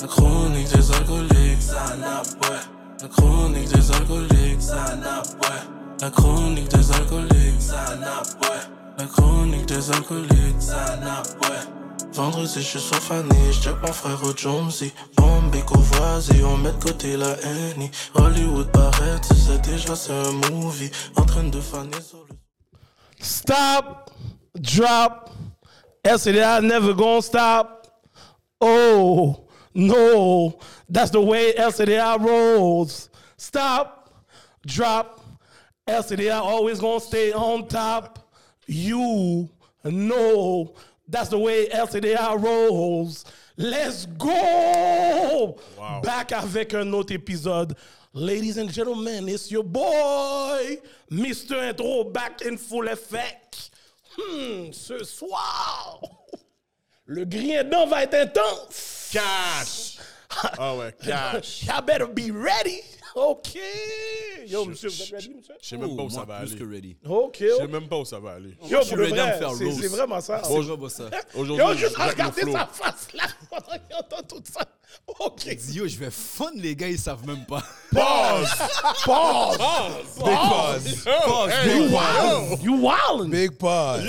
La chronique des alcooliques, La chronique des alcooliques, La chronique des alcooliques, La chronique des alcooliques, Vendredi, je suis sur Fanny, j'check mon frère au Jonesy. Bombay, Courvoisier, on met de côté la haine. Hollywood paraît, tu sais déjà, c'est un movie. En train de faner sur. Stop, drop, LCDI never gonna stop. Oh, no, that's the way LCDI rolls. Stop, drop, LCDI always gonna stay on top. You know, that's the way LCDI rolls. Let's go! Back avec un autre épisode. Ladies and gentlemen, it's your boy, Mr. Intro, back in full effect. Hmm, ce soir, le griendon va être intense. Cash! Ah ouais, cash. Y'all better be ready. OK. Yo, monsieur, vous êtes ready, monsieur? Je sais même pas où ça va plus aller. que ready. OK. Je sais même pas où ça va aller. Yo, je suis pour le ready à me vrai, faire c'est- vraiment ça. C'est genre ça. Aujourd'hui, Yo, juste je règle regarder sa face là pendant qu'il entend tout ça. OK. Dis, Yo, je vais fun, les gars, ils savent même pas. Pause! Pause. Big pause. Pause, Hey, bro. wow! You wildin'. Big pause.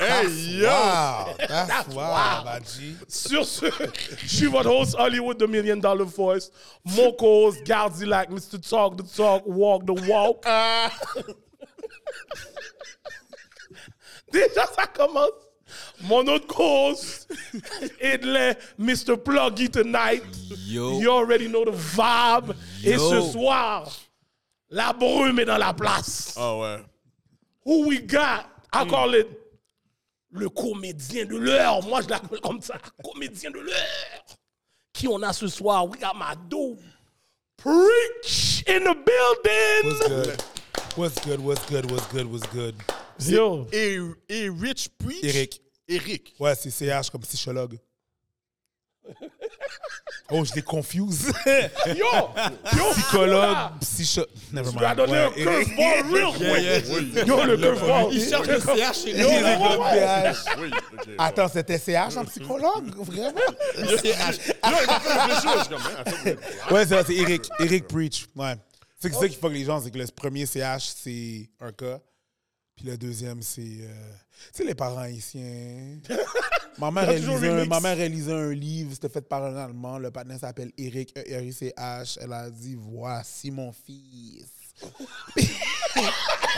Hey, yo! wow. That's, That's wow, wild. Badji. Sur ce, je suis votre host Hollywood The Million Dollar Voice. Mon co-host Gardi like Mr. Talk the Talk, Walk the Walk. Déjà, ça commence. Mon autre co-host, Edley, Mr. Pluggy Tonight. Yo. You already know the vibe. Et Yo. ce soir, la brume est dans la place. Ah ouais. Who we got? I call it le comédien de l'heure. Moi, je l'appelle comme ça, comédien de l'heure. Qui on a ce soir? We got Mado. Preach in the building. What's good? What's good? What's good? What's good? What's good? Yo, Et, et Rich Preach? Eric. Eric. Ouais, c'est CH comme psychologue. Oh, je les confuse. yo, yo, Psychologue, psycho... Never Tu lui as mind. donné Ouais, un Eric. curveball real quick. Yo, le curveball. Il cherche le CH Yo, ouais. CH. Attends, c'était CH en psychologue? Vraiment? Yo, il m'a fait attends, Ouais, c'est Eric. Eric Preach. Ouais. C'est ça qui fuck les gens, c'est que le premier CH, c'est un cas. Puis le deuxième, c'est. euh, Tu sais, les parents haïtiens. ma, mère, elle toujours lisait un, ma mère, un livre, c'était fait par un Allemand. Le patin s'appelle Eric, E-R-I-C-H. Elle a dit Voici mon fils.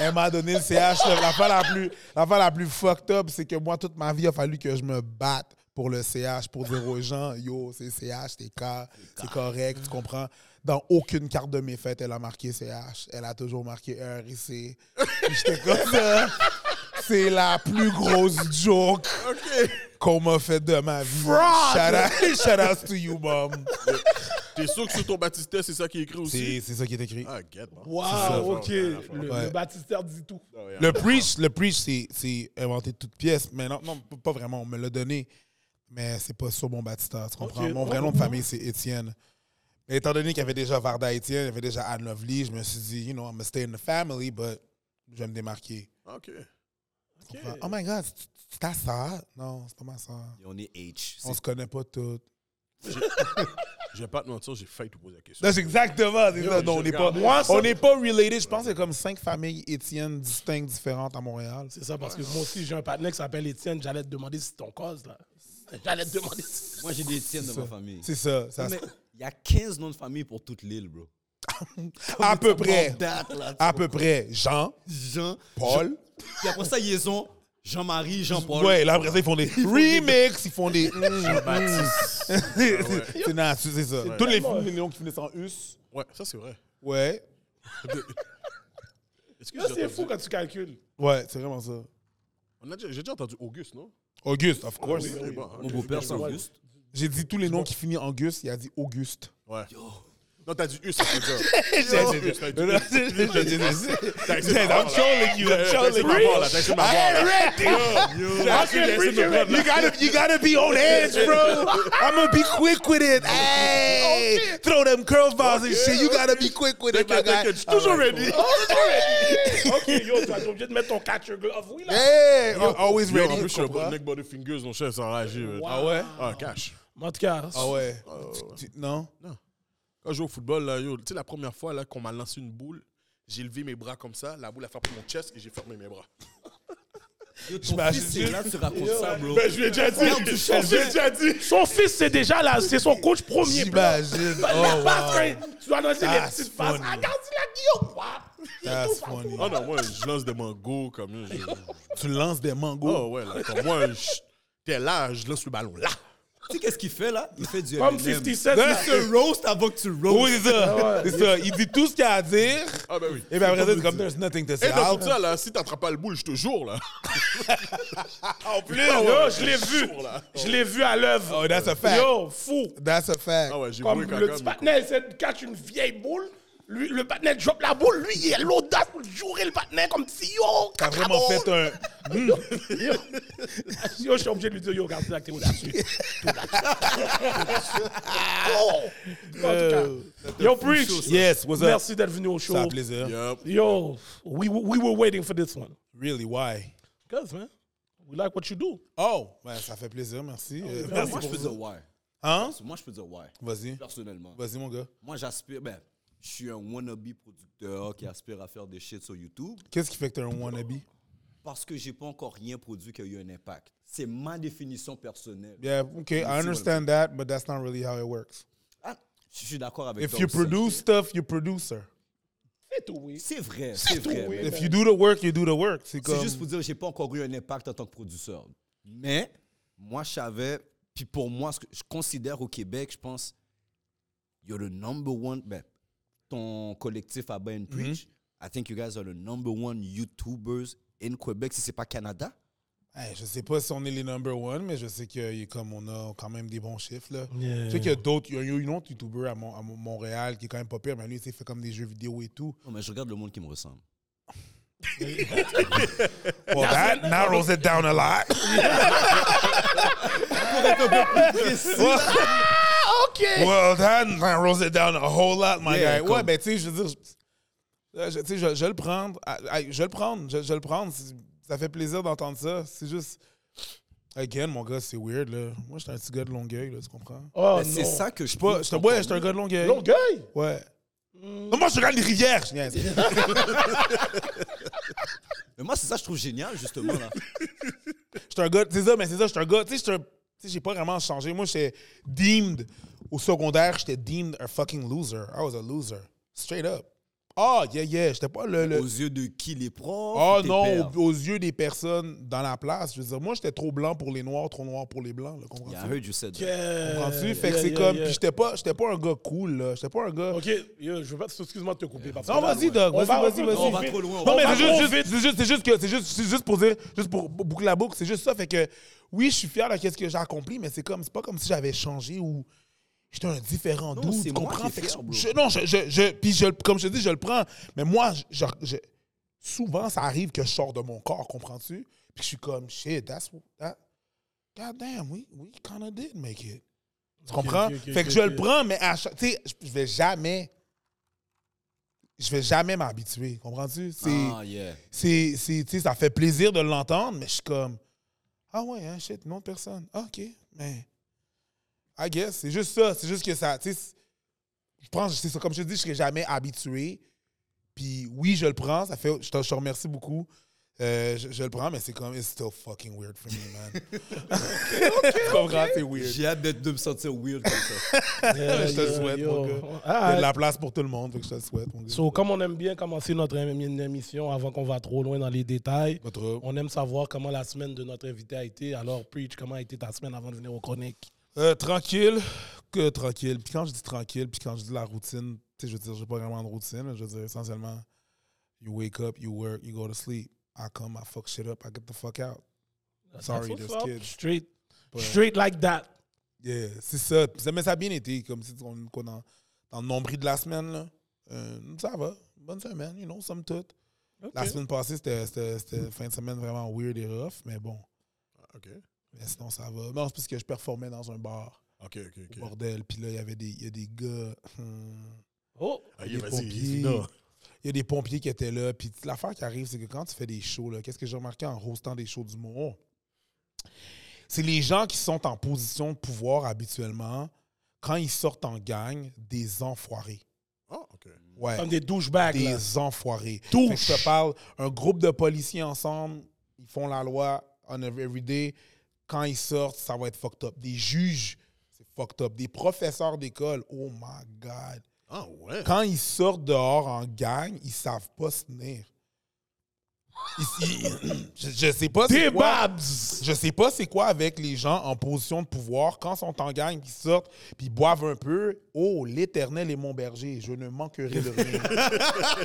elle m'a donné le CH. L'affaire la plus, l'affaire la plus fucked up, c'est que moi, toute ma vie, il a fallu que je me batte pour le CH, pour dire aux gens Yo, c'est CH, t'es cas, c'est correct, tu comprends? Dans aucune carte de mes fêtes, elle a marqué CH. Elle a toujours marqué E-R-I-C. Puis J'étais comme ça. C'est la plus grosse joke qu'on m'a fait de ma vie. Shout out, shout out to you, mom. T'es sûr que sur ton baptistère, c'est ça qui est écrit aussi? C'est c'est ça qui est écrit. Ah, get. Wow, ok. Le, Ouais. le baptistère dit tout. Ah, Le preach, le preach, c'est- inventé de toutes pièces. Mais non, non, pas vraiment. On me l'a donné. Mais c'est pas sur mon baptistère, tu comprends? Mon vrai nom de famille, c'est Étienne. Mais étant donné qu'il y avait déjà Varda Étienne, il y avait déjà Anne Lovely, je me suis dit, you know, I'm gonna stay in the family, but je vais me démarquer. OK. Comprends? Oh my God, c'est ta soeur? Non, c'est pas ma soeur. On est H. On se connaît pas toutes. Je vais pas te mentir, j'ai failli te poser la question. C'est exactement. c'est ça. Non, on n'est pas, Moi, ça- on n'est pas related. Je pense qu'il y a comme cinq familles Étienne distinctes, différentes à Montréal. C'est ça, parce que moi aussi, j'ai un partenaire qui s'appelle Étienne. J'allais te demander si c'est ton cause, là. J'allais te demander. Moi, j'ai des tiennes dans ma famille. C'est ça. ça Mais il y a 15 noms de famille pour toute l'île, bro. à peu près. Date, là, tu À peu près. Jean, Jean. Paul. Puis après ça, ils ont Jean-Marie, Jean-Paul. Ouais, là, après ça, ils font des remix, ils font des. C'est non, c'est c'est ça. Tous les films, les noms qui finissent en us. Ouais, ça, c'est vrai. Ouais. C'est fou quand tu calcules. Ouais, c'est vraiment ça. On a déjà- J'ai déjà entendu Auguste, non? Auguste, of course. Oui, oui, bon, Mon beau-père, c'est Auguste. J'ai dit tous les noms qui finissent en Gus, il a dit Auguste. Ouais. Non, t'as dit Us, ça veut dire. J'ai- dit Us. T'as essayé de I'm trolling you, I'm trolling you. là. T'as essayé de m'avoir, là. T'as essayé de me prendre, là. You gotta, you gotta be on edge, bro. I'm gonna be quick with it. Hey, throw them curveballs and shit. You gotta be quick with it, my T'inquiète, guy. t'inquiète, je toujours ready. OK, yo, tu vas être obligé de mettre ton catcher glove. Oui, là. Hey, always Yo, ready. En plus, je suis comprends? un Nick Body Fingers, mon chef, sans rager. Ah ouais? Ah, cash. En tout cas, Ah ouais. Oh, Tu- tu- non? Quand je joue au football, là, yo, tu sais, la première fois là, qu'on m'a lancé une boule, j'ai levé mes bras comme ça, la boule a frappé mon chest et j'ai fermé mes bras. Yo, ton J'imagine- fils, là, tu racontes ça, bro. Ben, je lui ai déjà dit. Je déjà dit. son fils, c'est déjà là, c'est son coach premier. J'imagine. Bah, Oh, wow. tu dois lancer les petites faces. Regarde, il a Guillaume. Wap. That's funny. Oh non, moi, je lance des mangos comme ça. je- Tu lances des mangos. Oh ouais, là, comme moi, je- t'es là, je lance le ballon là. Tu sais qu'est-ce qu'il fait, là? Il fait du Comme M&M. 50 Cent. Il te roast avant que tu roast. Oui, c'est ça. C'est ça. Il dit tout ce qu'il a à dire. Ah ben oui. Et puis après ça, c'est comme there's nothing to say. Et dans tout ça, là, si t'attrapes pas le boule, je te jure, là. En plus, Yo, je l'ai vu. Je l'ai vu à l'œuvre. Oh, that's a fact. Yo, fou. That's a fact. Ah ouais, j'ai Comme le petit patinet essaie de catch une vieille boule. Lui, le patinet drop la boule. Lui, il a l'audace pour jouer le patinet comme si yo, T'as vraiment fait un. Yo, yo, je suis obligé de lui dire, yo, regarde, là t'es audacieux. Oh. Cas, Yo, Preach. Yes, what's up? Merci d'être venu au show. Ça a plaisir. Yo, we, we were waiting for this one. Really, why? Because, man, we like what you do. Oh, ben, ça fait plaisir, merci. Euh, Moi, merci moi, je peux dire why. Hein? Moi, je peux dire why. Vas-y. Personnellement. Vas-y, mon gars. Moi, j'aspire. Ben, je suis un wannabe producteur qui aspire à faire des shit sur YouTube Qu'est-ce qui fait que t'es un wannabe? parce que j'ai pas encore rien produit qui a eu un impact. C'est ma définition personnelle. Yeah, okay, I understand that, but that's not really how it works. Ah, je suis d'accord avec If toi you aussi. produce stuff, you producer. C'est tout, oui. C'est vrai, c'est vrai. mais If you do the work, you do the work. C'est C'est comme. juste pour dire que j'ai pas encore eu un impact en tant que producteur. Mais moi, je savais, puis pour moi, ce que je considère au Québec, je pense, you're the number one, ben, ton collectif à Ben Preach, I think you guys are the number one YouTubers in Quebec, si c'est pas Canada? Hey, je sais pas si on est les number one, mais je sais que comme on a quand même des bons chiffres. Là. Yeah. Je sais qu'il y a d'autres. Il y a eu un autre YouTuber à, Mon- à Mon- Montréal qui est quand même pas pire, mais lui, il s'est fait comme des jeux vidéo et tout. Non, mais je regarde le monde qui me ressemble. Well, that narrows it down a lot. OK. well, that narrows it down a whole lot, my Yeah, guy. comme- Ouais, ben, tu sais, je veux dire, je, je- tu sais, je, je vais le prendre. Ah, Je vais le prendre. Je, je vais le prendre. C'est- Ça fait plaisir d'entendre ça. C'est juste. Again, mon gars, c'est weird, là. Moi, j'étais un petit gars de Longueuil, là, tu comprends? Oh, Ben, c'est ça que je Pas, j'étais encore ouais, j'étais un gars de Longueuil. Longueuil? Ouais. Non, moi, je regarde les rivières. je niaise. Mais moi, c'est ça que je trouve génial, justement. Là. J'étais un gars, c'est ça, mais c'est ça, j'étais un gars, tu sais, j'étais un- sais, j'ai pas vraiment changé. Moi, j'étais deemed, au secondaire, j'étais deemed a fucking loser. I was a loser. Straight up. Oh, yeah, yeah, j'étais pas le... le- Aux yeux de qui les profs Oh tes non, pères? aux, aux yeux des personnes dans la place. Je veux dire, moi, j'étais trop blanc pour les noirs, trop noir pour les blancs, là, comprends-tu? Yeah, I heard you said that. Yeah. Comprends-tu? Fait que Yeah, c'est yeah, comme, yeah. puis j'étais pas, j'étais pas un gars cool, là. J'étais pas un gars... OK, yo, je veux pas, excuse-moi de te couper. parce Non, vas-y. Doug, vas-y, va- vas-y, vas-y. On va trop loin. on Non, mais c'est juste, c'est juste, c'est juste que, c'est juste, c'est juste pour dire, juste pour bou- boucler la boucle, c'est juste ça. Fait que, oui, je suis fier de ce que j'ai accompli, mais c'est comme, c'est pas comme si j'avais changé ou j'étais un différent Non, c'est tu comprends? fier, je- non, je, je, je- puis je, comme je te dis, je le prends, mais moi, je, je- souvent, ça arrive que je sors de mon corps, comprends-tu? Puis je suis comme, shit, that's, that, god damn, we, we kinda did make it. Tu comprends? fait que je le prends, mais à chaque, tu sais, je- vais jamais, je vais jamais m'habituer, comprends-tu? C'est Ah, yeah. c'est, c'est, tu sais, ça fait plaisir de l'entendre, mais je suis comme, ah ouais, hein, shit, autre personne. Ah, ok, mais, I guess, c'est juste ça, c'est juste que ça, tu sais, je pense, c'est ça, comme je te dis, je serai jamais habitué. Puis oui, je le prends, ça fait, je te, je te remercie beaucoup. Euh, je, je le prends, mais c'est comme, it's still fucking weird for me, man. Tu comprends? C'est weird. J'ai hâte d'être- de me sentir weird comme ça. Yeah, Je te yeah, souhaite, yo. mon gars. Il y Ah, a de la place pour tout le monde, que je te le souhaite, mon gars. So, comme on aime bien commencer notre émi- émission avant qu'on va trop loin dans les détails, on aime savoir comment la semaine de notre invité a été. Alors, Preach, comment a été ta semaine avant de venir aux chroniques? Euh, tranquille, que tranquille. Puis quand je dis tranquille, puis quand je dis la routine, tu sais, je veux dire, j'ai pas vraiment de routine. Je veux dire, essentiellement, you wake up, you work, you go to sleep. I come, I fuck shit up, I get the fuck out. Sorry, up. kids. Straight, But, straight like that. yeah, c'est ça. Mais ça a bien été, comme si on quoi, dans, dans le nombril de la semaine, là. Euh, ça va. Bonne semaine, you know, somme toute. La semaine passée, c'était fin de semaine vraiment weird et rough, mais bon. Ok. Mais sinon, ça va. Non, c'est parce que je performais dans un bar. Ok, ok, ok. Bordel. Puis là, il y avait des, il y a des gars. hmm, Oh, Allez, des vas-y, pompiers. non. Il y a des pompiers qui étaient là. Puis l'affaire qui arrive, c'est que quand tu fais des shows, là, qu'est-ce que j'ai remarqué en hostant des shows d'humour? C'est les gens qui sont en position de pouvoir habituellement, quand ils sortent en gang, des enfoirés. Ah, OK. Ouais. Comme des douchebags. là. Des enfoirés. Douche. Je te parle, un groupe de policiers ensemble, ils font la loi on every every day. Quand ils sortent, ça va être fucked up. Des juges, c'est fucked up. Des professeurs d'école, oh my God. Ah, ouais. Quand ils sortent dehors en gang, ils savent pas se tenir. Je, je sais pas c'est quoi. Je sais pas c'est quoi avec les gens en position de pouvoir quand ils sont en gang, ils sortent, puis ils boivent un peu. Oh, l'Éternel est mon berger, je ne manquerai de rien.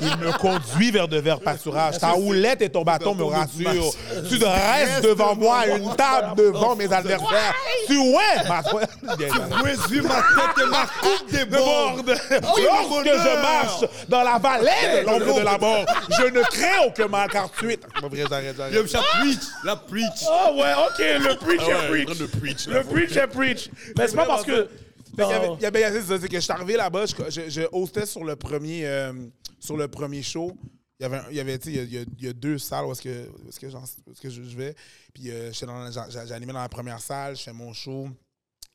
Il me conduit vers de verts pâturages. Ta houlette et ton bâton me rassurent. Tu te restes devant moi à une table devant mes adversaires. Tu ouais, ma Résume ma tête et ma coupe des déborde. Lorsque je marche dans la vallée de l'ombre de la mort, je ne crains aucun mal car tu es. Pas vrai, j'arrête, j'arrête. Yo, preach, la preach. Oh ouais, ok, le preach Ah ouais, est en preach. de preach. Le preach est preach. Mais c'est pas parce que. Il y avait- c'est que je suis arrivé là-bas, je, je, je hostais sur le premier, euh, sur le premier show. Il y avait, il y avait tu sais, il y a, il y a- il y a deux salles où est-ce que, où est-ce que, j'en- où est-ce que je, je vais. Puis euh, j'animais dans la première salle, je fais mon show.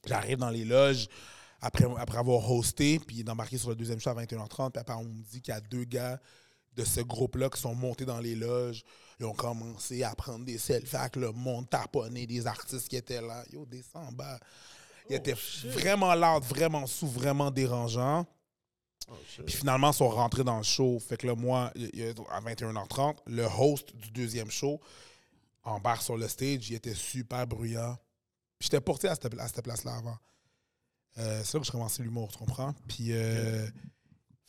J'arrive dans les loges après, après avoir hosté, puis d'embarquer sur le deuxième show à 21h30. Puis après, on me dit qu'il y a deux gars de ce groupe-là qui sont montés dans les loges. Ils ont commencé à prendre des selfies avec le monde taponné des artistes qui étaient là. Yo, descends en bas. Il était vraiment loud, vraiment sous, vraiment dérangeant. Puis finalement, ils sont rentrés dans le show. Fait que là, moi, à 21h30, le host du deuxième show embarque sur le stage. Il était super bruyant. Puis j'étais porté à cette, à cette place-là avant. Euh, c'est là que j'ai commencé l'humour, tu comprends? Puis euh,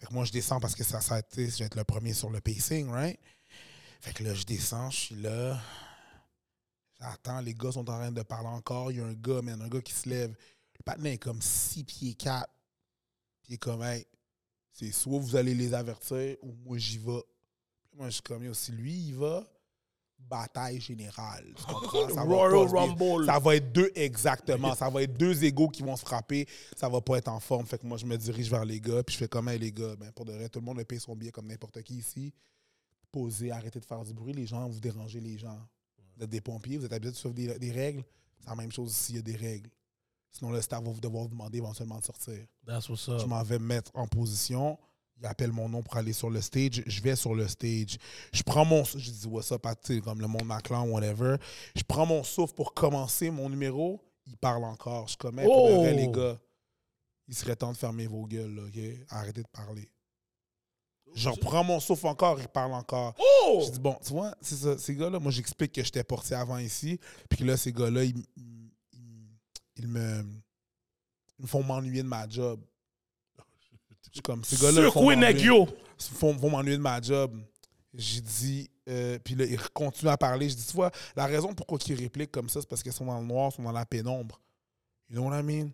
fait que moi, je descends parce que ça, ça je vais être le premier sur le pacing, right? Fait que là, je descends, je suis là. J'attends, les gars sont en train de parler encore. Il y a un gars, man, un gars qui se lève. Le patin est comme 6 pieds 4. Puis il est comme, hey, c'est soit vous allez les avertir ou moi j'y vais. Moi, je suis comme, yo, si lui, il va, bataille générale. Ça va Royal. Rumble. Ça va être deux, exactement. Ça va être deux égaux qui vont se frapper. Ça va pas être en forme. Fait que moi, je me dirige vers les gars. Puis je fais comme, hey, les gars, ben, pour de vrai, tout le monde a payé son billet comme n'importe qui ici. Posez, arrêtez de faire du bruit. Les gens, vous dérangez les gens. Vous êtes des pompiers, vous êtes habitués de suivre des, des règles. C'est la même chose ici, il y a des règles. Sinon, le staff va vous devoir vous demander éventuellement de sortir. That's what's Je up. m'en vais me mettre en position. Il appelle mon nom pour aller sur le stage. Je vais sur le stage. Je prends mon. Je dis, what's up, comme le monde Maclan, whatever. Je prends mon souffle pour commencer mon numéro. Il parle encore. Je suis comme, hey, pour de vrai, Oh! les gars, il serait temps de fermer vos gueules, là, OK? Arrêtez de parler. J'en prends mon souffle encore, il parle encore. Oh! Je dis, bon, tu vois, c'est ça, ces gars-là, moi, j'explique que j'étais porté avant ici. Puis là, ces gars-là, ils- ils me, ils me font m'ennuyer de ma job. Suis comme, ces gars-là, ils font Secoué m'ennuyer- Negio. font, vont m'ennuyer de ma job. J'ai dit, euh, puis là, ils continuent à parler. Je dis, tu vois, la raison pourquoi ils répliquent comme ça, c'est parce qu'ils sont dans le noir, ils sont dans la pénombre. You know what I mean?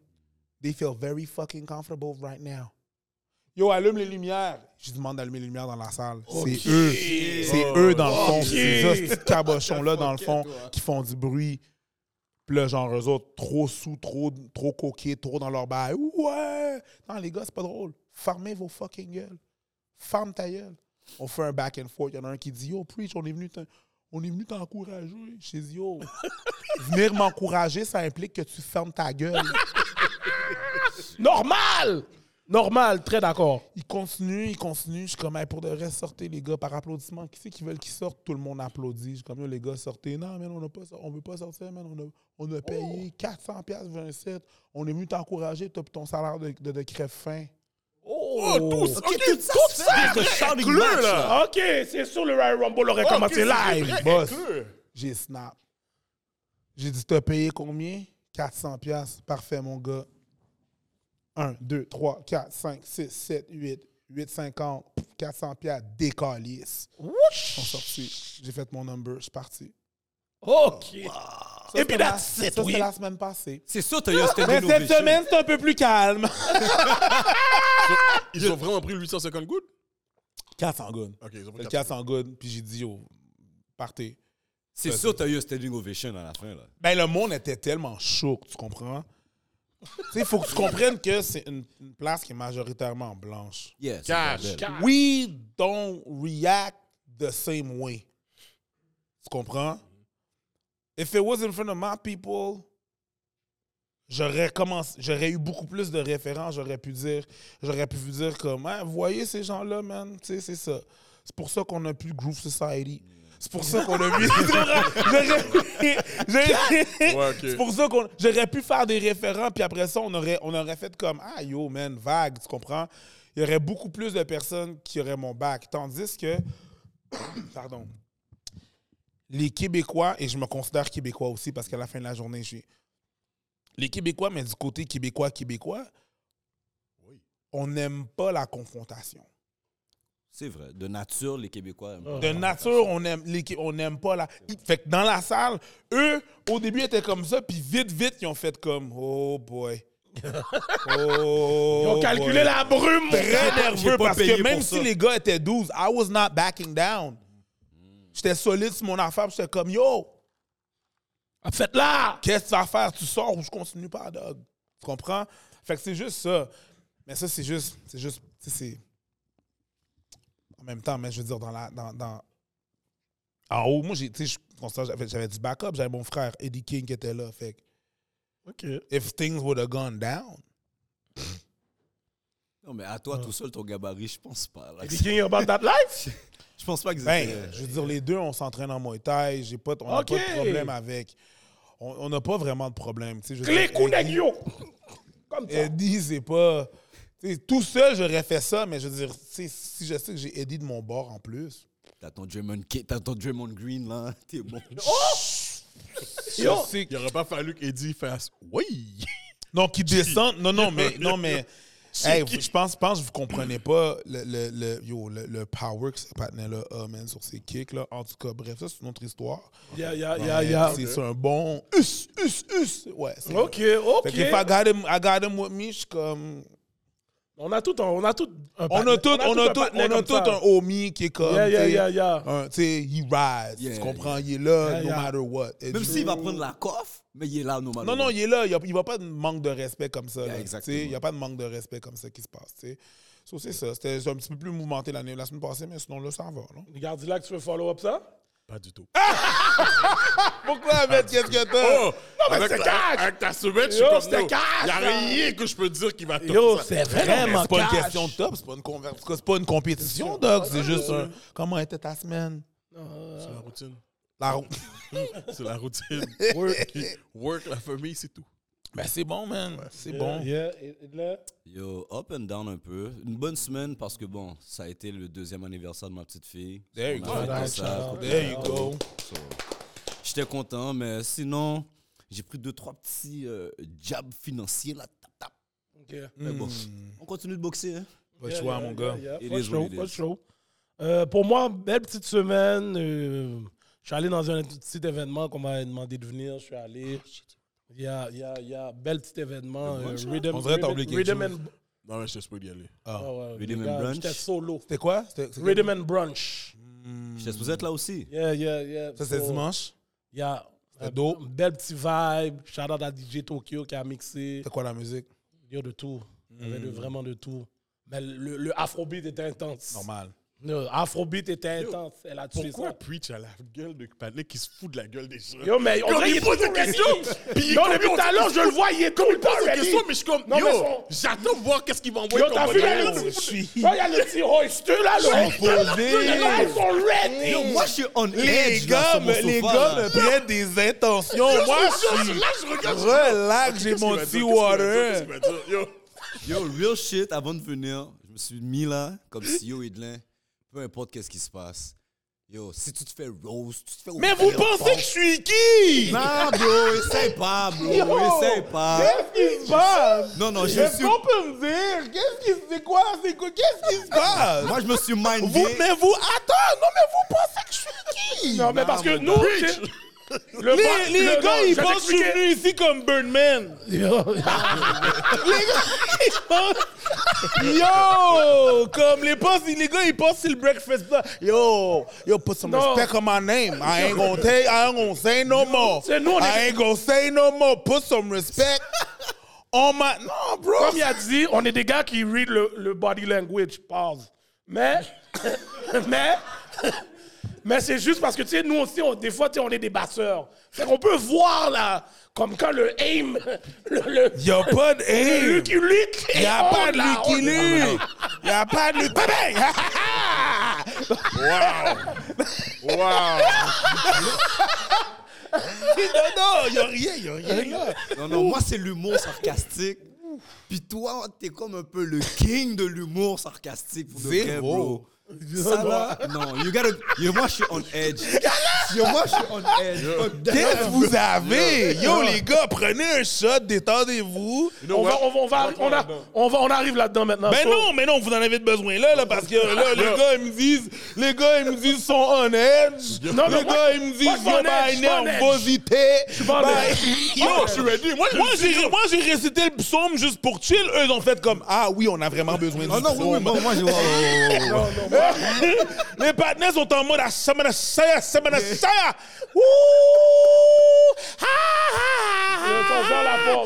They feel very fucking comfortable right now. Yo, allume les lumières. Je demande d'allumer les lumières dans la salle. C'est eux. C'est eux, dans le fond. C'est ça, ces cabochons-là, dans le fond, qui font du bruit. Puis là, genre, eux autres, trop sous, trop, trop coqués, trop dans leur bail. Ouais! Non, les gars, c'est pas drôle. Fermez vos fucking gueules. Ferme ta gueule. On fait un back and forth. Il y en a un qui dit Yo, Preach, on est venu t'en- on est venu t'encourager. Je dis Yo, venir m'encourager, ça implique que tu fermes ta gueule. Normal! Normal, très d'accord. Il continue, il continue. Je suis comme, Hey, pour de vrai, sortez les gars par applaudissement. Qui c'est qui veulent qu'ils sortent? Tout le monde applaudit. Je suis comme, les gars, sortez. Non, man, on ne on veut pas sortir, man. On a, on a payé 400 pièces 27. On est venu t'encourager. T'as ton salaire de, de, de crève-fin. Oh, tous. Ok, tout ça, c'est un shouting inclus, match, là. là. OK, c'est sûr le Royal Rumble aurait commencé live. Boss. J'ai snap. J'ai dit, t'as payé combien? 400 pièces. Parfait, mon gars. 1, 2, 3, 4, 5, 6, 7, 8, 8,50, 400 pièces, décalisse. Ils sont sortis. J'ai fait mon number, je suis parti. OK. Ça, Et puis ça, oui. la semaine passée. C'est sûr, t'as eu un Mais cette semaine, c'est un peu plus calme. Ils ont vraiment pris le 850 good? 400 good. Ok, ils ont pris Le 400. 400 good, puis j'ai dit, yo, partez. C'est sûr, t'as eu un standing ovation à la fin, là. Ben, le monde était tellement chaud, tu comprends? tu sais, il faut que tu comprennes que c'est une, une place qui est majoritairement blanche. Yeah, Cash, bordel. cash. We don't react the same way. Tu comprends? If it was in front of my people, j'aurais commencé, j'aurais eu beaucoup plus de référents. J'aurais pu dire, j'aurais pu vous dire comme, vous voyez ces gens-là, man, tu sais, c'est ça. C'est pour ça qu'on a plus Groove Society. C'est pour ça qu'on a mis. Ouais. C'est pour ça qu'on j'aurais pu faire des référents, puis après ça, on aurait, on aurait fait comme Ah yo, man, vague, tu comprends? Il y aurait beaucoup plus de personnes qui auraient mon bac. Tandis que, pardon, les Québécois, et je me considère Québécois aussi parce qu'à la fin de la journée, je suis. Les Québécois, mais du côté Québécois-Québécois, on n'aime pas la confrontation. C'est vrai. De nature, les Québécois. aiment pas. De nature, on aime, les- on n'aime pas la. Fait que dans la salle, eux, au début, étaient comme ça, puis vite, vite, ils ont fait comme Oh boy. Oh. Ils ont calculé boy. la brume, Très nerveux parce que même si ça. les gars étaient 12, I was not backing down. J'étais solide sur mon affaire, puis j'étais comme Yo, Faites-la! qu'est-ce que tu vas faire? Tu sors ou je continue pas, dog? Tu comprends? Fait que c'est juste ça. Mais ça, c'est juste. C'est juste. tu sais, c'est. En même temps, mais je veux dire, dans la. Dans, dans- En haut, moi, j'ai, j'avais, du backup. J'avais mon frère Eddie King qui était là. Fait que, OK. if things would have gone down. Non, mais à toi, tout seul, ton gabarit, je pense pas. là. Eddie King about that life? Je pense pas que Ben, c'était- je veux dire, les deux, on s'entraîne en Muay Thai. J'ai pas, on n'a pas de problème avec. On n'a pas vraiment de problème. tu sais, je veux Clé dire, coup Eddie- yo! Comme ça. Eddie, c'est pas. tu sais, tout seul, j'aurais fait ça, mais je veux dire, si je sais que j'ai Eddie de mon bord en plus. T'as ton Draymond, t'as ton Draymond Green, là. T'es bon. Sais que- Il aurait pas fallu qu'Eddie fasse Oui! Non, qui descendent. Non, non, mais. Non, mais hey, vous- je pense, je pense que vous comprenez pas le, le, le, yo, le, le power que ce patinet-là a, man, sur ses kicks. Là. En tout cas, bref, ça, c'est une autre histoire. Yeah, yeah, yeah, yeah. C'est c'est un bon. Us, us, us. Ouais, c'est OK, Fait OK. que if I got him, I got him with me, je suis comme. On a tout, un- on a tout un On a tout, on a un tout, on a tout un homie qui est comme. Yeah, yeah, tu sais, yeah, yeah. un- he. Yeah, tu comprends? Il est là, Yeah, no yeah. matter what. Et Même s'il va prendre la coiffe, mais il est là, normalement. Non, non, il est là. Il n'y va pas de manque de respect comme ça. Là, exactement. Il n'y a pas de manque de respect comme ça qui se passe. tu sais. So, c'est ça. C'était un petit peu plus mouvementé l'année, la semaine passée, mais sinon, là, ça va. Non? Regarde, là que tu veux follow up ça? Pas du tout. Pourquoi, Ahmed, qu'est-ce que t'as? Oh! avec, c'est ta, cash! avec ta semaine, je suis comme non. cash, Il n'y a rien que je peux dire qui va te Yo, c'est Mais vraiment c'est pas une question de top, c'est pas une c'est pas une compétition, Doc. C'est juste un. Comment était ta semaine? C'est la routine. La route. C'est la routine. Work, work, la famille, c'est tout. Ben, c'est bon, man. C'est Yeah, bon. yeah, et- et là, Yo, up and down un peu. Une bonne semaine parce que bon, ça a été le deuxième anniversaire de ma petite fille. There you go. There you go. So, J'étais content, mais sinon, j'ai pris deux, trois petits euh, jabs financiers là. Tap, tap. OK. Mais bon, on continue de boxer. Hein? Pas le Yeah, choix, yeah, mon gars. Pas is. chaud. Euh, pour moi, belle petite semaine. euh, je suis allé dans un petit événement qu'on m'a demandé de venir. Je suis allé. Il y a, il y a, il y a bel petit événement. euh, Rhythm, On dirait t'as oublié quelque Rhythm chose. and, Non, mais je te peux y aller. Ah. Ah ouais, Rhythm les and gars, Brunch. J'étais solo. C'était quoi? C'était- c'était- Rhythm and Brunch. J'étais supposé être là aussi. Yeah, yeah, yeah. Ça, c'est So, dimanche? Il y a C'était un dope. bel petit vibe. Shout out à DJ Tokyo qui a mixé. C'était quoi la musique? Il y a de tout. Il y avait Hmm. de, vraiment de tout. Mais le, le Afrobeat était intense. Normal. Le Afrobeat était intense. Elle a tué Pourquoi ça. Preach a la gueule de Panic qui se fout de la gueule des gens? Yo, mais on Comme dirait il pose des questions, puis il Non, comme, depuis yo, tout à l'heure, je le vois, il est tout le temps pose des questions, mais je suis comme, Non, yo, son- j'attends de voir qu'est-ce qu'il va envoyer Yo, t'as comme vu, là, Je le suis. petit... Là, il y a le petit royster, là, gars, ils sont ready. Yo, moi, je suis on Les edge là, gars, les gars là. me prennent des intentions. Moi, je suis. Là, je regarde. Relax, j'ai mon dire? water. Yo. Yo, real shit, avant de venir, je me suis mis là, comme yo, Edlin, peu importe qu'est-ce qui se passe. Yo, si tu te fais rose, tu te fais Mais vous pensez que je suis qui? Non, bro, essaye pas, bro, essaye pas. Qu'est-ce qui se passe? Non, non, je suis... qu'on peut me dire? Qu'est-ce qui c'est quoi? C'est quoi? Qu'est-ce qui se passe? Moi, je me suis mindé. Vous, mais vous, attends, non, mais vous pensez que je suis qui? Non, mais parce que nous, le Les, ba- les le- gars, non, ils pensent que je suis venu ici comme Birdman. Yo, Yo, comme les boss, les gars, ils pensent c'est le breakfast. là. Yo, yo, put some Non. respect on my name. I ain't gonna take, I ain't gonna say no more. c'est nous, on I est- ain't gonna say no more. Put some respect on my. Non, bro. Comme il a dit, on est des gars qui read le, le body language. Pause. Mais, mais, Mais c'est juste parce que, tu sais, nous aussi, on- des fois, tu sais, on est des basseurs. Fait qu'on peut voir, là, comme quand le aim, le, le, Y a pas de le aim. Lucky Luke Y a pas de Lucky Luke. Y a pas de Lucky! Wow! wow! Non, non, y a rien, y a rien là. Non, non, moi, c'est l'humour sarcastique. Puis toi, t'es comme un peu le king de l'humour sarcastique. Pour Zéro. Ça, non, you gotta, yo, moi, je suis on edge. Yo, moi, je suis on edge. Qu'est-ce que vous avez? Yo, les gars, prenez un shot, détendez-vous. On va, on va, on va, on, a- on va, on arrive là-dedans maintenant. Ben non, mais non, vous en avez besoin là, là parce que là, les gars, ils me disent, les gars, ils me disent, sont on edge. Non, non, les gars, ils me disent, yo, on ma edge, je suis nervosité. pas. Yo, je suis ready. Moi, moi, j'ai, moi, j'ai récité le psaume juste pour chill. Eux, ils ont fait comme, ah oui, on a vraiment besoin de Oh non, oui, moi, je Les partenaires sont en mode Samana Saya, Samana Saya. Ouh! Ha, ha, ha.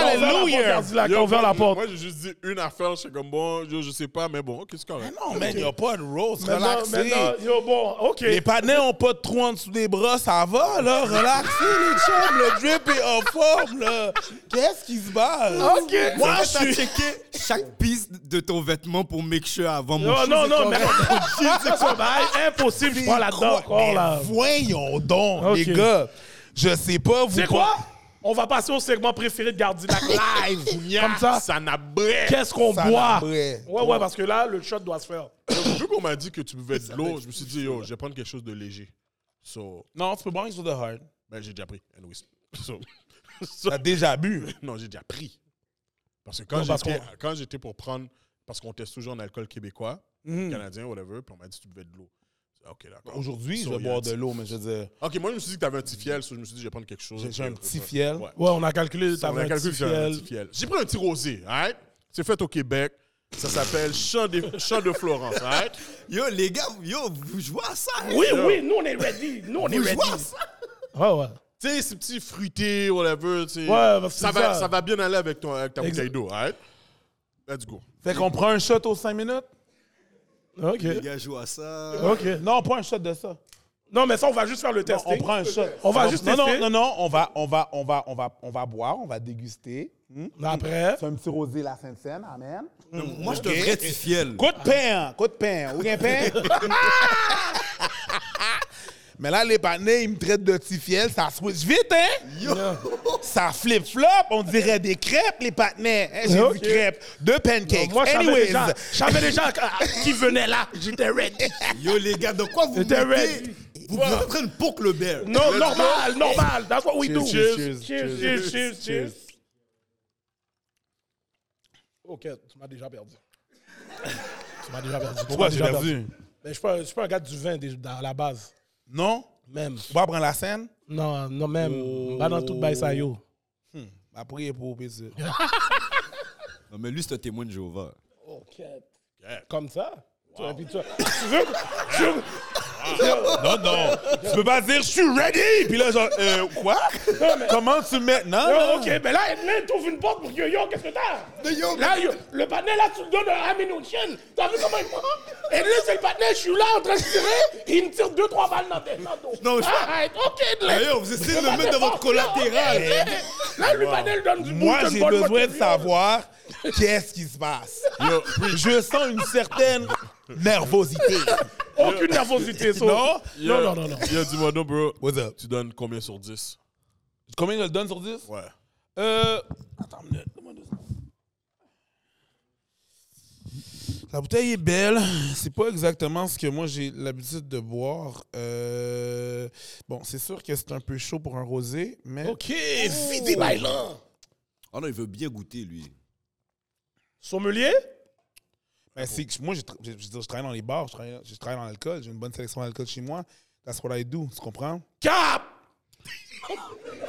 La la Alléluia. Gardilac, Yo, on ouvre moi, la porte. Moi, j'ai juste dit une affaire, je suis comme bon, yo, je sais pas, mais bon, ok, c'est correct. Non, man, y a pas de rose. Yo, bon, OK. Les partenaires ont pas de trou en dessous des bras, ça va, là. Relaxez, les chums. Le drip est en forme, là. Qu'est-ce qui se passe? OK. Moi, je suis. checké chaque piste de ton vêtement pour make sure avant mon Non, non, non, mais bail impossible, je prends là-dedans encore, Mais là. Voyons donc, les gars. Je sais pas, vous. C'est quoi? On va passer au segment préféré de Gardilac live. Comme ça? Ça n'a. Qu'est-ce qu'on Ça boit? Ouais, ouais, parce que là, le shot doit se faire. Vu qu'on m'a dit que tu buvais de l'eau, je me suis dit, yo, je vais prendre quelque chose de léger. So, Non, tu peux boire sur the hard. ben, j'ai déjà pris. Anyways. So, so- T'as déjà bu? non, j'ai déjà pris. Parce que quand j'étais qu'on- quand j'étais pour prendre, parce qu'on teste toujours en alcool québécois, canadien, whatever, puis on m'a dit, tu buvais de l'eau. Ok, d'accord. Aujourd'hui, je vais boire de l'eau, mais je veux dire. Ok, moi, je me suis dit que t'avais un petit fiel, so je me suis dit, je vais prendre quelque chose. J'ai- un petit fiel. Ouais. Ouais, on a calculé, On t'avais a un calculé petit fiel. petit fiel. J'ai pris un petit rosé, alright? C'est fait au Québec. Ça s'appelle Champ de, de Florence, alright? Yo, les gars, yo, vous jouez à ça? Oui, oui, nous, on est ready. Nous, on est Vous ready. jouez à ça? Ouais, ouais. Tu sais, ces petits fruités, whatever, tu sais. Ouais, parce que ça, va, ça. ça va bien aller avec, ton, avec ta bouteille d'eau, alright? Let's go. Fait qu'on prend un shot aux 5 minutes? OK. Les gars jouent à ça. OK. Non, pas un shot de ça. Non, mais ça, on va juste faire le test. on prend un shot. On va juste non, tester. non, non, non, on va, on va, on va, on va, on va boire, on va déguster. Hmm? Après? C'est un petit rosé la Sainte-Seine, amen. Moi, je te vrai fiel. Coup de pain, coup de pain. Où est pain? Mais là, les panais, ils me traitent de petit fiel. Ça switch vite, hein? Ça flip-flop. On dirait des crêpes, les panais. Hein, J'ai Ok. vu crêpes, deux pancakes. Moi, je savais Anyways, déjà, je savais déjà à- qui venait là. J'étais ready. Yo, les gars, de quoi vous ready. Vous êtes en train de poke le bear. Non, normal, normal. That's what we do. Cheers, Cheers, cheers, cheers, cheers, cheers. OK, tu m'as déjà perdu. tu m'as déjà perdu. Tu Pourquoi m'as j'ai déjà perdu? Mais je suis pas, je suis pas un gars du vin à la base. Non? Même. Tu vas prendre la scène? Non, non, même. Pas dans tout bail ça, yo. Va prier pour PC. Non, mais lui, c'est un témoin de Jéhovah. OK. Comme ça? Vois- tu veux... Tu veux... Non, non. Tu peux pas dire, je suis ready. Puis là, genre, euh, quoi? Comment tu mets? Non, Yo, non. OK, mais là, là, il t'ouvre une porte pour que yo, qu'est-ce que t'as? yo, Là, yo, le panel, là, tu le donnes à Aminouchen. T'as vu comment il prend? Et là, c'est le panel, je suis là en train de tirer, il me tire deux, trois balles dans tes le dos. Non, je- Arrête, OK. Hey, yo, vous essayez de Le le mettre dans votre yo, collatéral. Là, le panel donne du Moi, Bolton j'ai besoin de savoir qu'est-ce qui se passe. Je sens une certaine nervosité. Aucune nervosité, ça. Non? Non, non, non, non. Yo, dis-moi non, bro. What's up? Tu donnes combien sur 10? Combien je le donne sur 10? Ouais. Euh. Attends une minute. donne-moi deux. La bouteille est belle. C'est pas exactement ce que moi j'ai l'habitude de boire. Euh, Bon, c'est sûr que c'est un peu chaud pour un rosé, mais. OK, videz là. Oh non, il veut bien goûter, lui. Sommelier? Ben, moi, je, je je travaille dans les bars, je travaille, je travaille dans l'alcool, j'ai une bonne sélection d'alcool chez moi. That's what I do, tu comprends? Cap!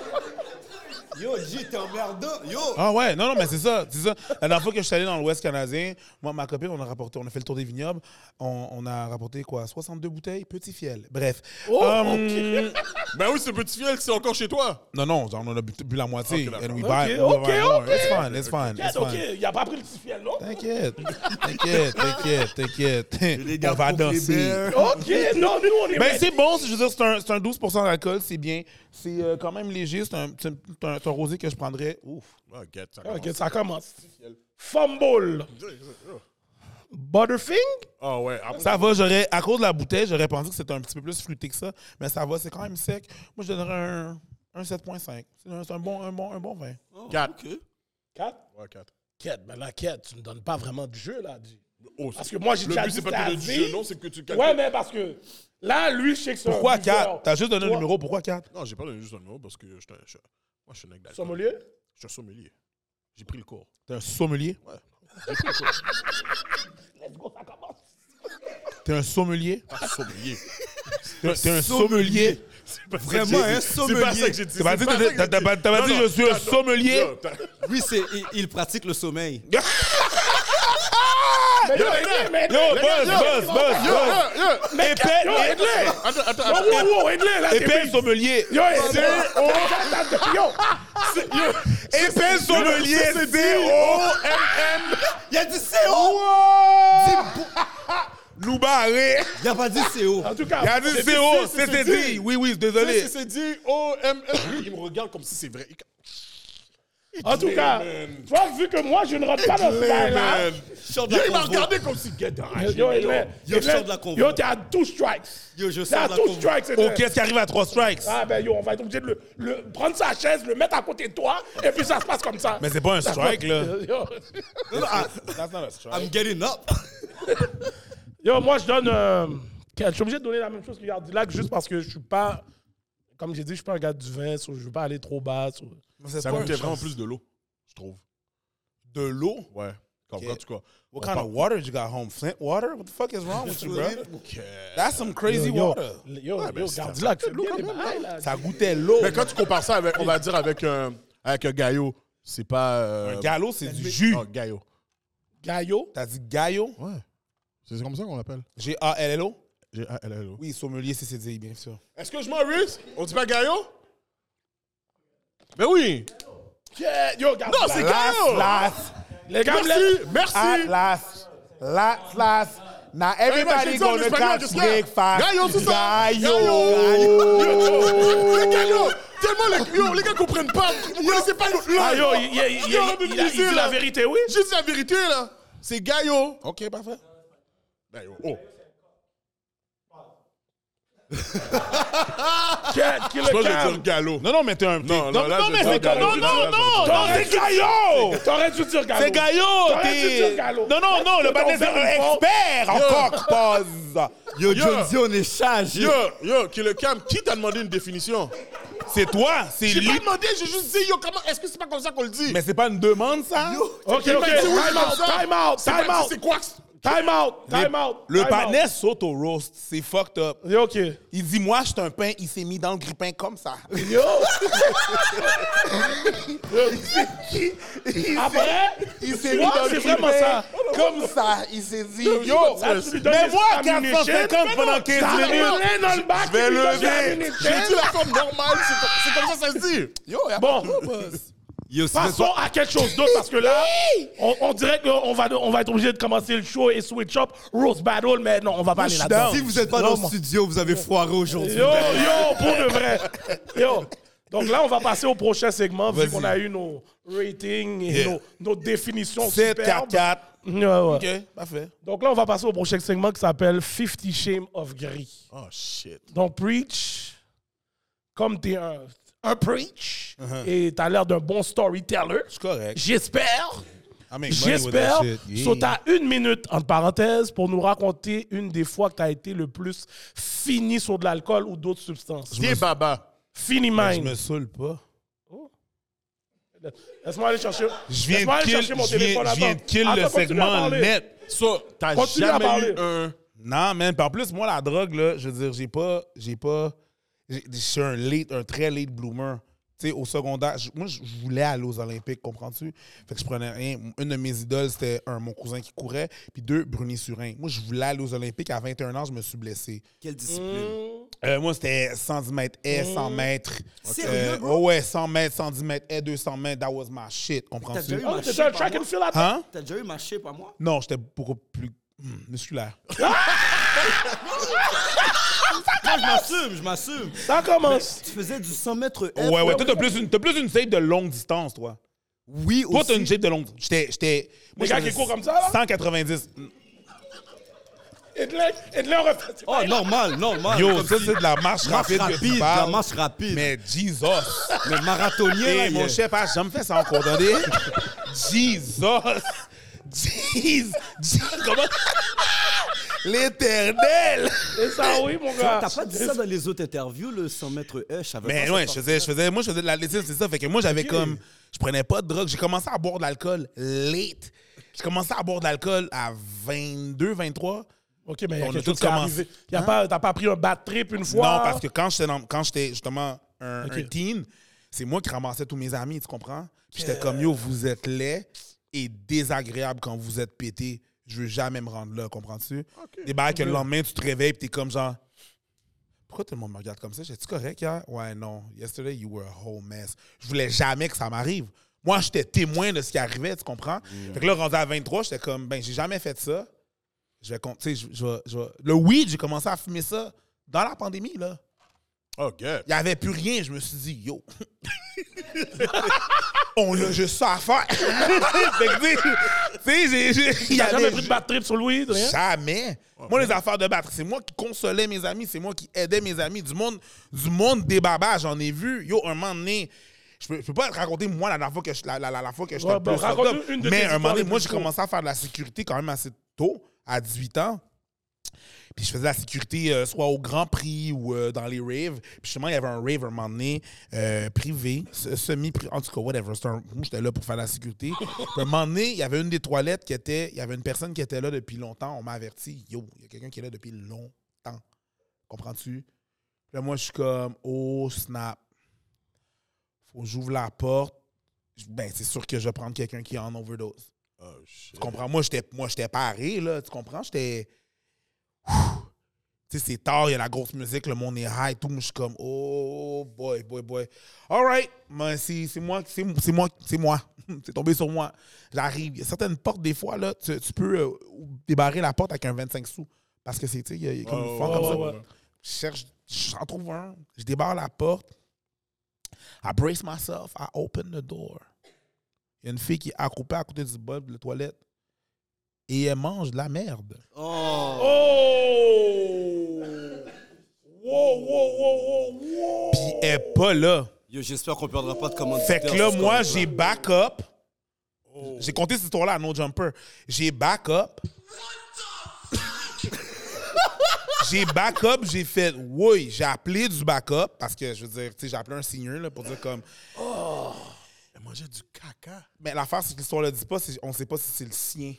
Yo, J, t'es emmerdant. Yo. Ah ouais, non, non, mais c'est ça, c'est ça. La dernière fois que je suis allé dans l'Ouest canadien, moi, ma copine, on a rapporté, on a fait le tour des vignobles, on, on a rapporté quoi, 62 bouteilles, petit fiel. Bref. Oh, Hum, Ben oui, ce petit fiel, c'est encore chez toi. Non, non, on en a bu, bu la moitié. Ok, d'accord. and we Ok, buy, ok, ok. It's fine, it's fine, it's ok, fine. il a pas pris le petit fiel, non? T'inquiète, t'inquiète, t'inquiète, t'inquiète. On va danser. Ok, non, nous, on est. Ben, c'est bon, je veux dire, c'est un, c'est un 12% d'alcool, c'est bien. C'est euh, quand même léger, c'est un, c'est un, c'est un- un rosé que je prendrais. Ouf. Ah, get, ça Ok, ça commence. Fumble. Butterfing? Ah ouais. après- Ça va, j'aurais, à cause de la bouteille, j'aurais pensé que c'était un petit peu plus fruité que ça, mais ça va, c'est quand même sec. Moi, je donnerais un, un 7.5. C'est un, c'est un bon, un, bon, un bon vin. Quatre. 4? Ouais, quatre. Quête, mais là, Quête, tu ne donnes pas vraiment du jeu, là. Dis. Oh, Parce que moi, j'ai Le déjà but, dit c'est pas vie. jeu, non, c'est que tu calcules. Ouais, mais parce que là, lui, je sais que c'est un Pourquoi buveur. 4 T'as juste donné un numéro, pourquoi 4 Non, j'ai pas donné juste un numéro parce que je suis un- je- moi, je suis un mec d'alcool. Sommelier? Je suis un sommelier. J'ai pris le cours. T'es un sommelier? J'ai pris le cours. Let's go, ça commence. T'es un sommelier? Pas sommelier. T'es t'es un sommelier Vraiment un C'est pas sommelier. ça que j'ai dit. T'as pas C'est dit pas t'as- ça que t'as- j'ai t'as dit. pas- t'as pas dit non, je suis un t'as- sommelier? T'as- Lui, c'est, il, il pratique le sommeil. Yo, buzz, buzz, buzz, Yo, buzz yo, yo. Mais Épais, yo. Attends, attends, Wow, wow, là, épais sommelier Yo, aide-le. Yo, Épais sommelier, C'est c'est O-M-M. Il a dit CO! nous barré. Il a pas dit CO. en tout cas, Il a dit C'est- CO, c'est- c'est- c'était c'est dit. Oui, oui, désolé. c'est dit O-M-M. Il me regarde comme si c'est vrai. En tout cas, vois, vu que moi, je ne rentre pas dans ce bail-là. Yo, il m'a regardé comme si get. Yo, aide-le. Yo, Aide-le. sors de la convo. Yo, t'es à 12 strikes. Yo, je T'es à sors de la 12 convo. strikes, Ok, qu'est-ce qui arrive à 3 strikes Ah ben yo, on va être obligé de le, le- prendre sa chaise, le mettre à côté de toi, et puis ça se passe comme ça. Mais c'est pas un strike, là. Yo, That's not a strike. I'm getting up. yo, moi je donne. euh, je suis obligé de donner la même chose que Yardilac juste parce que je suis pas. Comme j'ai dit, je suis pas un gars du vin, so je veux pas aller trop bas. so- Ça goûtait vraiment plus de l'eau, je trouve. De l'eau? Ouais. Comme Ok. quand tu quoi? What kind of water you got home? Flint water? What the fuck is wrong with you, bro? That's some crazy Yo, water. yo, Ouais, yo, c'est- Gardilac, ça là. Ça goûtait l'eau. Mais quand tu compares ça avec, on va dire, avec un, avec un gaillot, c'est pas. euh, Un gallo, c'est du jus. Oh, gaillot. Gaillot. T'as dit gallo? Ouais. C'est comme ça qu'on l'appelle. G-A-L-L-O? G-A-L-L-O. Oui, sommelier, c'est dit, bien sûr. Est-ce que je m'en Reese? On dit pas gaillot? Ben oui! Yeah, Yo, Gardilac. Non, c'est gaillot! Last, Les gars, me Merci! Merci! at last, last, last. Now everybody gonna catch breakfast. Gaillot, c'est ça? Gaillot. Les gaillots! Tellement les, yo, les gars comprennent pas! Vous connaissez pas l'autre Ah yo, il, a- dit la vérité, oui. Dit la vérité, là! C'est gaillot! OK, parfait. Gaillot. Oh! Qui- qui le Moi, je vais dire galop. Non, non, mais t'es un... Non, non, non, mais c'est... galop. Non, non, non, non, c'est Gaillot! T'aurais dû dire Gallo. C'est Gaillot! T'aurais dû dire Gallo. Non, non, non, le bâtiment, c'est un expert en coq pause. Yo, Yo. Jonesy, on est chargé. Yo, yo, qui le calme, qui t'a demandé une définition? C'est toi, c'est J'ai lui. pas demandé, j'ai juste dit, yo, comment, est-ce que c'est pas comme ça qu'on le dit? Mais c'est pas une demande, ça? Ok, ok, J'ai time out, time out, time out, C'est quoi? Time out, time out. Le time panais saute au roast. C'est fucked up. out. Ok. Il dit, moi, je suis un pain. Il s'est mis dans le grippin comme ça. Yo. Après, Il s'est Ouais, c'est vraiment ça. Comme ça. Il s'est dit, yo, mais moi, ammunitions. 450 pendant 15 T'as minutes. dans le. Je vais lever. J'ai dit la forme normale, c'est comme, ça que ça se dit. Yo, y a Bon. pas de. Passons à quelque chose d'autre parce que là, on, on dirait qu'on va, on va être obligé de commencer le show et switch up, Rose Battle, mais non, on va pas aller là-dedans. si vous êtes pas dans le studio, vous avez foiré aujourd'hui. Yo, yo, pour de vrai. Yo. Donc là, on va passer au prochain segment, vu qu'on a eu nos ratings et Yeah. nos, nos définitions 7, 4, superbes. 4. Ouais, ouais. OK, parfait. Donc là, on va passer au prochain segment qui s'appelle 50 Shame of Gris. Oh, shit. Donc, Preach, comme t'es un, un Preach Uh-huh. et t'as l'air d'un bon storyteller, C'est correct. j'espère J'espère. Yeah. So, t'as une minute, entre parenthèses, pour nous raconter une des fois que t'as été le plus fini sur de l'alcool ou d'autres substances. Tiens, baba. Fini Je mind. me saoule pas. Laisse-moi aller chercher. Je viens de aller kill, chercher mon je viens, téléphone. je viens de kill Attends, le segment net. So, t'as jamais eu un. Non, man. En plus, moi, la drogue, là, je veux dire, j'ai pas. J'ai pas. Je suis un late, un très late bloomer. Tu Tu sais, au secondaire, moi, je voulais aller aux Olympiques, comprends-tu? Fait que je prenais rien. Une de mes idoles, c'était un, mon cousin qui courait, puis deux, Bruni Surin. Moi, je voulais aller aux Olympiques. À 21 ans, je me suis blessé. Quelle discipline? Euh, moi, c'était 110 mètres haies, 100 mètres. Sérieux, Euh, bro? ouais, ouais, 100 mètres, 110 mètres haies, 200 mètres. That was my shit, T'as comprends-tu? Oh, Hein? T'as déjà eu ma shape à moi? Non, j'étais beaucoup plus hmm, musculaire. Moi, je m'assume, je m'assume. Ça commence. Tu faisais du 100 mètres F. Ouais, ouais, toi, t'as plus, une- t'as plus une shape de longue distance, toi. Oui, Toi, aussi. t'as une shape de longue. J'étais. j'étais moi, Les gars j'avais qui courent comme ça, là? 190. Hitler, Hitler aurait fait. Oh, normal, normal. Yo, Comme ça, si- c'est de la marche marche rapide, rapide, que tu de la parles. marche rapide. Mais, Mais Jesus! marathonien, là, Hey, il mon est- chef, ah, jamais fait ça encore, attendez. Jesus! Jesus! Jesus! Comment? L'éternel! C'est ça, oui, mon gars. T'as pas dit ça dans les autres interviews, le 100 mètres savais Mais ouais, je faisais, je faisais, moi, je faisais de l'athlétisme, c'est ça. Fait que moi, j'avais comme. Je prenais pas de drogue. J'ai commencé à boire de l'alcool late. J'ai commencé à boire de l'alcool à 22, 23. Ok, mais il y a On a est commencé. Y a pas, t'as pas pris un bad trip une fois? Non, parce que quand j'étais dans- quand j'étais justement un, Ok. un teen, c'est moi qui ramassais tous mes amis, tu comprends? Puis j'étais comme yo, vous êtes laid et désagréable quand vous êtes pété. Je veux jamais me rendre là, comprends-tu? Des bails que le lendemain, tu te réveilles et t'es comme genre. Pourquoi tout le monde me regarde comme ça? J'étais-tu correct hier? Ouais, non. Yesterday, you were a whole mess. Je voulais jamais que ça m'arrive. Moi, j'étais témoin de ce qui arrivait, tu comprends? Fait que là, rendu à 23, j'étais comme, ben, j'ai jamais fait ça. Je vais, con- tu sais, je, je vais- je Le weed, j'ai commencé à fumer ça dans la pandémie, là. Oh, God. Il n'y avait plus rien. Je me suis dit, yo. On a juste ça à faire. fait que, tu sais, j'ai- il y T'as jamais pris de bad trip sur rien? Jamais. Moi, les affaires de battre, c'est moi qui consolais mes amis, c'est moi qui aidais mes amis. Du monde, du monde débaba, j'en ai vu. Yo, un moment donné, je peux, je peux pas te raconter, moi, la dernière fois que je, la, la, la, la fois que je Ouais, ben, une de tes Mais un moment donné, moi, j'ai commencé à faire de la sécurité quand même assez tôt, à 18 ans. Puis je faisais la sécurité euh, soit au Grand Prix ou euh, dans les raves. Puis justement, il y avait un rave un moment donné, euh, privé, se- semi-privé, en tout cas, whatever. C'était un- moi, j'étais là pour faire la sécurité. Puis un moment donné, il y avait une des toilettes qui était, il y avait une personne qui était là depuis longtemps. On m'a averti, yo, il y a quelqu'un qui est là depuis longtemps. Comprends-tu? Puis là, moi, je suis comme, oh snap. Faut que j'ouvre la porte. Ben, c'est sûr que je vais prendre quelqu'un qui est en overdose. Oh. Tu comprends? Moi, j'étais, moi, j'étais paré, là. Tu comprends? J'étais. Tu sais, c'est tard, il y a la grosse musique, le monde est high, tout. Je suis comme, oh boy, boy, boy. All right, mais c'est, c'est moi, c'est, c'est moi, c'est moi. c'est tombé sur moi. J'arrive. Il y a certaines portes, des fois, là, tu, tu peux euh, débarrer la porte avec un 25 sous. Parce que c'est, tu sais, il y a- il y a comme Oh, une forme comme ça. ouais. Je cherche, j'en trouve un. Je débarre la porte. I brace myself. I open the door. Il y a une fille qui est accroupie à côté du bas de la toilette. Et elle mange de la merde. Oh. Oh! Wow, wow, wow, wow, wow! Puis elle est pas là. Yo, j'espère qu'on perdra pas de commanditaire. Fait que là, moi, j'ai back up. J'ai compté cette histoire-là à No Jumper. J'ai back up. j'ai back up, j'ai fait oui, j'ai appelé du backup parce que je veux dire, tu sais, j'ai appelé un senior là, pour dire comme Elle mangeait du caca. mais l'affaire c'est que l'histoire le dit pas, on sait pas si c'est le sien.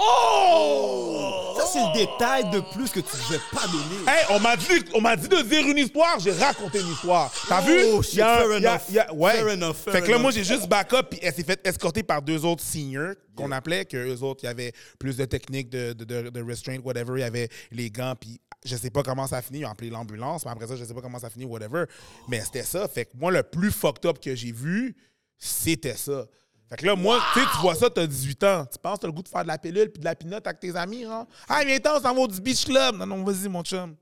Oh! Ça, c'est le détail de plus que tu devais pas donner. Hey, on m'a dit, on m'a dit de dire une histoire, j'ai raconté une histoire. T'as Oh, vu? shit, un- fair enough. ouais. Fair enough, fair fait que là, moi, j'ai juste backup, puis elle s'est fait escorter par deux autres seniors qu'on appelait, que eux autres, il y avait plus de techniques de, de, de, de restraint, whatever. Il y avait les gants, puis je sais pas comment ça a fini. Ils ont appelé l'ambulance, mais après ça, je sais pas comment ça a fini, whatever. Mais c'était ça. Fait que moi, le plus fucked up que j'ai vu, c'était ça. Fait que là, moi, tu sais, tu vois ça, t'as 18 ans. Tu penses que t'as le goût de faire de la pilule puis de la pinotte avec tes amis, hein? Ah, viens-t'en, on s'en va au du beach club. Non, non, vas-y, mon chum.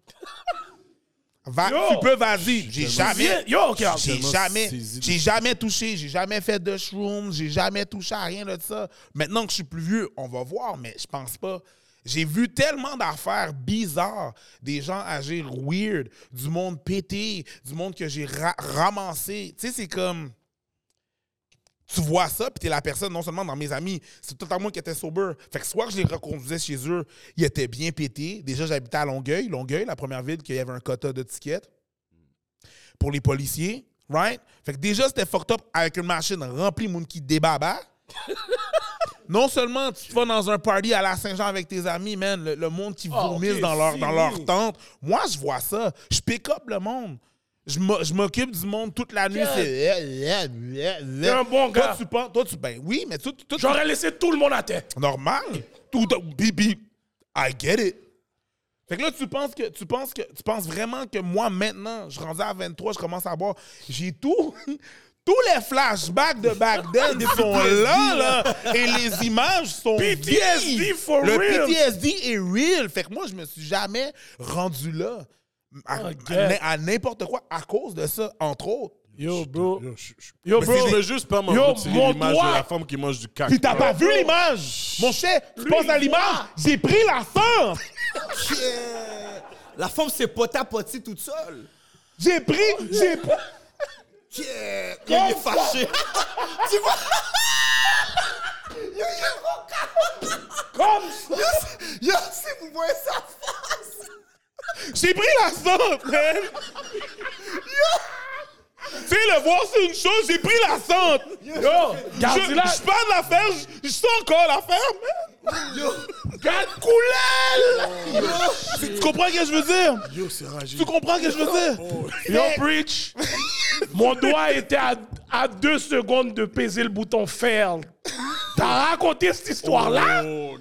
Va, Yo! tu peux, vas-y. J'ai jamais. Yo, ok, ok. J'ai jamais, j'ai jamais touché, j'ai jamais fait de shroom, j'ai jamais touché à rien de ça. Maintenant que je suis plus vieux, on va voir, mais je pense pas. J'ai vu tellement d'affaires bizarres, des gens agir weird, du monde pété, du monde que j'ai ra- ramassé. Tu sais, c'est comme. Tu vois ça, puis t'es la personne, non seulement dans mes amis, c'est tout à moi qui était sober. Fait que soit que je les reconduisais chez eux, ils étaient bien pétés. Déjà, j'habitais à Longueuil. Longueuil, la première ville qu'il y avait un quota de tickets pour les policiers, right? Fait que déjà, c'était fucked up avec une machine remplie de monde qui débaba. non seulement tu vas dans un party à la Saint-Jean avec tes amis, man, le, le monde qui Ah, vomisse dans, leur, dans leur tente. Moi, je vois ça. Je pick up le monde. Je m'o- je m'occupe du monde toute la nuit. C'est. T'es un bon Toi, gars. tu penses. Toi, tu. Ben oui, mais tout. tout J'aurais laissé tout le monde à terre. normal. Tout. Puis, I get it. Fait que là, tu penses que tu penses que tu penses vraiment que moi maintenant, je rendu à 23, je commence à boire, j'ai tout tous les flashbacks de back then sont là, là, et les images sont PTSD vives. for Le real. PTSD est real. Fait que moi, je me suis jamais rendu là à, Oh, à n'importe quoi à cause de ça, entre autres. Yo, bro. Yo, je- je- Yo, bro. je veux juste pas m'en Yo, retirer mon l'image de la femme qui mange du caca. Puis t'as pas vu l'image, mon cher. Tu penses à l'image. J'ai pris la fente. Yeah. La femme s'est potée à potée toute seule. J'ai pris, j'ai pris. Yeah. Il est fâché. tu vois? Comme ça. Yo, si vous voyez sa face. J'ai pris la man. Tu sais, le voir, c'est une chose, j'ai pris la fente. Yo, Je, garde-la. je parle de l'affaire, je, je sens encore l'affaire, man. Garde coulelle. Tu comprends ce que je veux dire? Yo, c'est ragé. Tu comprends ce que je veux dire? Yo, Preach. Mon doigt était à, à deux secondes de peser le bouton fail. T'as raconté cette histoire-là? Oh,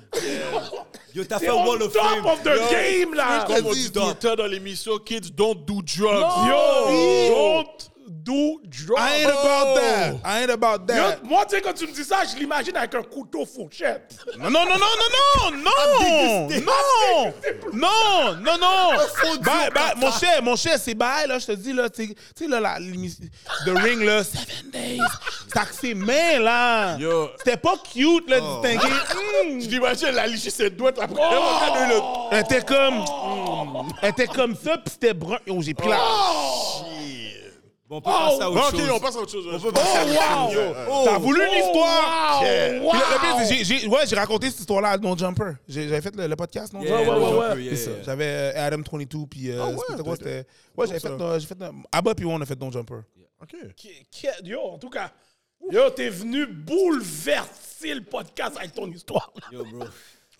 Yo, t'as fait Wall of top Fame. of the Yo, game, là. Comme on dit dans l'émission, kids don't do drugs. Yo, don't do drugs. I ain't about that. I ain't about Yo, that. moi, tu sais, quand tu me dis ça, je l'imagine avec un couteau fourchette. Non, non, non, non, non, non, non, non, non, non, non. Bye, bye, mon cher, mon cher, c'est bye, là, je te dis, là, tu sais- là, la, The Ring, là, Seven Days, ses mains, là. Yo. C'était pas cute, là, distingué. Mm. Je l'imagine, elle a liché ses doigts après. Elle était comme, mm. elle était comme ça, puis c'était brun. Oh, j'ai pris la... Bon, on peut passer à Bon, autre ok, chose. on passe à autre chose. On peut passer à autre chose. T'as voulu l'histoire? Wow, Puis wow. le- le pire, c'est que j'ai- j'ai- ouais, j'ai raconté cette histoire-là à Non Jumper. J'avais fait le, le podcast Non Yeah, Jumper. ouais, ouais, ouais. C'est ça. J'avais euh, Adam 22 puis euh, Ah ouais, c'était quoi t'as- c'était Ouais, j'avais fait euh, j'ai fait euh, Abba puis on a fait Don Jumper. Ok. Yo, en tout cas, yo, t'es venu bouleverser le podcast avec ton histoire. Yo, bro.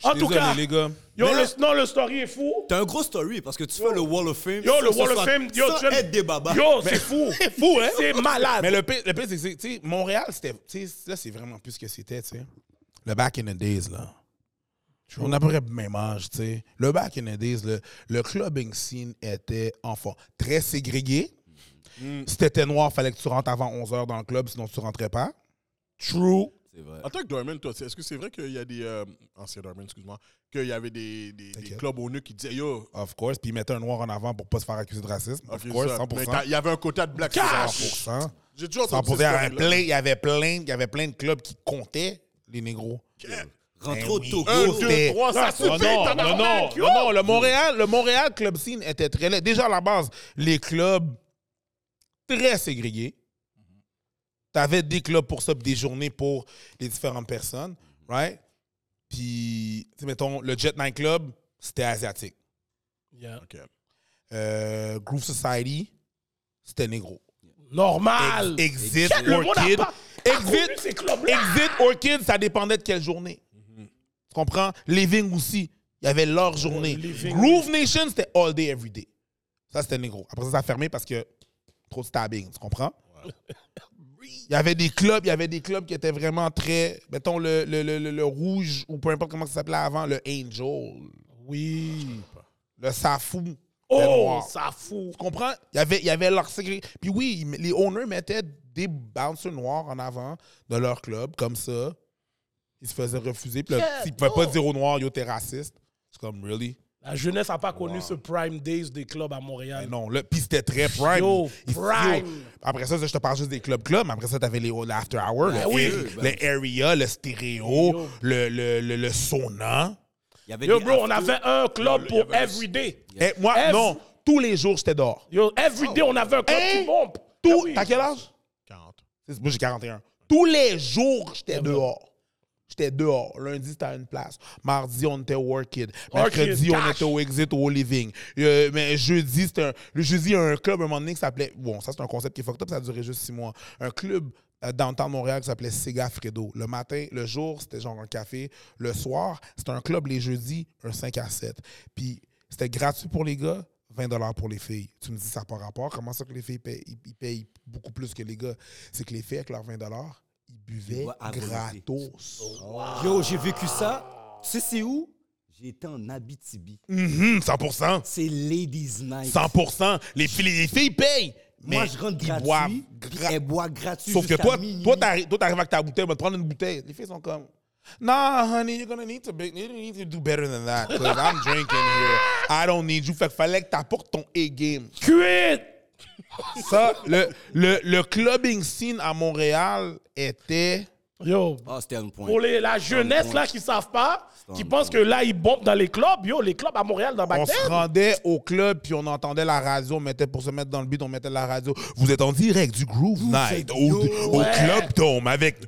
En tout Désolé, cas, les gars. yo, Mais- le, non, le story est fou. T'as un gros story parce que tu fais le Wall of Fame. Yo, le Wall of Fame, yo, tu être des babas. Yo, c'est fou. C'est fou hein? C'est malade. Mais le pire, le pire c'est que tu sais Montréal c'était tu sais là c'est vraiment plus ce que c'était, tu sais. Le back in the days là. On a à peu près le même âge, tu sais. Le back in the days, le, le clubbing scene était enfant. Très ségrégué. Si t'étais noir, fallait que tu rentres avant 11h dans le club, sinon tu rentrais pas. True. C'est vrai. En tant que Dorman, toi, est-ce que c'est vrai qu'il y a des. Euh, ancien Dorman, excuse-moi. Qu'il y avait des, des, clubs au nœud qui disaient Yo. Of course. Puis ils mettaient un noir en avant pour pas se faire accuser de racisme. Of course, ça. 100%. Mais t'as- il y avait un quota de black. Cash! 100%. J'ai toujours entendu poser, il y avait plein, il y avait plein, de clubs qui comptaient les négros. Rentre Ben au. Togo. Un, deux, C'était- trois, ça se Non, non, non, non, le Montréal, le Montréal club scene était très laid. Déjà à la base, les clubs très ségrégés. T'avais des clubs pour ça, des journées pour les différentes personnes, right? Puis, tu mettons, le Jet Night Club, c'était asiatique. Yeah. Ok. Euh, Groove Society, c'était négro. Normal. Ex- Exit, Orchid. pas- Exit, Orchid, ça dépendait de quelle journée. Tu comprends? Living aussi, il y avait leur journée. Living, Groove Nation, c'était all day, every day. Ça, c'était négro. Après ça, ça a fermé parce que trop de stabbing, tu comprends? Il y avait des clubs, il y avait des clubs qui étaient vraiment très, mettons le, le, le, le- le rouge ou peu importe comment ça s'appelait avant, le Angel, Oui. le Safou. Oh, fout. Tu comprends? Il y avait, il y avait leur Puis oui, ils- les owners mettaient des bouncers noirs en avant de leur club, comme ça. Ils se faisaient refuser. Puis là, s'ils ne pouvaient pas dire au noir, yo, t'es raciste. C'est comme, really? La jeunesse n'a pas connu ce prime days des clubs à Mais Montréal. non, là, puis c'était très prime. Yo, prime. Après ça, je te parle juste des clubs-clubs, mais après ça, t'avais les l'after hour, Ben le, oui. area- le area, le stéréo, Yo. le, le, le, le sauna. Y avait Yo, bro, on after- avait un club pour avait un- everyday. Et moi, Ev- non, tous les jours, j'étais dehors. Yo, everyday, on avait un club Hein? qui bombe. Tout, Ah oui. T'as quel âge? 40. C'est- Moi, j'ai 41. Tous les jours, j'étais dehors. J'étais dehors. Lundi, c'était à une place. Mardi, on était au Orchid. Mercredi, on était au Exit ou au Living. Euh, mais jeudi, c'était un, le jeudi, il y a un club, à un moment donné, qui s'appelait. Bon, ça, c'est un concept qui est fucked up, ça a duré juste six mois. Un club euh, downtown Montréal qui s'appelait Sega Fredo. Le matin, le jour, c'était genre un café. Le soir, c'était un club les jeudis, un 5 à 7. Puis, c'était gratuit pour les gars. 20 pour les filles. Tu me dis, ça n'a pas rapport. Comment ça que les filles payent, ils payent beaucoup plus que les gars? C'est que les filles, avec leurs 20 boivent volonté. gratos. Yo, j'ai vécu ça. Tu sais, c'est où? Été en Abitibi. Mhm, 100%. C'est Ladies Night. 100%. Les filles, les filles payent. Moi, mais je rentre gratuit. boivent gra- Elle boit gratuit. Sauf que toi, minuit. toi, t'arrives toi, t'arrives avec ta bouteille, va te prendre une bouteille. Les filles sont comme, Nah, honey, you're gonna need to, be, you need to do better than that. Because I'm drinking here. I don't need you. Fait qu'il fallait que t'apportes ton A-game. Cuite! Ça, le, le, le clubbing scene à Montréal était. Yo, Ah, c'était un point. pour les, la jeunesse là qui savent pas, qui un pensent que là ils bombent dans les clubs, yo, les clubs à Montréal dans On se rendait au club, puis on entendait la radio, on mettait pour se mettre dans le beat, on mettait la radio. Vous êtes en direct du Groove Night au, au Ouais. Club Dome avec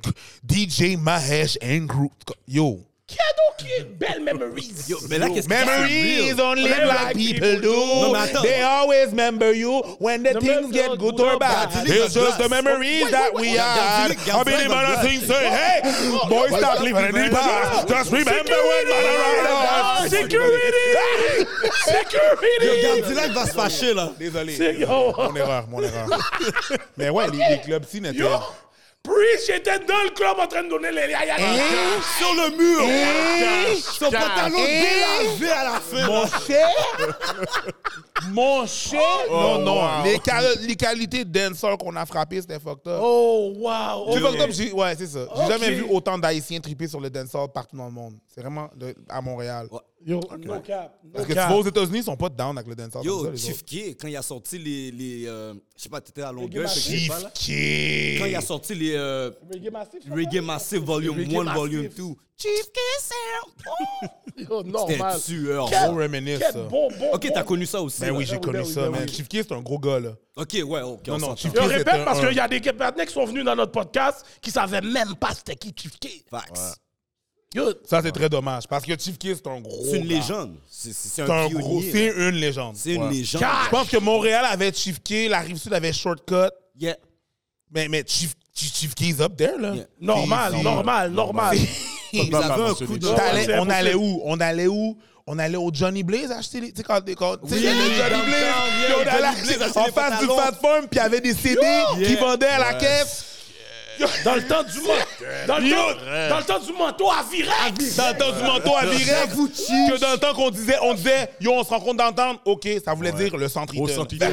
DJ Mahesh and Groove. Yo. Cadeau qui est belle memories. Yo, mais là, qu'est-ce que Memories c'est only Whatever black black people people do. Non, mais attends. They always remember you when the The things men- get good or bad. Gardez It's les just the glaces. memories Wait, that wait, we wait. had. Gardez les- I gardez mean, les man, I glaces. say, hey, boys, stop living in the past. Just remember when man around Security! Security! Gardilak va se fâcher, là. Désolé. C'est- yo. Mon erreur, mon erreur. Mais ouais, les, les clubs scene étaient. Yo! Preach, j'étais dans le club en train de donner les liens. Sur le mur. Eh, Son pantalon délavé à la fin. Mon cher, mon cher. non, non, wow. les, les qualités de dancehall qu'on a frappé, c'était fucked up. Oh, wow. C'est ok. fucked up, j'ai- ouais, c'est ça. J'ai Ok. jamais vu autant d'Haïtiens triper sur le dancehall partout dans le monde. C'est vraiment de- à Montréal. Yo, no cap. No Parce que tu cap. vas aux États-Unis, ils sont pas down avec le dancehall. Yo, Chief. Key, quand il a sorti les. les euh, je sais pas, t'étais à Longueuil. Chief. Key. Quand il a sorti les euh, Reggae Massive Volume Reggae 1, Massive. Volume 2. Chief Key, Sam. Yo, C'était normal. tueur. Quel- reminisce, quel bon, bon, Ok, t'as connu ça aussi. Ben oui, j'ai oui, connu ben ça, ben man. Chief Key, c'est un gros gars, là. Ok, ouais, ok. Non, on non. Chief Je répète parce un- qu'il y a des partenaires qui sont venus dans notre podcast qui savaient même pas c'était qui Chief Key. Facts. Ça, c'est très dommage. Parce que Chief Key, c'est un gros. C'est une légende. C'est un, un gros. C'est une légende. C'est une Ouais. légende. Je pense que Montréal avait Chief Key, la Rive-Sud avait Shortcut. Yeah. Mais, mais Chief, Chief, Chief Key's up there, là. Yeah. normal, normal, normal. Ils avaient un coup de. On allait où? On allait où? On allait au Johnny Blaze acheter les. Tu sais, quand. quand tu sais, Oui, Johnny Blaze. on Johnny allait en face du Farm, puis il y avait des CD qui vendaient à la caisse. Dans le temps du manteau. Dans, le temps- dans le temps du manteau à Virex. Dans le temps du manteau à Virex. Que dans le temps qu'on disait, on disait, yo, on se rencontre d'entendre. OK, ça voulait dire le centre Au centre Eaton.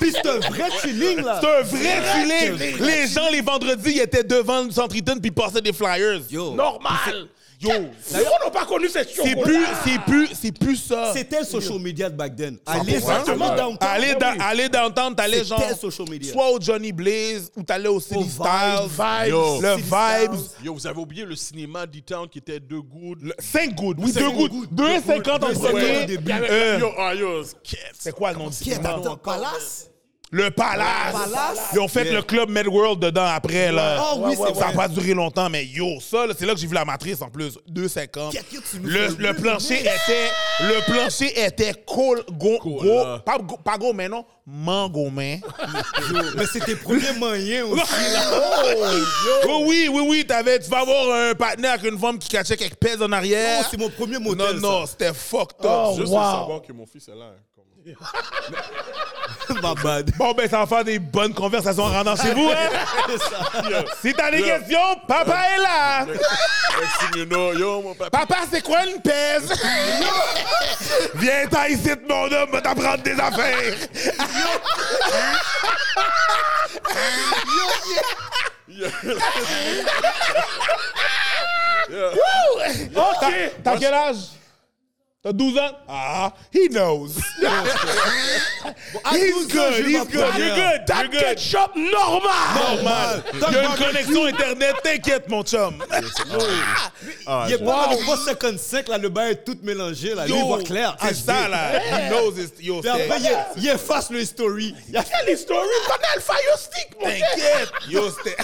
Puis c'est un vrai feeling, là. C'est un vrai feeling. Les gens, les vendredis, ils étaient devant le centre puis ils passaient des flyers. Yo. Normal. Yo, Pourquoi on n'a pas connu cette chose c'est plus, c'est plus, c'est plus ça. C'était le social media de back then. Allez, Exactement. allez downtown. Aller dans, aller downtown, t'allais genre. C'était social media. Soit au Johnny Blaze ou t'allais au City Au Styles. Vibes. Yo. Le Vibes. Yo, vous avez oublié le cinéma D-Town qui était deux good. 5 gouttes. Oui, Cinq 2 gouttes. gouttes. 2,50 en Deux premier. Euh, Yo, ah, yo, C'est quoi le nom du Qui est cinéma? Palace? Le Palace. Palace. Ils ont fait Yeah. le club Med World dedans après. Là. Ah oui, c'est Ça n'a vrai. pas duré longtemps, mais yo, ça, là, c'est là que j'ai vu la matrice en plus. 2,50. Qu'est-ce que tu nous Le, fais? le plancher était. Le plancher était cool, go, go, là. pas, go- pas go, mais non, mango, mais. Mais c'était premier moyen aussi, là. Oh, oui, oui, oui, t'avais, tu vas avoir un partenaire avec une femme qui cachait quelques pèses en arrière. Oh, c'est mon premier non, motel, non, c'était fucked up. Oh, Juste wow. de savoir que mon fils est là. My bad. Bon, ben, ça va faire des bonnes conversations en rentrant chez vous, hein? si t'as des questions, papa est là! Next thing you know, yo, mon papa. Papa, c'est quoi une pèse? Viens t'en ici, mon homme, va t'apprendre des affaires! OK. T'as quel âge? T'as 12 ans? Ah, he knows. he's good, he's good, you're good, good. ketchup normal. Normal. Il y a une connexion Internet, t'inquiète, mon chum. Ah, Il est pas dans le 355, là, le bain est tout mélangé, là. Lui, il voit clair. C'est ça, là. He knows it. Yo, Puis après, il, il efface le story. Il a Quelle histoire? Connais le Fire Stick, mon gars. T'inquiète. Yo, c'était...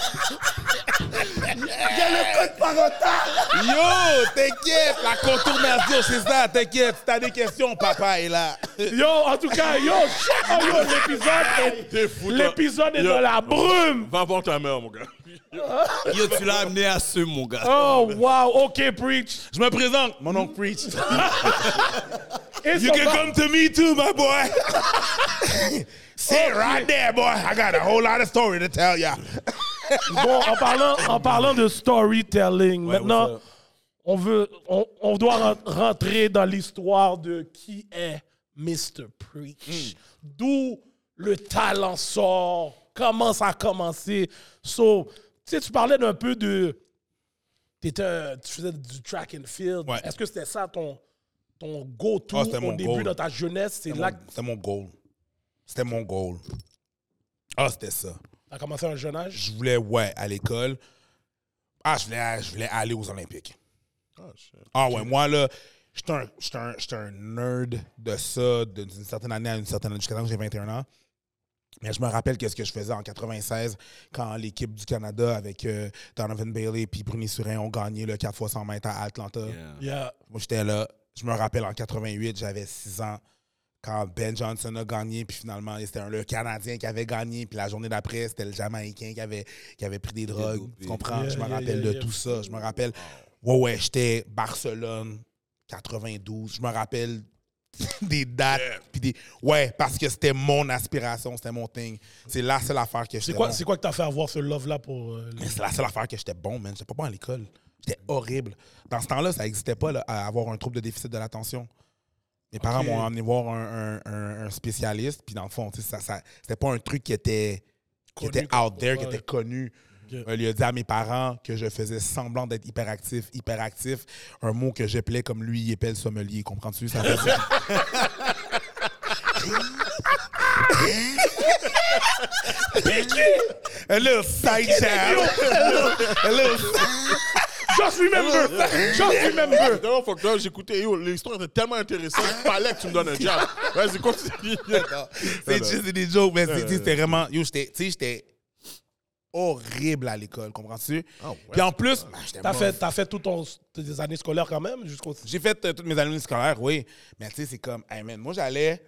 le code parental. Yo, t'inquiète. La contournation, c'est ça, t'inquiète. Si t'as des questions, papa est là. Yo, en tout cas, yo, oh, yo, l'épisode est, l'épisode est Yo. dans la brume. Va voir ta mère, mon gars. Yo, tu l'as amené à ce, mon gars. Oh, wow, OK, preach. Je me présente, mon oncle Preach. You can come to me too, my boy. Sit right there, boy. I got a whole lot of story to tell ya. Bon, en parlant, en parlant de storytelling, maintenant? On, veut, on, on doit ren- rentrer dans l'histoire de qui est Mr. Preach. D'où le talent sort, comment ça a commencé. So, tu sais, tu parlais d'un peu de. tu faisais du track and field. Ouais. Est-ce que c'était ça ton, ton go-to Ah, c'était au mon début goal. dans ta jeunesse? C'est là que C'était mon goal. C'était mon goal. Ah, c'était ça. tu as commencé à un jeune âge? Je voulais, ouais, à l'école. Ah, je voulais, je voulais aller aux Olympiques. Oh, Ah ouais, moi là, j'étais un, j'étais un, j'étais un nerd de ça d'une certaine année à une certaine année, jusqu'à temps que j'ai 21 ans. Mais je me rappelle qu'est-ce que je faisais en 96 quand l'équipe du Canada avec euh, Donovan Bailey puis Bruni Surin ont gagné le 4 x 100 mètres à Atlanta. Yeah. Moi, j'étais là. Je me rappelle en 88, j'avais 6 ans quand Ben Johnson a gagné, puis finalement, c'était un- le Canadien qui avait gagné, puis la journée d'après, c'était le Jamaïcain qui avait, qui avait pris des drogues. Tu comprends? Yeah, je me rappelle yeah, de yeah. tout ça. Je me rappelle, ouais, ouais, j'étais Barcelone, 92. Je me rappelle des dates, puis des... Ouais, parce que c'était mon aspiration, c'était mon thing. C'est la seule affaire que C'est j'étais quoi, bon. c'est quoi que t'as fait avoir ce love-là pour. euh, les- c'est la seule affaire que j'étais bon, man. J'étais pas bon à l'école. J'étais horrible. Dans ce temps-là, ça n'existait pas là, à avoir un trouble de déficit de l'attention. Mes parents m'ont emmené voir un, un- un- un spécialiste, puis dans le fond, ça, ça, c'était pas un truc qui était, qui Connu était out there, qui était connu. Ok. Euh, il a dit à mes parents que je faisais semblant d'être hyperactif. Hyperactif, un mot que j'appelais comme lui, il épelle sommelier. Comprends-tu? Ça fait ça. A little side chat. A little Just remember! Just remember! Non, fuck that, j'écoutais, yo, l'histoire était tellement intéressante, il fallait que tu me donnes un jab. Vas-y, continue. C'est juste des jokes, mais c'était vraiment. Yo, j'étais, tu sais, j'étais horrible à l'école, comprends-tu? Puis en plus, j'étais T'as fait, t'as fait toutes tes années scolaires quand même jusqu'au. J'ai fait euh, toutes mes années scolaires, oui. Mais tu sais, c'est comme, hey man, moi j'allais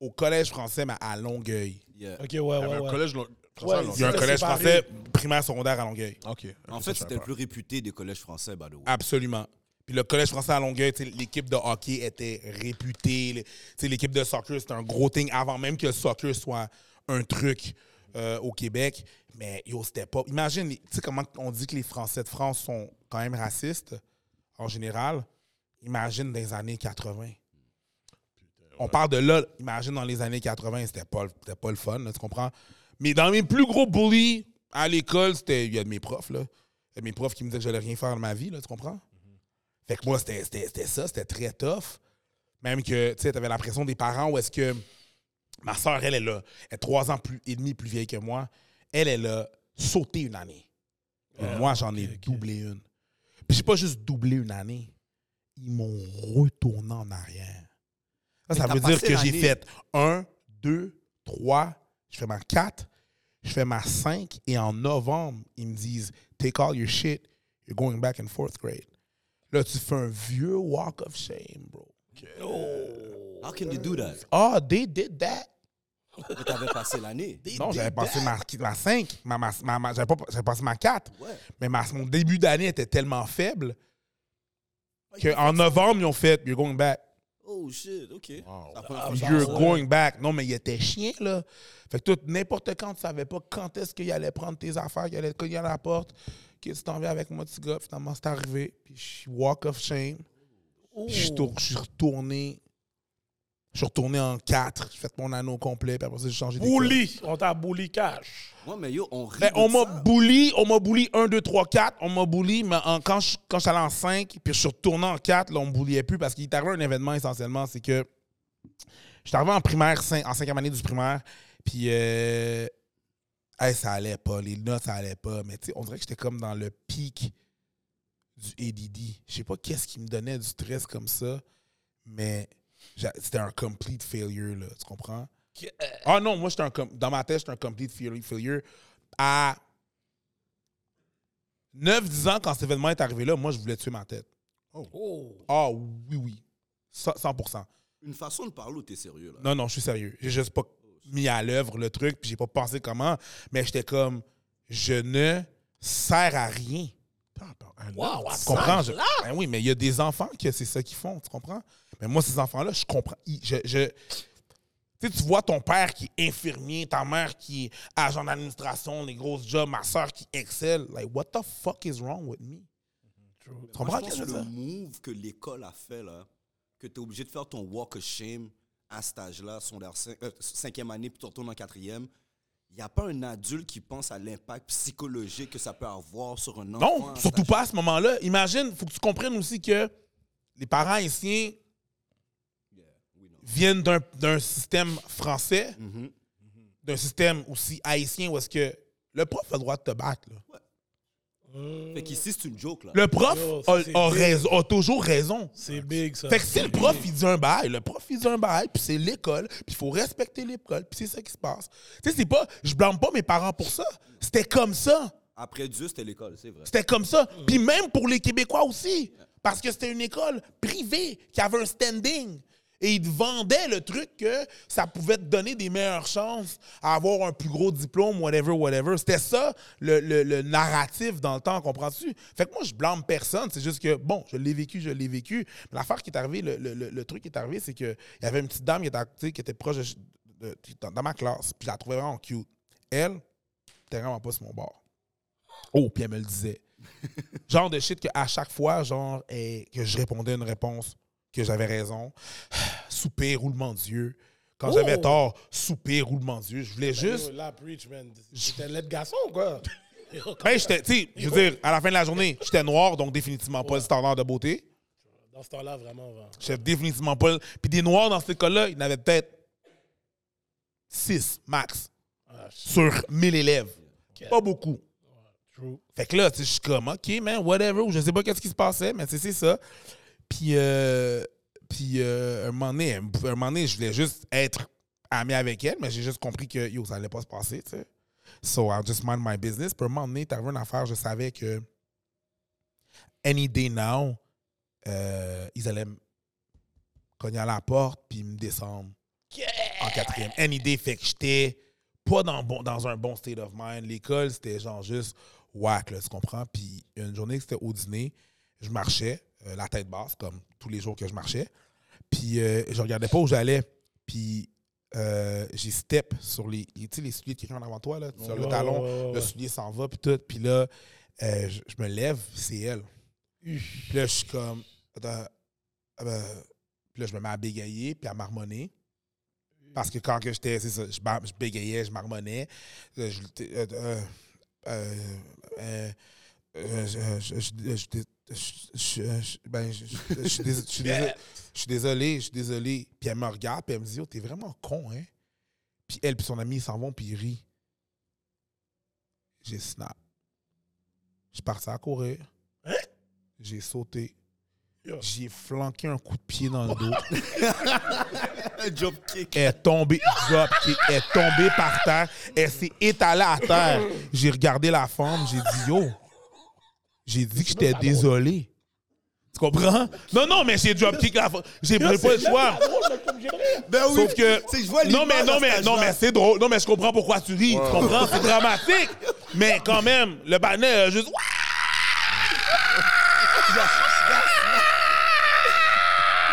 au collège français, mais à Longueuil. Yeah. Ok, ouais, ouais, Un ouais. collège lo- Ouais, français, Il y a un collège séparé. français primaire, secondaire à Longueuil. Ok. En fait, c'était le plus réputé des collèges français, by the way. Absolument. Puis le collège français à Longueuil, l'équipe de hockey était réputée. L'équipe de soccer, c'était un gros thing avant même que le soccer soit un truc euh, au Québec. Mais yo, c'était pas. Imagine, tu sais comment on dit que les Français de France sont quand même racistes en général. Imagine dans les années 80. On parle de là, imagine dans les années 80, c'était pas, pas le fun, là, tu comprends? Mais dans mes plus gros bullies à l'école, c'était. Il y a de mes profs, là. Il y a de mes profs qui me disaient que j'allais rien faire de ma vie, là, tu comprends? Fait que moi, c'était ça, c'était très tough. Même que, tu sais, t'avais l'impression des parents où est-ce que ma soeur, elle, elle, a- elle est trois ans plus, et demi plus vieille que moi. Elle, elle a sauté une année. Et moi, j'en ai doublé une. Puis j'ai pas juste doublé une année. Ils m'ont retourné en arrière. Ça, veut dire que j'ai fait un, deux, trois, je fais ma quatre, je fais ma cinq, et en novembre, ils me disent Take all your shit, you're going back in fourth grade. Là, tu fais un vieux walk of shame, bro. How can you do that? Ah, they did that. Mais t'avais passé l'année. Non, j'avais passé ma, ma 5, ma, ma, ma- ma- j'avais, pas, j'avais passé ma 4. Ouais. Mais ma- mon début d'année était tellement faible qu'en novembre, ils ont fait You're going back. Oh shit, ok. Prend Ah, You're ouais. going back. Non, mais il était chien, là. Fait que toi, n'importe quand, tu savais pas quand est-ce qu'il allait prendre tes affaires, qu'il allait cogner à la porte, que tu t'en viens avec moi, petit gars. Finalement, c'est arrivé. Puis je suis walk of shame. Tour- je suis retourné. Je suis retourné en 4. J'ai fait mon anneau complet. Puis après ça, j'ai changé d'école. Bully! On t'a bully cash. Ouais, mais yo, on rit. Ben, de on m'a ça. bully, on m'a bully 1, 2, 3, 4. On m'a bully, mais en- quand je quand j'allais en 5, puis je suis retourné en 4, là, on me bulliait plus parce qu'il est arrivé un événement essentiellement, c'est que j'étais arrivé en primaire, cin- en cinquième année du primaire, puis euh, hey, ça allait pas, les notes, ça allait pas, mais tu sais, on dirait que j'étais comme dans le pic du ADD. Je sais pas qu'est-ce qui me donnait du stress comme ça, mais c'était un complete failure, là, tu comprends? Ah non, moi, j'étais un dans ma tête, j'étais un complete fail- failure. À 9-10 ans, quand cet événement est arrivé là, moi, je voulais tuer ma tête. Oh! Ah oui, oui. Ça, 100%. Une façon de parler où t'es sérieux, là. Non, non, je suis sérieux. J'ai juste pas mis à l'œuvre le truc, puis j'ai pas pensé comment, mais j'étais comme, je ne sers à rien. Wow, Tu comprends? Je- Ben oui, mais il y a des enfants que c'est ça qu'ils font, tu comprends? Mais moi, ces enfants-là, je comprends. Je, je- tu vois ton père qui est infirmier, ta mère qui est agent d'administration, les grosses jobs, ma soeur qui excelle. Like, what the fuck is wrong with me? Tu comprends que le move que l'école a fait, là, que tu es obligé de faire ton walk of shame à cet âge-là, euh, cinquième année, puis tu retournes en quatrième, il n'y a pas un adulte qui pense à l'impact psychologique que ça peut avoir sur un enfant. Non, surtout pas à ce moment-là. Imagine, il faut que tu comprennes aussi que les parents haïtiens. Viennent d'un- d'un système français, Mhm. d'un système aussi haïtien où est-ce que le prof a le droit de te battre. là. Fait qu'ici, c'est une joke, là. Le prof Yo, ça, a, c'est a big. raison, a toujours raison. C'est big, ça. Fait que si le prof, il dit un bail, le prof, il dit un bail, puis c'est l'école, puis il faut respecter l'école, puis c'est ça qui se passe. Tu sais, c'est pas... Je blâme pas mes parents pour ça. C'était comme ça. Après Dieu, c'était l'école, c'est vrai. C'était comme ça. Puis même pour les Québécois aussi. Parce que c'était une école privée qui avait un standing. Et ils te vendaient le truc que ça pouvait te donner des meilleures chances à avoir un plus gros diplôme, whatever, whatever. C'était ça le, le- le narratif dans le temps, comprends-tu? Fait que moi, je blâme personne. C'est juste que, bon, je l'ai vécu, je l'ai vécu. Mais l'affaire qui est arrivée, le, le- truc qui est arrivé, c'est qu'il y avait une petite dame qui était, qui était proche de, de- dans, dans ma classe. Puis je la trouvais vraiment cute. Elle, était vraiment pas sur mon bord. Oh, puis elle me le disait. genre de shit que à chaque fois, genre, que je répondais une réponse, que j'avais raison. Soupir, roulement d'yeux. Quand Oh! j'avais tort, soupir, roulement d'yeux. Je voulais juste. Yo, Là, preach, man. J'étais laid garçon, quoi. Ben, j'étais, tu sais, je veux dire, à la fin de la journée, j'étais noir, donc définitivement pas le standard de beauté. Dans ce temps-là, vraiment. vraiment. J'étais définitivement pas. Puis des noirs dans cette école-là, il y en avait peut-être 6 max Ah, sur 1000 élèves. Pas beaucoup. true. Fait que là, tu sais, je suis comme, OK, man, whatever. ou Je sais pas qu'est-ce qui se passait, mais c'est ça. Puis, euh, puis euh, un, moment donné, un moment donné, je voulais juste être ami avec elle, mais j'ai juste compris que, yo, ça allait pas se passer, tu sais. So, I'll just mind my business. Puis, un moment donné, t'arrives une affaire, je savais que any day now, euh, ils allaient me cogner à la porte puis me descendre en quatrième. Any day, fait que j'étais pas dans, bon, dans un bon state of mind. L'école, c'était genre juste whack, là, tu comprends? Puis une journée que c'était au dîner, je marchais, euh, la tête basse, comme tous les jours que je marchais. Puis euh, je regardais pas où j'allais. Puis euh, j'ai step sur les, tu sais, les souliers de quelqu'un avant toi, là, sur le talon, ouais, ouais, le soulier s'en va, puis tout. Puis là, euh, je, je me lève, c'est elle. Puis là, je suis comme, attends, ah ben, puis là, je me mets à bégayer, puis à marmonner. Parce que quand que j'étais, c'est ça, je, bégayais, je marmonnais. Je, euh, euh, euh, je- je- je- suis désolé, je suis désolé. Puis elle me regarde, puis elle me dit, oh, t'es vraiment con, hein? Puis elle, puis son ami, ils s'en vont, puis ils rient. J'ai snap. Je suis parti à courir. J'ai sauté. J'ai flanqué un coup de pied dans le dos. Un job kick. Elle est tombée, kick, elle est tombée par terre. Elle s'est étalée à terre. J'ai regardé la femme, j'ai dit yo. J'ai dit que j'étais désolé. Tu comprends? Non, non, mais j'ai drop kick la. J'ai pris pas le choix. Ben oui. Sauf que. Je vois non, mais, non, mais, non, mais c'est drôle. Non, mais je comprends pourquoi tu ris. Tu comprends? C'est dramatique. Mais quand même, le bannet a juste.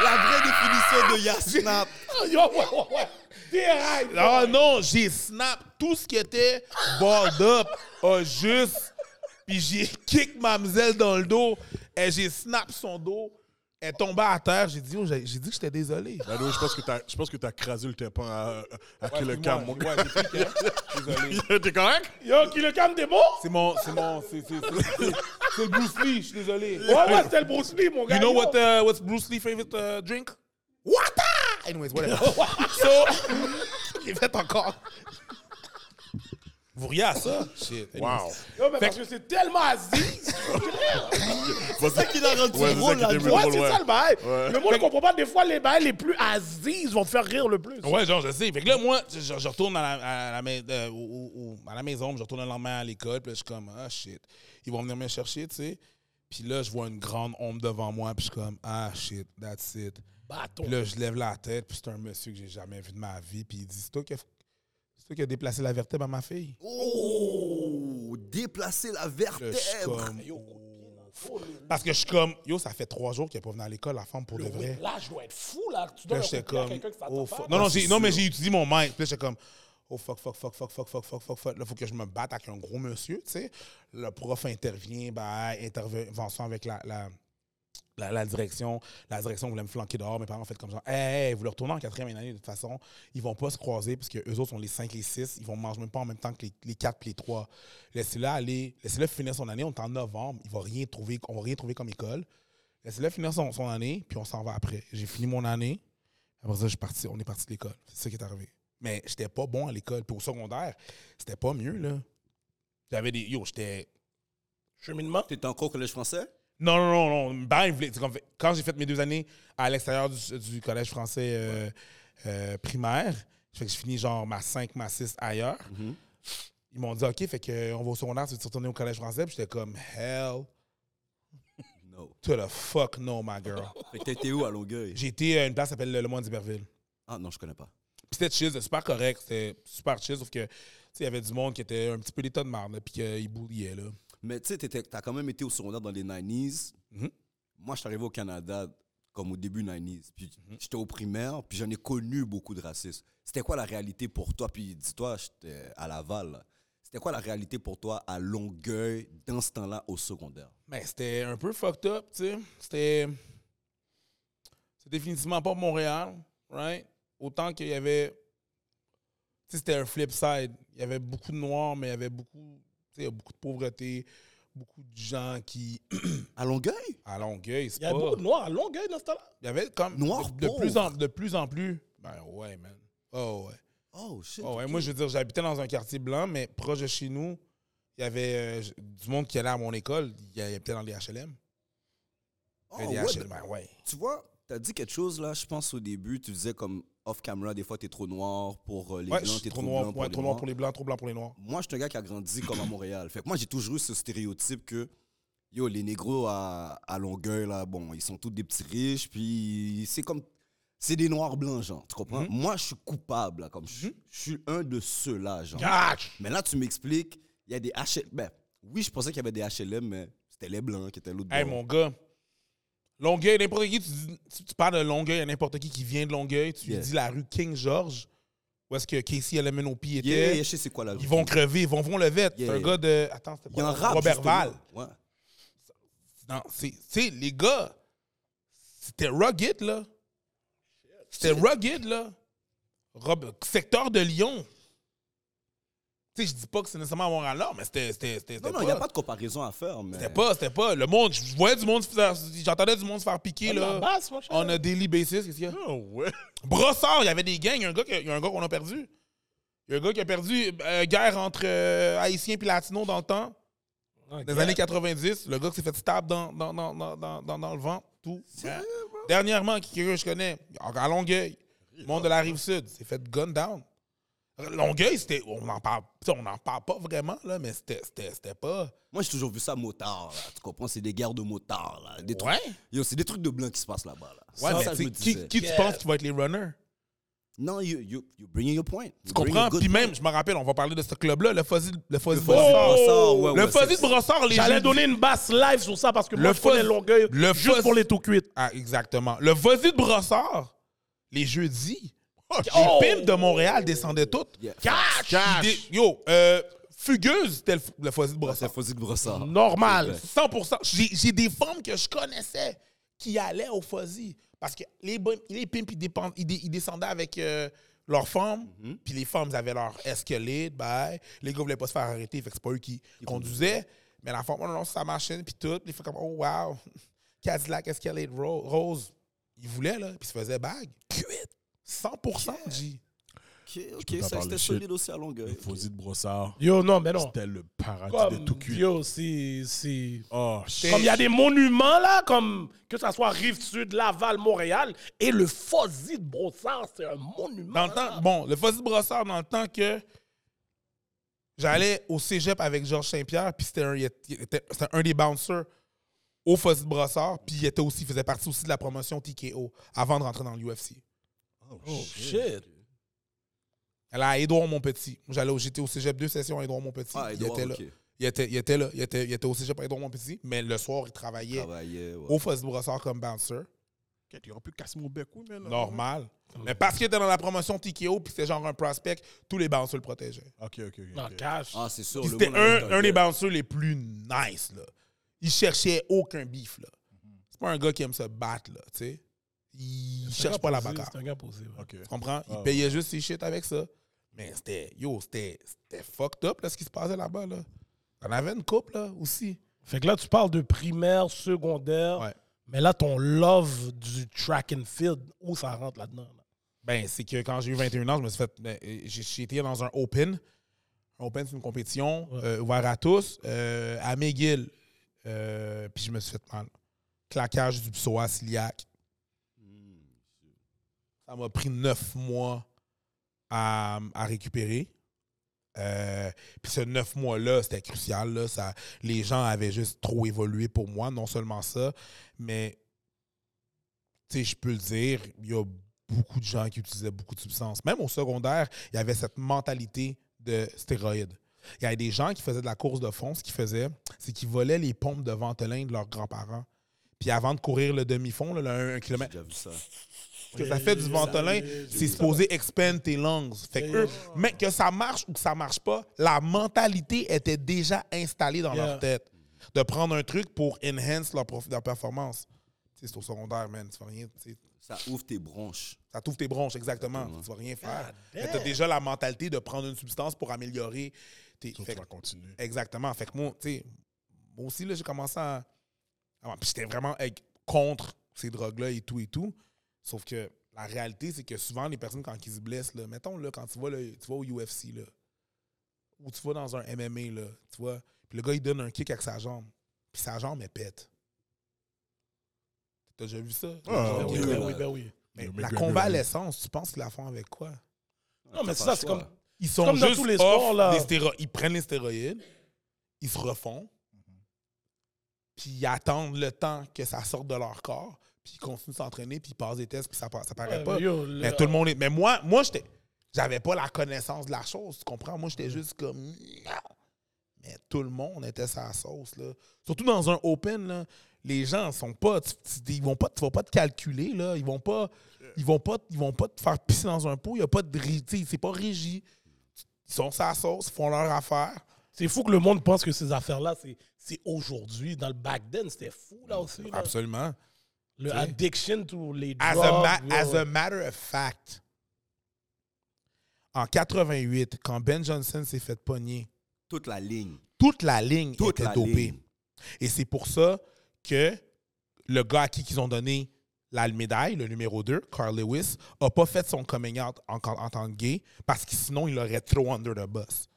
La vraie définition de Yasnap. Ah non, j'ai snap tout ce qui était balled up a juste. Puis j'ai kick mademoiselle dans le dos. Et j'ai snap son dos. Elle tombée à terre. J'ai dit, oh, j'ai j'ai dit que j'étais désolé. Ben, oui, je pense que t'as, je pense que t'as crasé le tympan à, à Ouais, Killer Cam, mon excuse-moi, gars. ouais, j'ai pris que- Désolé. T'es correct? Yo, qui le calme des mots? C'est mon, c'est mon, c'est, c'est, c'est, c'est le Bruce Lee, je suis désolé. Ouais, ouais, c'était le Bruce Lee, mon gars. You know what, uh, what's Bruce Lee's favorite uh, drink? Water! Anyways, whatever. so, j'ai fait encore. Vous riez à ça? Shit. Wow. Mais parce que c'est tellement Aziz. C'est ça qui l'a rendu ouais, drôle, c'est ça qui là. était Ouais, drôle, c'est ouais. ça le bail. Ouais. Le monde ne comprend pas. Des fois, les bails les plus Aziz vont te faire rire le plus. Ouais, genre, je sais. Fait que là, moi, je, je retourne à la, à la mai- euh, au- au- au- à la maison, puis je retourne le lendemain à l'école, puis là, je suis comme, ah, shit. Ils vont venir me chercher, tu sais. Puis là, je vois une grande ombre devant moi, puis je suis comme, ah, shit, that's it. Bâton. Puis là, je lève la tête, puis c'est un monsieur que j'ai jamais vu de ma vie, puis il dit, c'est toi qui as, toi qui as déplacé la vertèbre à ma fille. Oh, déplacer la vertèbre. comme, Parce que je suis comme, yo, ça fait trois jours qu'il n'est pas venu à l'école, la femme, pour de vrai. Là, je dois être fou, là. Tu Puis dois j'étais comme... quelqu'un qui Oh, fuck. Non, non, non, mais j'ai utilisé mon mic. Puis là, j'étais comme. Oh, fuck, fuck, fuck, fuck, fuck, fuck, fuck, fuck, fuck. Là, faut que je me batte avec un gros monsieur, tu sais. Le prof intervient, ben, intervention avec la, la, la, direction. La direction voulait me flanquer dehors. Mes parents ont fait comme genre, hey, vous le retournez en quatrième année, de toute façon, ils vont pas se croiser parce que eux autres sont les 5, les 6. Ils vont manger même pas en même temps que les, les 4 puis les 3. Laissez-le aller, laissez-le finir son année. On est en novembre. Il va rien trouver, on va rien trouver comme école. Laissez-le finir son, son année, puis on s'en va après. J'ai fini mon année. Après ça, je suis parti, on est parti de l'école. C'est ça qui est arrivé. Mais j'étais pas bon à l'école. Puis au secondaire, c'était pas mieux, là. J'avais des. Yo, j'étais. Cheminement. T'étais encore au collège français? Non, non, non, non. Ben, il voulait- quand j'ai fait mes deux années à l'extérieur du, du collège français euh, euh, primaire, fait que j'ai fini genre ma 5, ma 6 ailleurs. Mhm. Ils m'ont dit, OK, fait on va au secondaire, tu veux retourner au collège français? Puis j'étais comme, hell No. to the fuck no, my girl. Fait que t'étais où à Longueuil? j'ai été à une place qui s'appelle le, Moine d'Iberville. Ah non, je connais pas. Puis c'était chill, c'était super correct, c'était super chill, sauf que, tu sais, il y avait du monde qui était un petit peu des tas de marde, puis qu'ils boulillaient, là. Mais tu sais, t'as quand même été au secondaire dans les 90s. Mhm. Moi, je suis arrivé au Canada comme au début 90s. Puis Mhm. j'étais au primaire, puis j'en ai connu beaucoup de racisme. C'était quoi la réalité pour toi? Puis dis-toi, j'étais à Laval. C'était quoi la réalité pour toi à Longueuil dans ce temps-là au secondaire? Mais c'était un peu fucked up, tu sais. C'était. C'est définitivement pas Montréal, right? Autant qu'il y avait. Tu sais, c'était un flip side. Il y avait beaucoup de noirs, mais il y avait beaucoup. Tu sais, beaucoup de pauvreté, beaucoup de gens qui. À Longueuil? À Longueuil, c'est Il y a pas. beaucoup de noirs à Longueuil dans ce temps-là. Il y avait comme. Noirs de, de plus en, de plus en plus. Ben ouais, man. Oh ouais. Oh, shit. Oh, ouais. Moi, je veux dire, j'habitais dans un quartier blanc, mais proche de chez nous, il y avait euh, du monde qui allait à mon école. Il y avait peut-être dans les HLM. Oh, Il y ouais, HLM, ben ouais. Tu vois, tu as dit quelque chose là, je pense au début, tu disais comme off-camera, des fois tu es trop noir pour euh, les Ouais, blancs, suis tu es trop trop, noir, blanc pour ouais, les trop noir pour les blancs, trop blanc pour les noirs. Moi, je suis un gars qui a grandi comme à Montréal. Fait que moi, j'ai toujours eu ce stéréotype que yo, les négros à, à Longueuil, là, bon, ils sont tous des petits riches, puis c'est comme. C'est des noirs blancs, genre. Tu comprends? Moi, je suis coupable, là, comme je, je suis un de ceux-là, genre. Mais là, tu m'expliques, il y a des HLM. Ben, oui, je pensais qu'il y avait des HLM, mais c'était les blancs qui étaient l'autre Hey, bord. mon gars. Longueuil, n'importe qui, tu, dis- tu- tu parles de Longueuil à n'importe qui qui vient de Longueuil, tu dis la rue King George, où est-ce que Casey LMNOP était. Yeah, yeah, je sais c'est quoi la Ils vont crever, ils vont, vont le vêtre. Yeah, c'est un gars de. Attends, c'était quoi? rap. Robert. Val. Ouais. Non, c'est. Tu sais, les gars, c'était rugged, là. C'était rugged, là. Rob- secteur de Lyon. Tu sais, je dis pas que c'est nécessairement à Montréal-Nord, mais c'était. c'était- c'était- Non, c'était non, il n'y a pas de comparaison à faire, mais. C'était pas, c'était pas. Le monde, je voyais du monde se faire. J'entendais du monde se faire piquer, là. basse. On a daily basis, qu'est-ce qu'il y a? Oh, ouais. Brossard, il y avait des gangs. Il y a un gars, qui- il y a un gars qu'on a perdu. Il y a un gars qui a perdu euh, guerre entre euh, Haïtiens et Latinos dans le temps, Ah, des années 90. Le gars qui s'est fait stab dans, dans, dans, dans, dans, dans- dans le ventre, tout. Ouais. Dernièrement, qui quelqu'un que je connais, à Longueuil, le monde de la rive sud, s'est fait gun down. Longueuil, c'était. On n'en parle, on parle pas vraiment, là, mais c'était, c'était, c'était pas. Moi, j'ai toujours vu ça motard, là. Tu comprends? C'est des guerres de motards, là. Des trucs- Ouais. Yo, c'est des trucs de blancs qui se passent là-bas, là. Ouais, Ça, mais ça, tu je sais, me qui, qui tu penses qui va être les runners? Non, you, you, you bringing your point. Tu comprends? Puis même, je me rappelle, on va parler de ce club-là, le Fuzzy, le Fuzzy Le de Brossard. Fuzzy de Brossard, ouais, le ouais, Fuzzy de Brossard, les J'allais donner une basse live sur ça parce que Le moi, je connais fuzz- Longueuil le juste fuzz- pour les tout cuites. Ah, exactement. Le Fuzzy de Brossard, les jeudis, les Oh! pimps de Montréal descendaient toutes. Yeah. Cash! Yo, euh, Fugueuse, c'était le, le Fuzzy de C'est Brossard. Fuzzy de Brossard. Normal. 100%. J'ai j'ai des femmes que je connaissais qui allaient au Fuzzy. Parce que les, les pimps, ils, dépend- ils dé- ils descendaient avec euh, leurs femmes. Puis les femmes, ils avaient leur escalade. Bye. Les gars voulaient pas se faire arrêter. Fait que c'est pas eux qui conduisaient. Mais la femme, oh non, non, c'est sa machine. Puis tout. Puis ils font comme, oh wow. Cadillac Escalade Ro- Rose. Ils voulaient, là. Puis ils se faisaient bague. Cuite. 100%, G. Ok, ok, peux pas ça parler c'était solide aussi à Longueuil. Fauzi de Brossard. Yo, non, mais non. C'était le paradis Comme, de tout cuit. yo, c'est... Oh, shit. Comme il y a des monuments, là, comme que ça soit Rive-Sud, Laval, Montréal, et le Fuzzy de Brossard, c'est un monument. Dans le temps, bon, le Fuzzy de Brossard, dans le temps que j'allais au cégep avec Georges Saint-Pierre, puis c'était un, était- un des bouncers au Fuzzy de Brossard, puis il était aussi, il faisait partie aussi de la promotion TKO avant de rentrer dans l'UFC. Oh, shit. Elle a Édouard Montpetit. J'allais au, j'étais au cégep deux sessions à Édouard Montpetit. Ah, il Edouard, était là. ok. Il était, il était là. Il était, il était au cégep avec mon petit, mais le soir, il travaillait Travaillait, ouais. au Fossi Brossard comme bouncer. Qu'il aurait pu casser mon bec, oui, mais non. Normal. Mais parce qu'il était dans la promotion TKO, puis c'était genre un prospect, tous les bouncers le protégeaient. Ok, ok, ok. Non, cash. Ah, c'est sûr. C'était un, un des bouncers les plus nice, là. Il cherchait aucun beef, là. C'est pas un gars qui aime se battre, là, tu sais. Il cherche pas la bagarre. C'est un gars posé. ouais. Tu comprends? Il Ah, payait juste ses shit avec ça. Mais c'était, yo, c'était fucked up, là, ce qui se passait là-bas, là. T'en avais une couple, là, aussi. Fait que là, tu parles de primaire, secondaire. Ouais. Mais là, ton love du track and field, où ça rentre là-dedans? là? Ben, c'est que quand j'ai eu 21 ans, je me suis fait. ben, j'ai j'ai été dans un Open. Un Open, c'est une compétition Ouais. euh, ouverte à tous, euh, à McGill. Euh, puis je me suis fait mal. Claquage du psoas ciliaque. Ça m'a pris neuf mois à, récupérer. Euh, puis ce neuf mois-là, c'était crucial. Les gens avaient juste trop évolué pour moi. Non seulement ça, mais je peux le dire, il y a beaucoup de gens qui utilisaient beaucoup de substances. Même au secondaire, il y avait cette mentalité de stéroïdes. Il y avait des gens qui faisaient de la course de fond. Ce qu'ils faisaient, c'est qu'ils volaient les pompes de Ventolin de leurs grands-parents. Puis avant de courir le demi-fond, là, le 1 J'ai km. Que ça fait du Ventolin, c'est supposé expand tes lungs. Fait que eux, mais que ça marche ou que ça marche pas, la mentalité était déjà installée dans Yeah. leur tête. De prendre un truc pour enhance leur, prof- leur performance. Tu sais, C'est au secondaire, man. Tu fais rien. tu. Ça ouvre tes bronches. Ça t'ouvre tes bronches, exactement. Exactement. Tu vas rien faire. Mais damn. t'as déjà la mentalité de prendre une substance pour améliorer tes. Ça, fait tu que- continuer. exactement. Fait que moi, tu sais, moi aussi, là, j'ai commencé à. Puis j'étais vraiment contre ces drogues-là et tout et tout. Sauf que la réalité, c'est que souvent, les personnes, quand ils se blessent, là, mettons, là, quand tu vas, là, tu vas au UFC, là, ou tu vas dans un MMA, là, tu vois, puis le gars, il donne un kick avec sa jambe, puis sa jambe, elle pète. T'as déjà vu ça? Ah, Ben oui, ben oui, ben oui. Mais la convalescence, tu penses qu'ils la font avec quoi? Non, mais c'est ça, c'est comme. Ils sont comme dans juste tous les off sports, là. des stéro- Ils prennent les stéroïdes, ils se refont, puis ils attendent le temps que ça sorte de leur corps, puis ils continuent de s'entraîner, puis ils passent des tests, puis ça, ça paraît Ouais, pas. mais yo, le- Mais tout le monde est. Mais moi, moi j'étais. J'avais pas la connaissance de la chose, tu comprends? Moi, j'étais juste comme. Mais tout le monde était sa sauce, là. Surtout dans un open, là. Les gens sont pas. ils vont pas, tu vas pas te calculer, là. Ils vont pas. Ils vont pas, ils vont pas te faire pisser dans un pot. Il y a pas de. C'est pas régi. Ils sont sa sauce, ils font leur affaire. C'est fou que le monde pense que ces affaires-là, c'est, c'est aujourd'hui. Dans le back then, c'était fou, là aussi. là. Absolument. Le addiction to les As, drugs. a, as a matter of fact, en 88, quand Ben Johnson s'est fait pogner, Toute la ligne. toute la ligne Toute était la dopée. ligne. Et c'est pour ça que le gars à qui ils ont donné la médaille, le numéro 2, Carl Lewis, n'a pas fait son coming out en, en tant que gay parce que sinon, il aurait trop under the bus.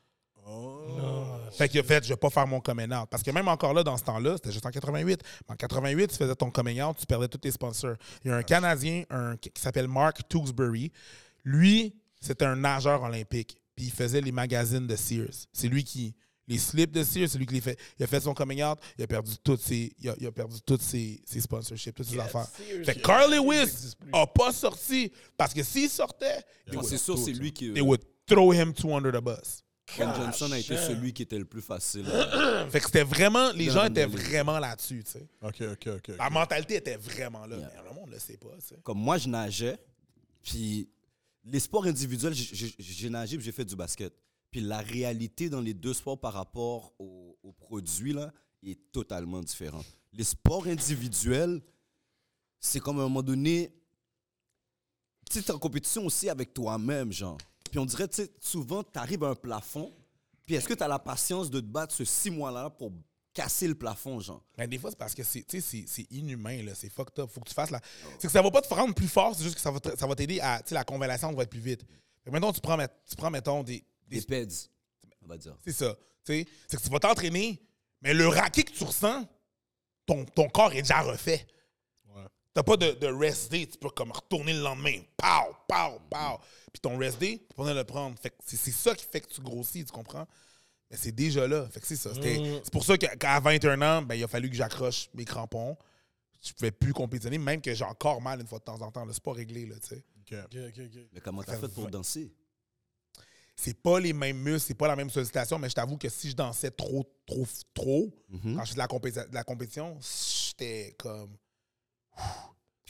Fait qu'il a fait, je vais pas faire mon coming out. Parce que même encore là, dans ce temps-là, c'était juste en 88. En 88, tu faisais ton coming out, tu perdais tous tes sponsors. Il y a un Canadien un, qui s'appelle Mark Tewksbury. Lui, c'était un nageur olympique. Puis il faisait les magazines de Sears. C'est lui qui. Les slips de Sears, c'est lui qui les fait. Il a fait son coming out, il a perdu toutes ses, il a, il a perdu toutes ses, ses sponsorships, toutes ses affaires. Sears, Fait que yeah. Carl Lewis n'existe plus. a pas sorti. Parce que s'il sortait, Ah, would, c'est sûr, c'est lui qui. they would throw him to under the bus. Ben Johnson a été celui qui était le plus facile. Fait que c'était vraiment, les gens étaient vraiment là-dessus, tu sais. Ok, ok, ok. La mentalité était vraiment là. Yeah. Mais le monde ne le sait pas, tu sais. Comme moi, je nageais, puis les sports individuels, j'ai- nagé puis j'ai fait du basket. Puis la réalité dans les deux sports par rapport aux, produits, là, est totalement différente. Les sports individuels, c'est comme à un moment donné, tu t'es en compétition aussi avec toi-même, genre. Puis on dirait, tu sais, souvent, tu arrives à un plafond, puis est-ce que tu as la patience de te battre ce six mois-là pour casser le plafond, genre? Mais des fois, c'est parce que c'est, tu sais, c'est, c'est inhumain, là. C'est fucked up. Faut que tu fasses la. C'est que ça va pas te rendre plus fort, c'est juste que ça va, te- ça va t'aider à. Tu sais, la convalescence va être plus vite. Fait que mettons, tu prends, tu prends mettons, des. des- Des peds, on va dire. c'est ça. Tu sais, c'est que tu vas t'entraîner, mais le raquet que tu ressens, ton, ton corps est déjà refait. Ouais. T'as pas de, de rest day, tu peux comme retourner le lendemain. Pow, pow, pow. Puis ton rest day, tu peux pas le prendre. Fait que c'est, c'est ça qui fait que tu grossis, tu comprends? Mais c'est déjà là. Fait que c'est ça. C'était- Mm. C'est pour ça que- qu'à 21 ans, ben, il a fallu que j'accroche mes crampons. Je pouvais plus compétitionner, même que j'ai encore mal une fois de temps en temps. là. C'est pas réglé, là, tu sais. Ok. Ok, ok, ok. Mais comment t'as Ça fait pour danser? c'est pas les mêmes muscles, c'est pas la même sollicitation, mais je t'avoue que si je dansais trop, trop, trop, Mhm. quand je faisais de la, compéti- de la compétition, j'étais comme.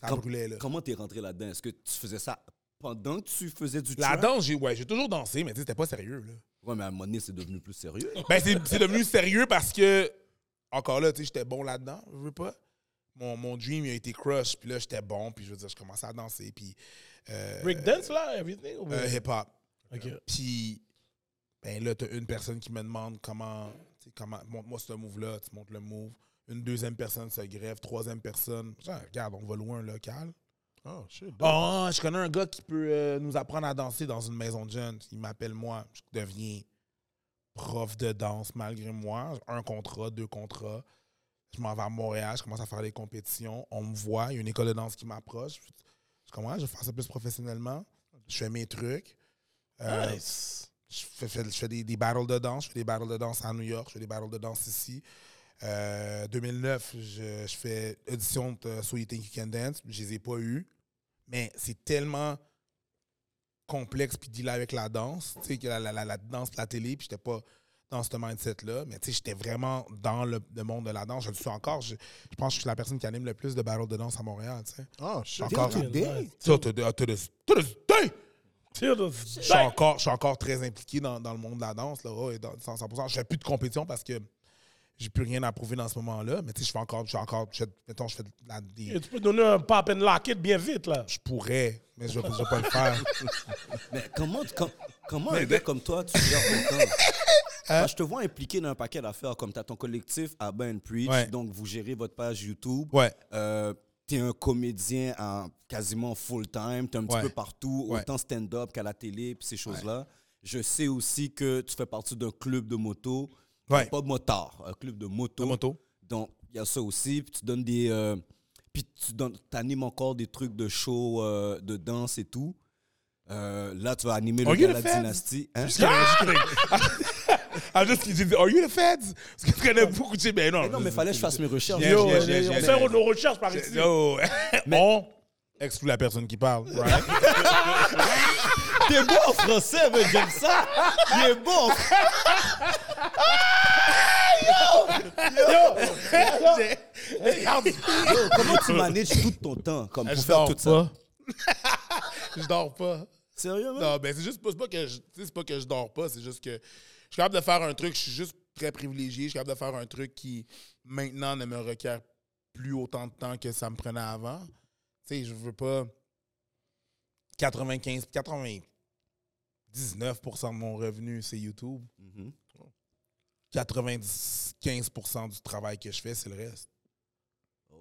Ça Com- brûlait, là. Comment t'es rentré là-dedans? Est-ce que tu faisais ça pendant que tu faisais du La danse, j'ai ouais, j'ai toujours dansé, mais tu sais, c'était pas sérieux, là. Ouais, mais à un moment donné, c'est devenu plus sérieux. Ben, c'est c'est devenu sérieux parce que, encore là, tu sais, j'étais bon là-dedans, je veux pas. Mon, mon dream il a été crush, puis là, j'étais bon, puis je veux dire, je commençais à danser, puis. euh, Breakdance, là, everything? ou- euh, hip-hop. Ok. Puis, ben là, t'as une personne qui me demande comment, tu sais, comment, montre-moi ce move-là, tu montres le move. Une deuxième personne se grève, troisième personne. Genre, regarde, on va louer un local. Oh, shit. Ah, je connais un gars qui peut euh, nous apprendre à danser dans une maison de jeunes. Il m'appelle moi. Je deviens prof de danse malgré moi. Un contrat, deux contrats. Je m'en vais à Montréal, je commence à faire des compétitions. On me voit, il y a une école de danse qui m'approche. Je commence, je vais faire ça plus professionnellement. Je fais mes trucs. Euh, Nice. je fais, fais- je fais des, des battles de danse. Je fais des battles de danse à New York. Je fais des battles de danse ici. Euh, 2009, je, je fais audition de So You Think You Can Dance. Je les ai pas eues. Mais c'est tellement complexe puis dealer avec la danse. Tu sais, que la, la, la, la danse, la télé, puis j'étais pas dans ce mindset-là. Mais tu sais, j'étais vraiment dans le, le monde de la danse. Je le suis encore. Je, je pense que je suis la personne qui anime le plus de battles de danse à Montréal. Tu sais. Oh. Encore. Till today. Till Je suis encore, je suis encore très impliqué dans, dans le monde de la danse, là, ouais, dans, 100%. Je fais plus de compétition parce que j'ai plus rien à prouver dans ce moment-là. Mais tu sais, je fais encore, je fais encore, je fais- mettons, je fais de la- des- Et tu peux donner un pop and lock it bien vite, là. je pourrais, mais je vais, je vais pas le faire. Mais comment, com- comment un gars comme toi, tu gères ton temps? Hein? Moi, je te vois impliqué dans un paquet d'affaires, comme tu as ton collectif à Ben Preach, Ouais. donc vous gérez votre page YouTube. Ouais. Euh, tu es un comédien en quasiment full-time, tu es un petit Ouais. peu partout, Ouais. autant stand-up qu'à la télé, puis ces choses-là. Je sais aussi que tu fais partie d'un club de moto, Ouais. pas de motard, un club de moto. Donc, il y a ça aussi. Puis tu donnes des. euh, puis tu donnes, animes encore des trucs de show, euh, de danse et tout. Euh, là, tu vas animer le Are you Gala the feds? Dynasty. Hein? Ah, juste qu'il dit, Are you the feds? Parce que tu connais beaucoup de ben non. Mais non, mais fallait que je fasse mes recherches. Yo, on fait nos recherches par ici. Yo. On exclut la personne qui parle. right? T'es bon en français, mais j'aime ça. Il est bon. Yo, comment tu manages tout ton temps comme pour Je faire dors tout ça? pas. Je dors pas. Sérieux, man? Non, ben c'est juste pas, c'est pas que je, tu sais, c'est pas que je dors pas, c'est juste que je suis capable de faire un truc, je suis juste très privilégié, je suis capable de faire un truc qui maintenant ne me requiert plus autant de temps que ça me prenait avant. Tu sais, je veux pas 95 99% de mon revenu c'est YouTube. Mhm. 95% du travail que je fais, c'est le reste.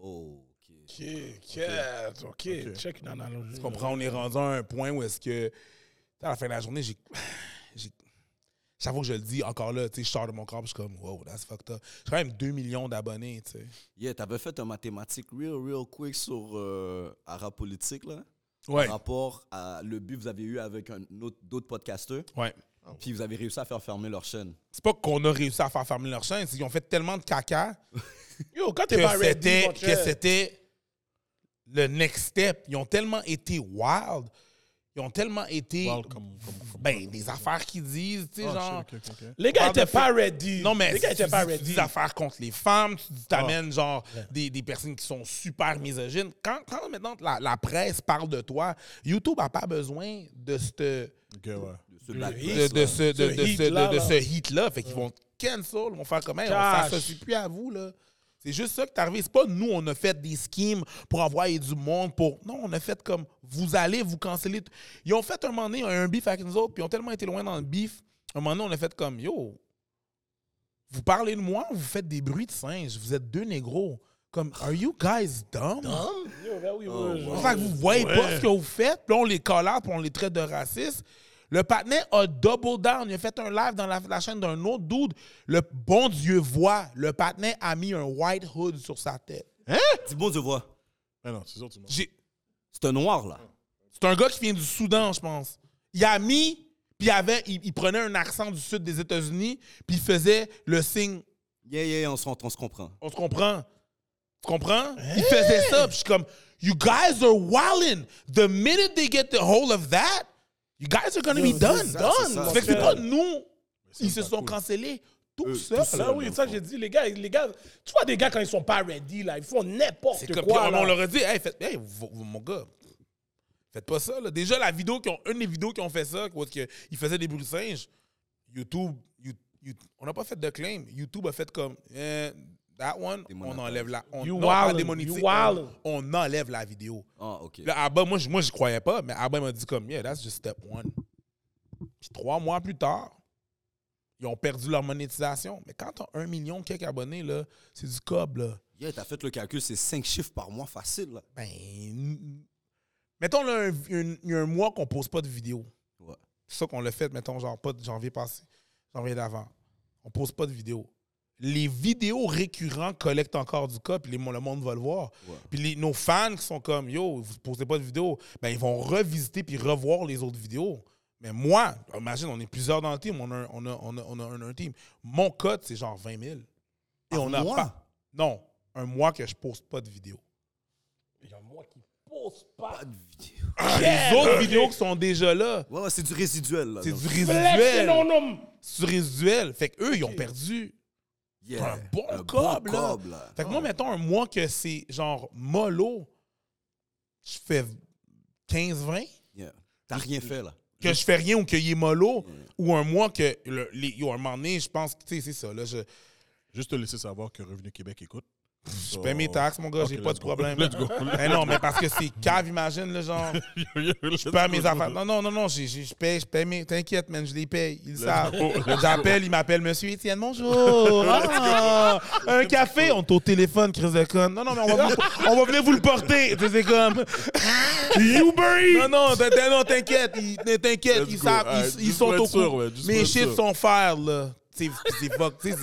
Oh, ok. Ok, ok, ok. Check une analogie. Tu comprends, on est rendu à un point où est-ce que, à la fin de la journée, j'ai. j'ai- Chaque fois que je le dis, encore là, tu sais, je sors de mon corps, je suis comme, wow, that's fucked up. J'ai quand même 2 millions d'abonnés, tu sais. Yeah, t'avais fait un mathématique real, real quick sur euh, Ara Politique, là? Ouais. Par rapport à le but que vous avez eu avec un autre, d'autres podcasteurs. Ouais. Puis vous avez réussi à faire fermer leur chaîne. C'est pas qu'on a réussi à faire fermer leur chaîne, c'est qu'ils ont fait tellement de caca Yo, quand t'es que pas ready, c'était, que c'était le next step. Ils ont tellement été wild. Ils ont tellement été. Wild comme- comme- comme- ben, des affaires qu'ils disent, tu sais, Ah, genre. shit, ok, ok, ok. Les gars étaient pas fait- ready. Non, mais les gars tu, étaient pas dis, tu dis ready. des affaires contre les femmes, tu t'amènes Ah. genre des, des personnes qui sont super misogynes. Quand, quand maintenant la, la presse parle de toi, YouTube n'a pas besoin de cette Ok, ouais. De ce de, ce, de, Ce de ce, heat-là, de- de là. ce hit-là. Fait qu'ils vont cancel, ils vont faire comme, Hey, on s'associe plus à vous, là. C'est juste ça qui est arrivé. C'est pas nous, on a fait des schemes pour envoyer du monde pour. Non, on a fait comme vous allez vous canceller. Ils ont fait un moment donné un beef avec nous autres, puis ils ont tellement été loin dans le beef. Un moment donné, on a fait comme Yo, vous parlez de moi, vous faites des bruits de singe, vous êtes deux négros. Comme, are you guys dumb? Yo, ben oui, Oh, wow. Ça que vous voyez pas ce que vous faites, puis on les collate, puis on les traite de racistes. Le patinet a double down. Il a fait un live dans la, la chaîne d'un autre dude. Le bon Dieu voit. Le patinet a mis un white hood sur sa tête. Dis bon, je vois. Ah non, c'est sûr, tu m'as. J'ai- C'est un noir, là. C'est un gars qui vient du Soudan, je pense. Il a mis, puis il, avait, il, il prenait un accent du sud des États-Unis, puis il faisait le signe. Yeah, yeah, on se, on se comprend. On se comprend. Tu comprends? Il faisait ça, puis je suis comme, You guys are wildin'. The minute they get the hold of that, You guys are gonna be done. ça, done. c'est ça. Fait que c'est pas nous. Ils se sont cool. cancellés tout Eux, seuls. tout seuls. Ah oui, ça j'ai dit, les gars, les gars, tu vois des gars quand ils sont pas ready, là, ils font n'importe C'est comme quoi. on, là. on leur a dit, hey, faites, hey, vous- vous- mon gars, faites pas ça. Là. Déjà, la vidéo qui ont, une des vidéos qui ont fait ça, où est-ce que ils faisaient des bruits de singes, YouTube, you- you- on n'a pas fait de claim. YouTube a fait comme, eh, that one, on enlève la. On, You non, pas you on, on enlève la vidéo. Ah, ok. Là, Abba, moi, je moi, j'y croyais pas, mais Abba m'a dit comme, yeah, that's just step one. Puis trois mois plus tard, ils ont perdu leur monétisation. Mais quand t'as un million quelques abonnés, là, c'est du cob, là. Yeah, t'as fait le calcul, c'est 5 chiffres par mois facile. Là. Ben, mettons là, il y a un mois qu'on pose pas de vidéo. Ouais. C'est ça qu'on l'a fait, mettons, genre pas de janvier passé, janvier d'avant. On pose pas de vidéo. Les vidéos récurrents collectent encore du cas, puis les- le monde va le voir. Ouais. Puis les- nos fans qui sont comme Yo, vous posez pas de vidéo, ben ils vont revisiter puis revoir les autres vidéos. Mais moi, imagine, on est plusieurs dans le team, on a un, on a, on a- on a un, un team. Mon code, c'est genre 20 000. Et Par on n'a mois? pas. Non, un mois que je poste pas de vidéo. Il y a moi qui pose pas. Pas de vidéo. Les autres vidéos qui sont déjà là, Ouais, c'est du résiduel. c'est du résiduel. C'est du résiduel. Fait qu'eux, ils ont perdu. Yeah, un bon un cob, là. cob, là. Fait que moi, mettons un mois que c'est genre mollo, je fais 15-20. Yeah. T'as rien fait, là. Que je fais rien ou qu'il est mollo, ou un mois que, le, les, yo, un moment donné, je pense que, tu sais, c'est ça. Là, je, Juste te laisser savoir que Revenu Québec écoute. Je paie mes taxes, mon gars, j'ai pas de problème. Let's go. Mais non, mais parce que c'est cave, imagine, là, genre. Je paie mes affaires. Non, non, non, non, je paye, je paye mes. T'inquiète, man, je les paye. Ils le savent. J'appelle, il m'appelle Monsieur Étienne, bonjour. Ah, un café, on est au téléphone, Chris de con. Non, non, mais on va, vous- on va venir vous le porter. Tu sais, c'est comme. Uber Non, non, non, t'inquiète, ils- t'inquiète, ils savent, ils, ils sont au courant. Mes shit sont faire, là. Tu sais, c'est fuck, tu sais,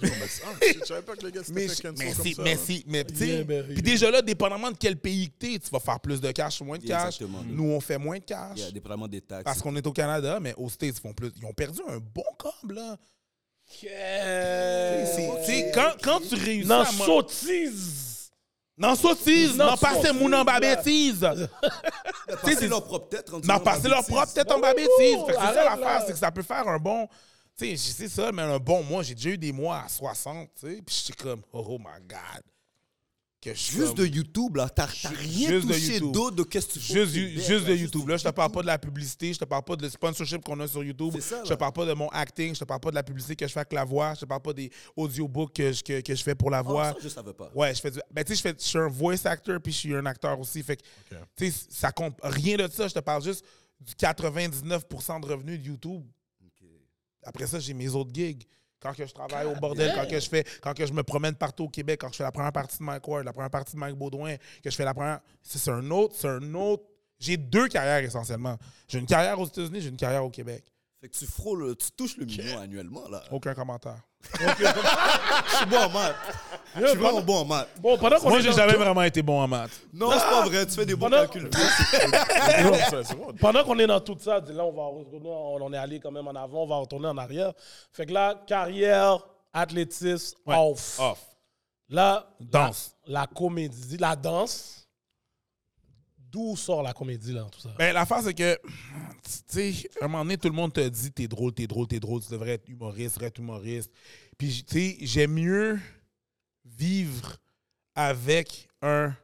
Je savais pas que gars mais, s'étaient fait cancel mais, comme si, ça, mais, là. si, mais tu sais, puis déjà là, dépendamment de quel pays que t'es, tu vas faire plus de cash ou moins de cash. Exactement. Nous, on fait moins de cash. Yeah, dépendamment des taxes. Parce qu'on est au Canada, mais aux States, ils font plus. Ils ont perdu un bon cob, là. Yeah. C'est- tu sais, quand, quand tu réussis Non, à... sottise. Non, sottise, Non, non, passer mon en là. bêtise. passer c'est- leur propre tête. en bas bêtise. Fait que c'est ça arrête, l'affaire, c'est que ça peut faire un bon. Tu sais, c'est ça, mais un bon mois. J'ai déjà eu des mois à 60, tu sais. Puis j'étais comme, oh, my God. Que Juste comme- de YouTube, là. T'as rien Juste de touché YouTube. d'autre de qu'est-ce que tu fais. Juste, Québec, juste de YouTube. Là, je te parle pas de la publicité, je te parle pas de le sponsorship qu'on a sur YouTube. C'est ça, je te parle pas de mon acting, je te parle pas de la publicité que je fais avec la voix, je te parle pas des audiobooks que je, que, que je fais pour la Ah, voix. ça, je savais pas. Ouais, je fais du. Ben, tu sais, je fais- je suis un voice actor puis je suis un acteur aussi. Fait que, tu sais, ça compte rien de ça. Je te parle juste du 99% de revenus de YouTube. Après ça, j'ai mes autres gigs. Quand que je travaille au bordel, quand que je fais, quand que je me promène partout au Québec, quand je fais la première partie de Mike Ward, la première partie de Mike Baudouin, que je fais la première. C'est un autre, c'est un autre. J'ai deux carrières essentiellement. J'ai une carrière aux États-Unis, j'ai une carrière au Québec. Fait que tu frôles, tu touches le million annuellement, là. Aucun commentaire. Je suis bon en maths. Je suis vraiment bon en maths. Bon, pendant qu'on Moi, est j'ai dans jamais tout- vraiment été bon en maths. Non, c'est pas vrai. Tu fais des bons Pendant- calculs. C'est bon, ça, c'est bon. Pendant qu'on est dans tout ça, là, on va retourner, on on est allé quand même en avant, on va retourner en arrière. Fait que là, carrière, athlétisme, Ouais. off. Off. Là, Danse. La, la comédie, la danse. D'où sort la comédie, là, tout ça? Ben, l'affaire, c'est que, tu sais, à un moment donné, tout le monde te dit t'es drôle, t'es drôle, t'es drôle, tu devrais être humoriste, devrais être humoriste. Puis, tu sais, j'aime mieux vivre avec un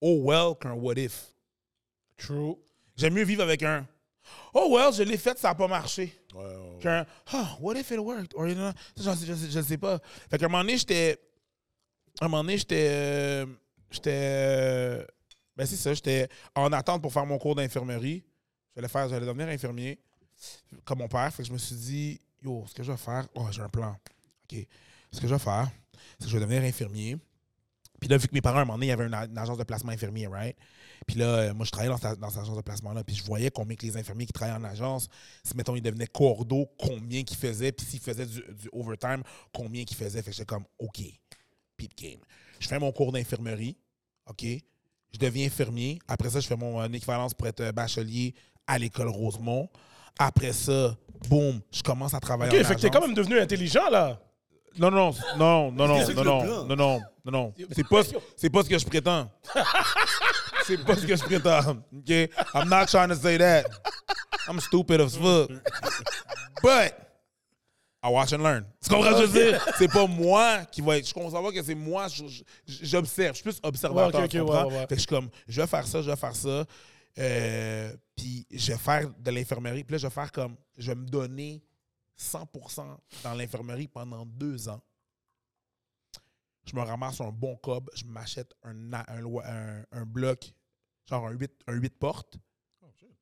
oh well qu'un what if. True. J'aime mieux vivre avec un oh well, je l'ai fait, ça n'a pas marché. Ouais, ouais, ouais. Qu'un oh, what if it worked? Or, you know, je ne sais pas. Fait qu'à un moment donné, j'étais. À un moment donné, j'étais. euh, J'étais. euh, Ben, c'est ça, j'étais en attente pour faire mon cours d'infirmerie. J'allais faire, j'allais devenir infirmier, comme mon père. Fait que je me suis dit, yo, ce que je vais faire, oh, j'ai un plan. OK. Ce que je vais faire, c'est que je vais devenir infirmier. Puis là, vu que mes parents, à un moment donné, il y avait une, agence de placement infirmier, right? Puis là, euh, moi, je travaillais dans, cette- dans cette agence de placement-là, puis je voyais combien que les infirmiers qui travaillaient en agence, si, mettons, ils devenaient cordeaux, combien qu'ils faisaient, puis s'ils faisaient du, du overtime, combien qu'ils faisaient. Fait que j'étais comme, OK, peep game. Je fais mon cours d'infirmerie, OK? Je deviens infirmier. Après ça, je fais mon équivalence pour être euh, bachelier à l'école Rosemont. Après ça, boum, je commence à travailler OK, en fait que t'es agence. quand même devenu intelligent, là. Non, non, non, non, non, non, le non, plan. non, non, non, non. C'est pas, c'est pas ce que je prétends. C'est pas ce que je prétends. OK? I'm not trying to say that. I'm stupid as fuck. But, I watch and learn. Tu comprends ce que je veux dire? C'est pas moi qui va être. Je comprends pas que c'est moi, j'observe. Je suis plus observateur. Ouais, ok, tu ok, comprends? ouais, ouais, ouais. Fait que je suis comme, je vais faire ça, je vais faire ça. Euh, puis je vais faire de l'infirmerie. Puis là, je vais faire comme, je vais me donner 100% dans l'infirmerie pendant deux ans. Je me ramasse un bon cob, je m'achète un, un, loi- un, un bloc, genre un 8, un 8 portes.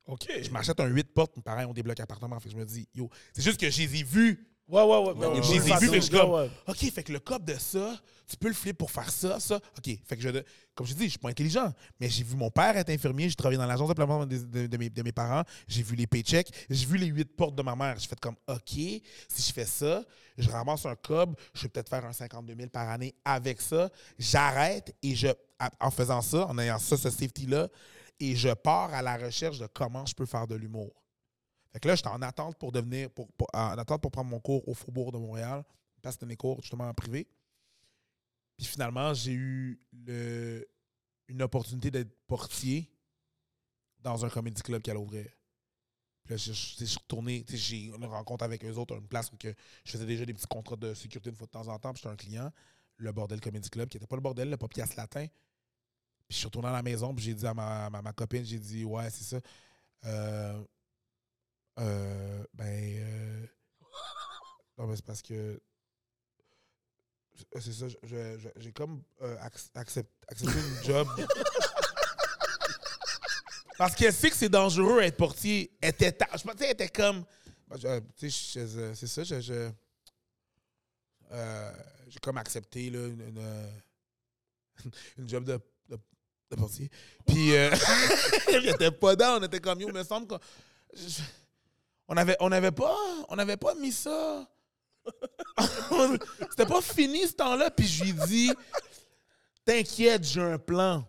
OK. Je m'achète un 8 portes, mes parents ont des blocs appartements. Fait que je me dis, yo, c'est juste que je les ai vus. Ouais, ouais, ouais. mais je les ai façon, vus, fait que je suis comme. OK, fait que le cob de ça, tu peux le flip pour faire ça, ça. OK, fait que je, comme je dis, je suis pas intelligent, mais j'ai vu mon père être infirmier, j'ai travaillé dans l'agence de placement de, de- de mes, de mes parents, j'ai vu les paychecks, j'ai vu les huit portes de ma mère. J'ai fait comme, OK, si je fais ça, je ramasse un cob, je vais peut-être faire un 52 000 par année avec ça. J'arrête et je, en faisant ça, en ayant ça, ce safety-là, et je pars à la recherche de comment je peux faire de l'humour. Fait que là, j'étais en attente pour devenir, pour, en attente pour prendre mon cours au Faubourg de Montréal, parce que mes cours justement en privé. Puis finalement, j'ai eu le- une opportunité d'être portier dans un comedy club qui allait ouvrir. Puis là, je, je- suis retourné, j'ai une rencontre avec eux autres, une place où je faisais déjà des petits contrats de sécurité une fois de temps en temps, puis j'étais un client, le Bordel Comedy Club, qui n'était pas le bordel, le Papias Latin. Puis je suis retourné à la maison, puis j'ai dit à ma, ma, ma copine, j'ai dit, ouais, c'est ça. Euh, euh, ben, euh, non, mais c'est parce que. euh, C'est ça, j'ai comme euh, ac- accept- accepté une job. Parce qu'elle sait que c'est dangereux être portier. Elle était, ta- je pensais était comme. Ben, c'est ça, je. j'ai comme accepté là, une, une, job de, portier. Puis, j'étais pas dans, on était comme, yo, il me semble qu'on. je- On avait, on avait pas, on avait pas mis ça. C'était pas fini ce temps-là. Puis je lui dis, t'inquiète, j'ai un plan.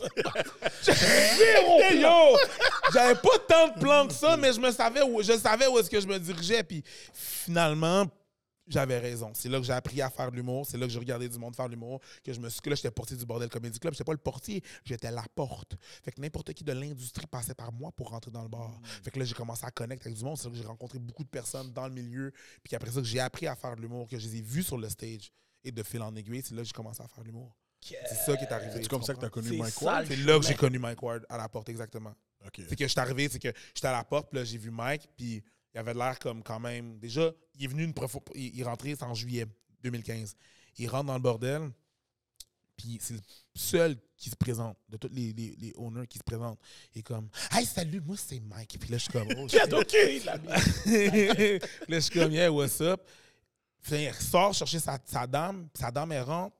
Yo, j'avais pas tant de plans que ça, mais je me savais où, je savais où est-ce que je me dirigeais. Puis finalement, j'avais raison. C'est là que j'ai appris à faire de l'humour. C'est là que j'ai regardé du monde faire de l'humour. Que je me suis que là, j'étais portier du Bordel Comedy Club. J'étais pas le portier, j'étais la porte. Fait que n'importe qui de l'industrie passait par moi pour rentrer dans le bar. Fait que là, j'ai commencé à connecter avec du monde. C'est là que j'ai rencontré beaucoup de personnes dans le milieu. Puis après ça, que j'ai appris à faire de l'humour, que je les ai vus sur le stage. Et de fil en aiguille, c'est là que j'ai commencé à faire de l'humour. C'est ça qui est arrivé. C'est comme ça que tu as connu Mike. Ward? C'est là que j'ai connu Mike Ward à la porte, exactement. Ok. C'est que je suis arrivé, c'est que j'étais à la porte, puis là, j'ai vu Mike, puis il avait l'air comme quand même. Déjà, il est venu une fois, il, il est rentré c'est en juillet 2015. Il rentre dans le bordel, puis c'est le seul qui se présente, de tous les, les, les owners qui se présentent. Il est comme Hey, salut, moi c'est Mike. Puis là, je suis comme Oh, shit. OK, la là, je suis comme, yeah, what's up? Puis là, il ressort chercher sa, sa dame, puis sa dame, elle rentre.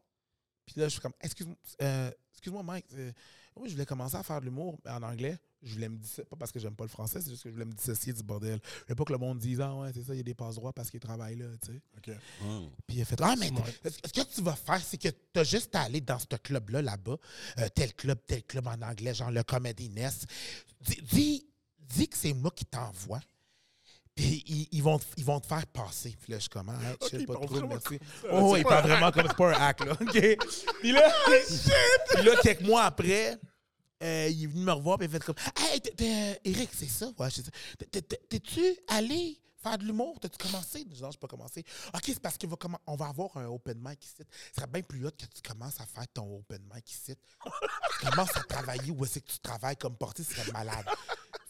Puis là, je suis comme, excuse-moi, euh, excuse-moi, Mike. euh, moi, je voulais commencer à faire de l'humour en anglais. Je voulais me dissocier, pas parce que j'aime pas le français, c'est juste que je voulais me dissocier du bordel. Je voulais pas que le monde dise, ah ouais, c'est ça, il y a des passe droits parce qu'il travaille là, tu sais. Ok. Puis il a fait Ah, mais ce que tu vas faire, c'est que tu as juste à aller dans ce club-là, là-bas, euh, tel club, tel club en anglais, genre le Comedy Nest. Dis, dis, dis que c'est moi qui t'envoie. Puis ils, ils vont, te- ils vont te faire passer. Puis là, je suis comme, ah, Ok, chill, il pas parle trop, vraiment merci. comme. Oh, il pas parle un vraiment comme c'est pas un hack, là. OK? Puis là, puis là, quelques mois après, euh, il est venu me revoir, puis il a fait comme Hey, t'es- t'es- Eric, c'est ça? Ouais, c'est ça. T'es- t'es- t'es- T'es-tu allé faire de l'humour? T'as-tu commencé? Non, je pas commencé. OK, c'est parce qu'on va, commen- on va avoir un open mic ici. Ce serait bien plus hot que tu commences à faire ton open mic ici. tu commences à travailler où est-ce que tu travailles comme portier, ce serait malade.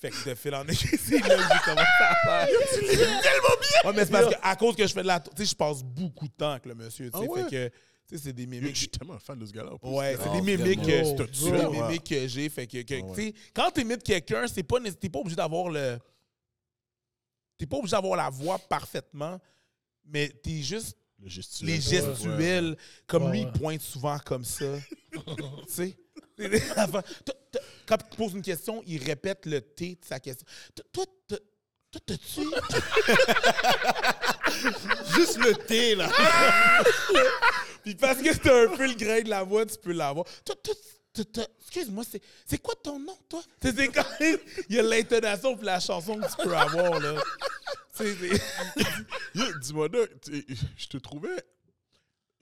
Fait que de fil en aiguille, c'est là que j'ai commencé à faire. tellement bien! Ouais, mais c'est parce qu'à cause que je fais de la. Tu sais, je passe beaucoup de temps avec le monsieur. Tu sais, Ah ouais? fait que. Sais, c'est des Yo, mimiques. Je suis tellement fan de ce gars-là. Ouais, c'est Ah, des mimiques vraiment. que, c'est des mimiques que j'ai. Fait que, que, Ah ouais. tu sais, quand t'imites quelqu'un, c'est pas, t'es pas obligé d'avoir le. T'es pas obligé d'avoir la voix parfaitement, mais t'es juste Le gestuel. les gestuels. Comme Ouais, lui, ouais. il pointe souvent comme ça. tu sais? Quand tu poses une question, il répète le T de sa question. Toi, toi, t'as-tu. Juste le thé, là. Puis parce que t'as un peu le grain de la voix, tu peux l'avoir. Toi, toi, Excuse-moi, c'est, c'est quoi ton nom, toi? C'est quand même. Il y a l'intonation puis la chanson que tu peux avoir, là. Tu sais, c'est- Yo, Dis-moi je te trouvais.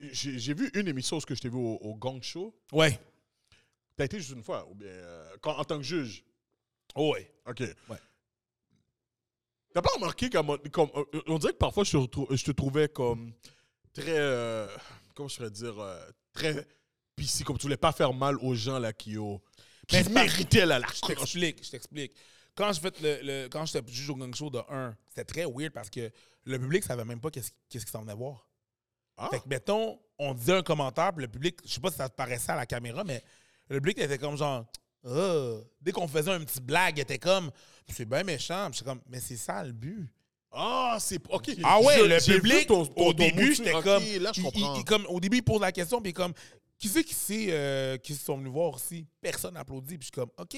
J'ai j'ai vu une émission ce que je t'ai vu au, au Gang Show. Ouais. T'as été juste une fois, ou bien euh, quand- en tant que juge. Oh, ouais. OK. Ouais. T'as pas remarqué mon- comme, euh, on dirait que parfois je te, retrou- je te trouvais comme très, euh, comment je pourrais dire, euh, très PC, comme tu voulais pas faire mal aux gens là qui ont, qui Mais méritaient la, la Je t'explique, je t'explique. Quand je fait le, le- quand j'étais juge au gang show de 1, c'était très weird parce que le public savait même pas qu'est-ce qu'est-ce qu'il s'en venait voir. Ah. Fait que, mettons, on disait un commentaire, puis le public, je sais pas si ça te paraissait à la caméra, mais le public était comme genre, Ah. dès qu'on faisait un petit blague, il était comme, c'est bien méchant. Comme, mais c'est ça le but. Ah, c'est. OK. Ah ouais, Je- le public, ton- ton- au début, j'étais comme, Là, je il- il- comprends. il- comme, au début, il pose la question, puis comme, qui c'est qui sait, euh, qui sont venus voir aussi? Personne n'applaudit, puis je suis comme, OK.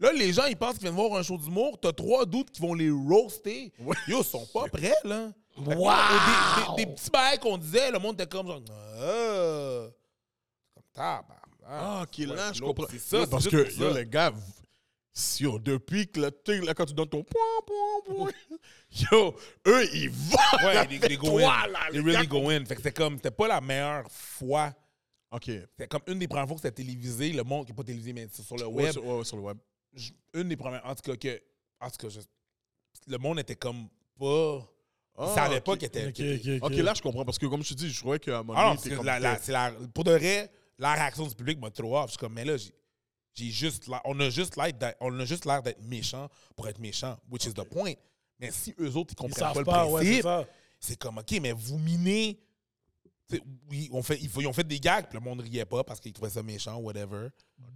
Là, les gens, ils pensent qu'ils viennent voir un show d'humour. T'as trois doutes qui vont les roaster. Ouais. Yo, ils sont pas prêts, là. Wow! Des, des- des petits bails qu'on disait, le monde était comme genre, ah. Comme tabarnak. Ah, OK, là, je comprends. C'est ça, parce que, ça. les gars, yo, depuis que thing, là, quand tu donnes ton point, point, point, yo, eux, ils vont. Ouais, des go toi, in. là, les really gars. go in. Fait que c'était comme, c'était pas la meilleure fois. OK. C'était comme une des premières fois que c'était télévisé, le monde qui n'est pas télévisé, mais c'est sur le Ouais, web. sur, ouais, ouais, sur le web. j- une des premières. En tout cas, que. En tout cas, je- le monde était comme pas. Ah, il savait ok. pas qu'il était. Ok, qu'il était- ok, OK, là, je comprends. Parce que, comme je te dis, je trouvais qu'à un moment Ah non, donné, c'est t'es comme- la- la- c'est la- pour de vrai, la réaction du public m'a trop off. Je suis comme, mais là, j'ai juste on a juste l'air d'être- on a juste l'air d'être méchant pour être méchant, which is the point. Mais si eux autres, ils comprennent pas, pas, le principe, c'est comme, OK, mais vous minez. Oui, on fait, ils, ils ont fait des gags, puis le monde riait pas parce qu'ils trouvaient ça méchant, whatever.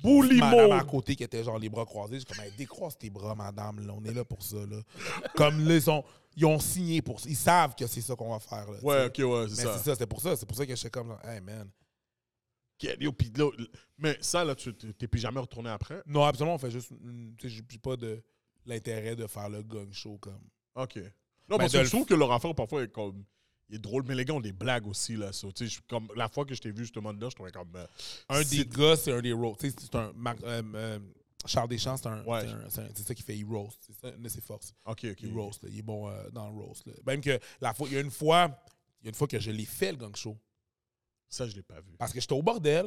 Bully Madame à côté qui était genre les bras croisés. Je suis comme, Hey, décroise tes bras, madame, là, on est là pour ça. Là. comme là, ils, sont- ils ont signé pour ça. Ils savent que c'est ça qu'on va faire. Là, Ouais, t'sais. OK, ouais, c'est ça. c'est ça, c'est pour ça. C'est pour ça que je suis comme, hey man. Yo, puis là, mais ça, là, tu t'es plus jamais retourné après? Non, absolument, on fait juste. Tu sais, j'ai pas de l'intérêt de faire le gang show comme. OK. Non, Ben, parce que je trouve que leur affaire, parfois, est comme... Il est drôle, mais les gars ont des blagues aussi, là. So, comme la fois que je t'ai vu, justement, dedans, je trouvais comme... euh, Un des gars, c'est un des roasts. Tu sais, c'est un. Euh, euh, Charles Deschamps, c'est un. Ouais. c'est ça qui fait, il roast. C'est ça, de ses forces. OK, OK. Il roast, là. Il est bon euh, dans le roast. là. Même que la fois, il y a une fois, il y a une fois que je l'ai fait, le gang show. Ça, je l'ai pas vu. Parce que j'étais au bordel.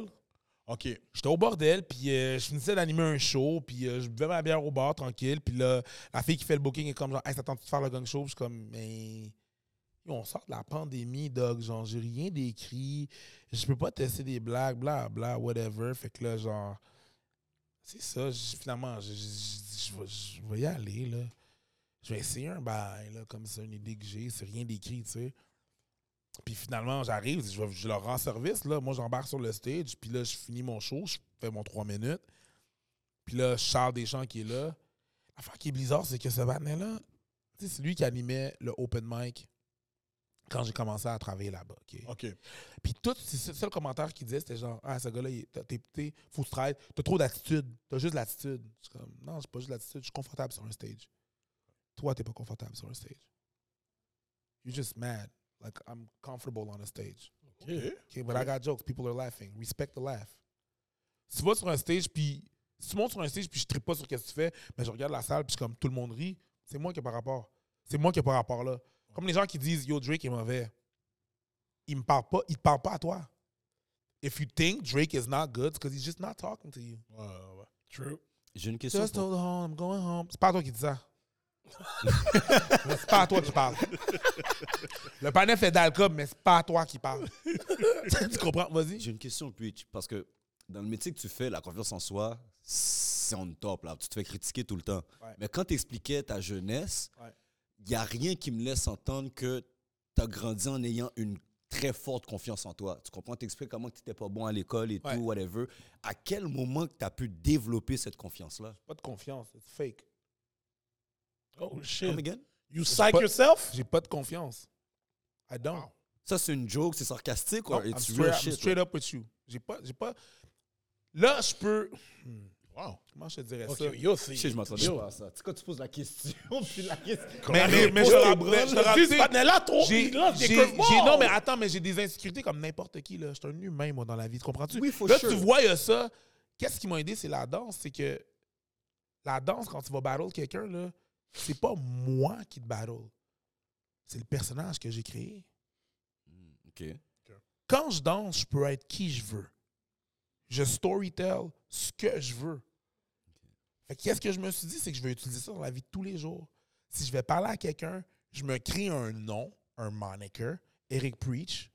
OK. J'étais au bordel, puis euh, je finissais d'animer un show, puis euh, je buvais ma bière au bar tranquille, puis là, la fille qui fait le booking est comme genre, hey, ça tente de faire le gang show? Puis je suis comme, mais. on sort de la pandémie, dog. Genre, j'ai rien d'écrit. Je peux pas tester des blagues, bla, bla, whatever. Fait que là, genre. C'est ça, finalement, je, je- je- je vais- y aller, là. Je vais essayer un bail, là, comme c'est une idée que j'ai. C'est rien d'écrit, tu sais. Puis finalement, j'arrive, je, leur rends service. Là. Moi, j'embarque sur le stage. Puis là, je finis mon show. Je fais mon 3 minutes. Puis là, Charles Deschamps qui est là. L'affaire qui est bizarre, c'est que ce là c'est lui qui animait le open mic quand j'ai commencé à travailler là-bas. OK? OK. Puis tout, c'est ça, le commentaire qu'il disait, c'était genre, ah, ce gars-là, t'es, faut que tu travailles. T'as trop d'attitude. T'as juste l'attitude. Je suis comme, non, c'est pas juste l'attitude. Je suis confortable sur un stage. Toi, t'es pas confortable sur un stage. You're just mad. Like, I'm comfortable on a stage. OK. Okay, but I got jokes. People are laughing. Respect the laugh. Si tu vas sur un stage, puis si tu montes sur un stage, puis je tripe pas sur ce que tu fais, mais je regarde la salle, puis je suis comme tout le monde rit, c'est moi qui ai pas rapport. C'est moi qui ai pas rapport là. Comme les gens qui disent Yo, Drake est mauvais. Ils me parlent pas, ils te parlent pas à toi. If you think Drake is not good, it's because he's just not talking to you. Ouais, ouais. True. J'ai une question. Just pour- told home, I'm going home. C'est pas à toi qui dis ça. C'est pas à toi qui parle. Le panel fait d'alcool, mais c'est pas à toi qui parle. tu comprends? Vas-y. J'ai une question, Preach, parce que dans le métier que tu fais, la confiance en soi, c'est on top, là. Tu te fais critiquer tout le temps. Ouais. Mais quand tu expliquais ta jeunesse, Ouais. il n'y a rien qui me laisse entendre que tu as grandi en ayant une très forte confiance en toi. Tu comprends? Tu expliques comment tu n'étais pas bon à l'école et Ouais. tout, whatever. À quel moment tu as pu développer cette confiance-là? Pas de confiance, c'est fake. Oh shit. Come again? You psych pas- yourself? J'ai pas de confiance. I don't. Ça, c'est une joke, c'est sarcastique, ou I'm it's straight, real I'm shit? straight up with you. J'ai pas, j'ai pas. Là, je peux. Hmm, Wow. Comment je te dirais ça? yo, c'est. Je sais, je m'attendais Yo. pas à ça. Tu sais, quand tu poses la question, puis la question... Mais, mais, mais je te rappelle- je te là. rappelle- trop, J'ai, non, mais attends, mais j'ai des insécurités comme n'importe qui. Là. Je suis un humain, moi, dans la vie. Tu comprends-tu? Oui, for là, sure. tu vois, il y a ça. Qu'est-ce qui m'a aidé, c'est la danse. C'est que la danse, quand tu vas battle quelqu'un, là, c'est pas moi qui te battle. C'est le personnage que j'ai créé. OK. Quand je danse, je peux être qui je veux. Je storytell ce que je veux. Fait qu'est-ce que je me suis dit, c'est que je vais utiliser ça dans la vie de tous les jours. Si je vais parler à quelqu'un, je me crée un nom, un moniker, Eric Preach.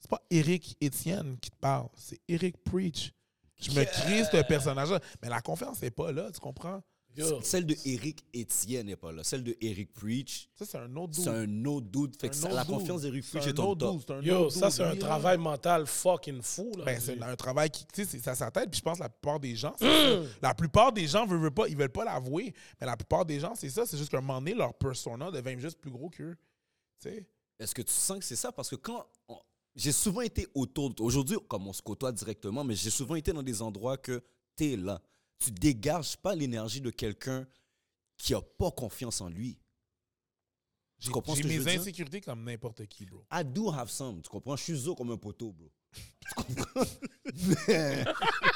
C'est pas Eric Etienne qui te parle, c'est Eric Preach. Je me crée ce personnage-là. Mais la confiance n'est pas là, tu comprends? Yo. Celle de Eric Etienne n'est pas là. Celle de Eric Preach, Ça, c'est un autre c'est dude. un autre dude. Fait que ça- la dude. confiance d'Eric C'est Preach un est au autre top. dude, c'est un Yo, autre ça, c'est un travail mental fucking fou. Là. Ben, c'est un travail qui, tu sais, c'est- ça sa tête. Puis je pense que la plupart des gens, c'est ça. La plupart des gens veulent, veulent pas, ils veulent pas l'avouer. Mais la plupart des gens, c'est ça. C'est juste qu'à un moment donné, leur persona devient juste plus gros qu'eux. Tu sais? Est-ce que tu sens que c'est ça? Parce que quand. on- J'ai souvent été autour. de- Aujourd'hui, comme on se côtoie directement, mais j'ai souvent été dans des endroits que tu es là. Tu dégages pas l'énergie de quelqu'un qui a pas confiance en lui. J'ai comprends ce j'ai que je mes veux dire? insécurités comme n'importe qui, bro. I do have some. Tu comprends? Je suis zo comme un poteau, bro. Tu comprends?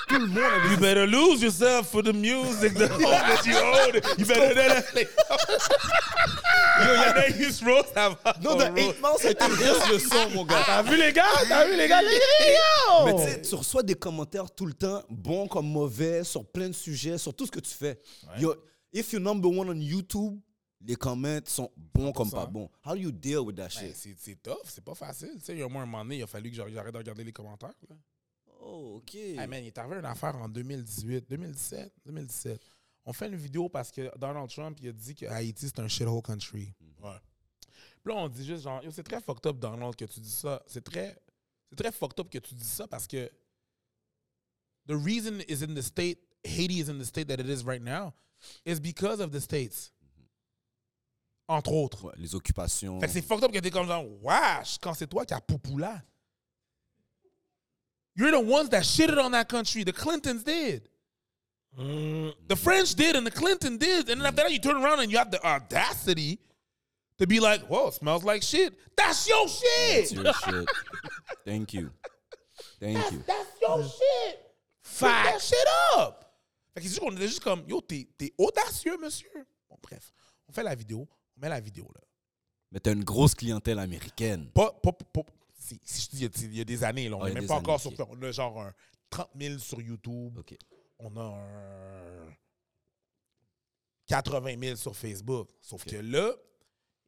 Tout le monde a des You better lose yourself for the music, the home that you own. You better. Yo, y'en a avant. Non, de 8 Mile, ça a été juste le son, mon gars. T'as vu les gars? T'as vu les gars? Les Mais tu sais, tu reçois des commentaires tout le temps, bons comme mauvais, sur plein de sujets, sur tout ce que tu fais. Yo, if you're number one on YouTube, les commentaires sont bons comme pas 100%. bons. How do you deal with that Ben, shit? c'est c'est tough, c'est pas facile. Tu sais, il y a au moins un moment donné, il a fallu que j'arrête de regarder les commentaires. Là. Oh, OK. Hey man, il arrivé une affaire en 2018, 2017, 2017. On fait une vidéo parce que Donald Trump il a dit que Haïti c'est un shithole country. Ouais. Puis là, on dit juste genre, Yo, c'est très fucked up, Donald, que tu dis ça. C'est très, c'est très fucked up que tu dis ça parce que the reason is in the state, Haiti is in the state that it is right now, is because of the states. Entre autres. Ouais, les occupations. Fait que c'est fucked up que t'es comme genre, wesh, quand c'est toi qui as poupou là. You're the ones that shitted on that country. The Clintons did. Mm, The French did and the Clinton did. And then after that, you turn around and you have the audacity to be like, whoa, it smells like shit. That's your That's shit. your shit. Thank you. Thank you. That's your shit. Fuck that shit up. Fait juste qu'on était juste comme, yo, t'es t'es audacieux, monsieur. Bon, bref, on fait la vidéo. On met la vidéo là. Mais t'as une grosse clientèle américaine. Pas, pas, pas- si, si je dis il y a- il y, a des années, là, on n'est a même pas années, encore ok. sur. On a genre un 30 000 sur YouTube. OK. On a un 80 000 sur Facebook. Sauf que là,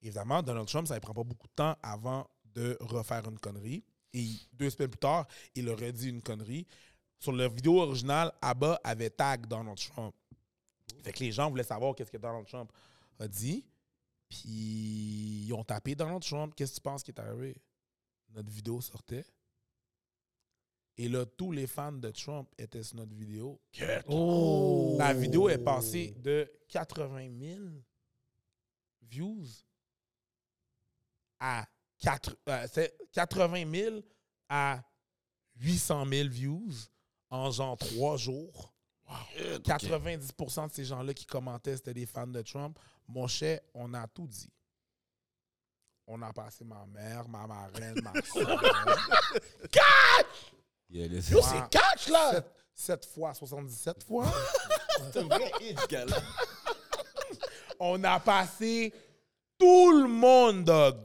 évidemment, Donald Trump, ça ne prend pas beaucoup de temps avant de refaire une connerie. Et deux semaines plus tard, il aurait dit une connerie. Sur la vidéo originale, Abba avait tag Donald Trump. Fait que les gens voulaient savoir qu'est-ce que Donald Trump a dit. Puis ils ont tapé Donald Trump. Qu'est-ce que tu penses qui est arrivé? Notre vidéo sortait. Et là, tous les fans de Trump étaient sur notre vidéo. Oh! La vidéo est passée de 80 000 views à 4, euh, c'est 80 000 à 800 000 views en genre trois jours. 90% de ces gens-là qui commentaient, c'était des fans de Trump. Mon cher, on a tout dit. On a passé ma mère, ma marraine, ma soeur. Yeah, Yo, c'est catch, là! 7 fois, 77 fois. C'est un vrai hit. On a passé tout le monde, dog.